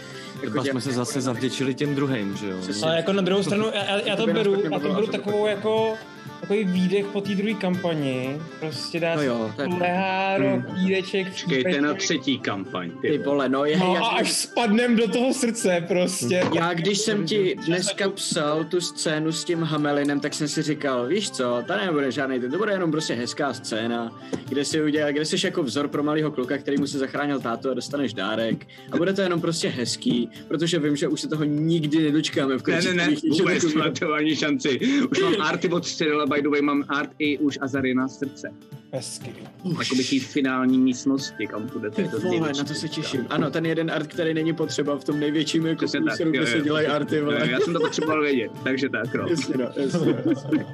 jako
Třeba jsme se zase zavděčili těm druhým, že jo?
Přesně.
Ale jako na druhou stranu, já, já to beru, já to beru takovou jako takový výdech po té druhé kampani. Prostě dát
No jo, to je-
leháro, klídeček,
Počkejte na třetí kampaň.
Ty vole, no, je,
No
já,
a až spadnem do toho srdce prostě.
Já když jsem ti dneska psal tu scénu s tím Hamelinem, tak jsem si říkal, víš co, to nebude žádný, to bude jenom prostě hezká scéna, kde si udělá, kde jsi jako vzor pro malého kluka, který mu se zachránil tátu a dostaneš dárek. A bude to jenom prostě hezký, protože vím, že už se toho nikdy nedočkáme v
Ne,
konci
ne, ne,
ničeho
vůbec to ani šanci. Už mám arty od Cyrila, by the way, mám art i už Azarina srdce.
Hezky.
Jakoby té finální místnosti, kam půjdete.
Ty
to
vole, na to se těším. Ano, ten jeden art, který není potřeba v tom největším jako
jo,
kde se
jo.
dělají arty,
Jo,
vole.
Já jsem to potřeboval vědět, takže tak, no.
Jasně, no, jasně, jasně.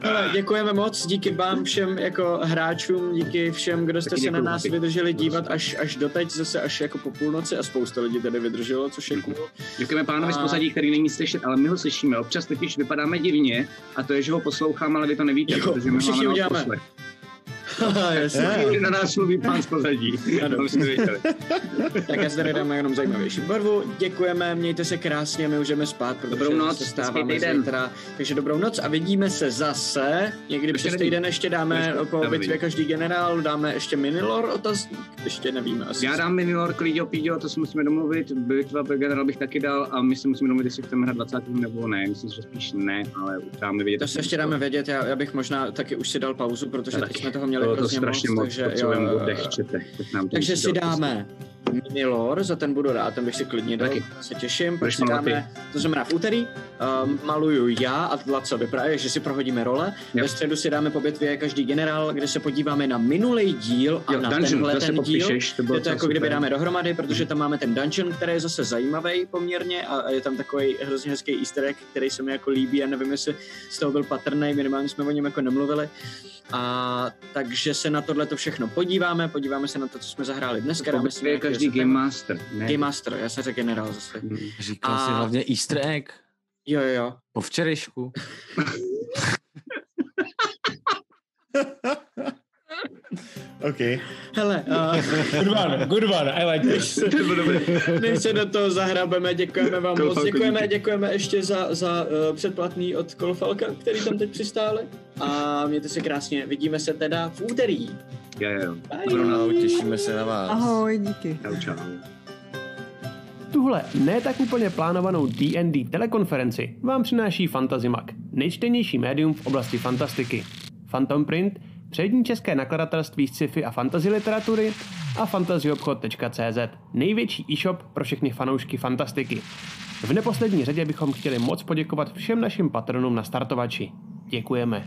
Hele, děkujeme moc, díky vám všem jako hráčům, díky všem, kdo jste
Taky
se na nás
taky.
vydrželi dívat až, až doteď, zase až jako po půlnoci a spousta lidí tady vydrželo, což je cool.
Děkujeme pánovi z
A-
pozadí, který není slyšet, ale my ho slyšíme. Občas totiž vypadáme divně a to je, že ho poslouchám, ale vy to nevíte,
Jo,
protože my
všichni
máme
uděláme. [LAUGHS] Jasně.
Na nás mluví pán z pozadí. [LAUGHS]
Tak já si tady dáme jenom zajímavější barvu. Děkujeme, mějte se krásně, my už jdeme spát, protože
Dobrou noc,
se stáváme zítra. Takže dobrou noc a vidíme se zase. Někdy
Ještě
přes týden ještě dáme
Ještě
po bitvě každý generál, dáme ještě minilor otazník, ještě nevíme asi.
Já dám minilor, klíďo, píďo, to si musíme domluvit. Bitva pro generál bych taky dal a my si musíme domluvit, jestli chceme hrát 20. nebo ne. Myslím, že spíš ne, ale dáme vědět.
To se ještě dáme vědět, já, já bych možná taky už si dal pauzu, protože teď jsme toho měli
Bylo to
hrozně
strašně
moc,
moc,
takže jo,
potřebujeme
jo,
oddech,
jo.
čete. Tak nám to
Takže si
dát
dáme Minilor, za ten budu rád, ten bych si klidně dal,
Taky.
se těším, si dáme, to znamená v úterý, um, maluju já a Lacovi právě, že si prohodíme role,
Jo.
ve středu si dáme po bitvě každý generál, kde se podíváme na minulý díl a
Jo,
na
dungeon,
tenhle ten díl,
popíšeš, to bylo
je to jako kdyby
super.
dáme dohromady, protože tam máme ten dungeon, který je zase zajímavý poměrně a je tam takový hrozně hezký easter egg, který se mi jako líbí a nevím, jestli z toho byl patrný, minimálně jsme o něm jako nemluvili. A takže se na tohle to všechno podíváme, podíváme se na to, co jsme zahráli dneska. Dáme si
každý Game. Master. Ne?
Game Master, já jsem řekl generál zase.
Hmm.
Říkal
A-
si hlavně easter egg.
Jo, jo, jo.
Po včerejšku. [LAUGHS] [LAUGHS]
OK.
Hele, uh,
Good one, good one, I like this. [LAUGHS]
než se do toho zahrabeme, děkujeme vám moc, děkujeme,
díky.
děkujeme ještě za, za uh, předplatný od Kolfalka, který tam teď přistáli. A mějte se krásně, vidíme se teda v úterý.
Jo, jo.
Čau, těšíme se na vás.
Ahoj, díky.
Čau, čau.
Tuhle ne tak úplně plánovanou D&D telekonferenci vám přináší Fantazimak, nejčtenější médium v oblasti fantastiky. Phantom Print, přední české nakladatelství sci-fi a fantasy literatury a fantasyobchod.cz, největší e-shop pro všechny fanoušky fantastiky. V neposlední řadě bychom chtěli moc poděkovat všem našim patronům na startovači. Děkujeme.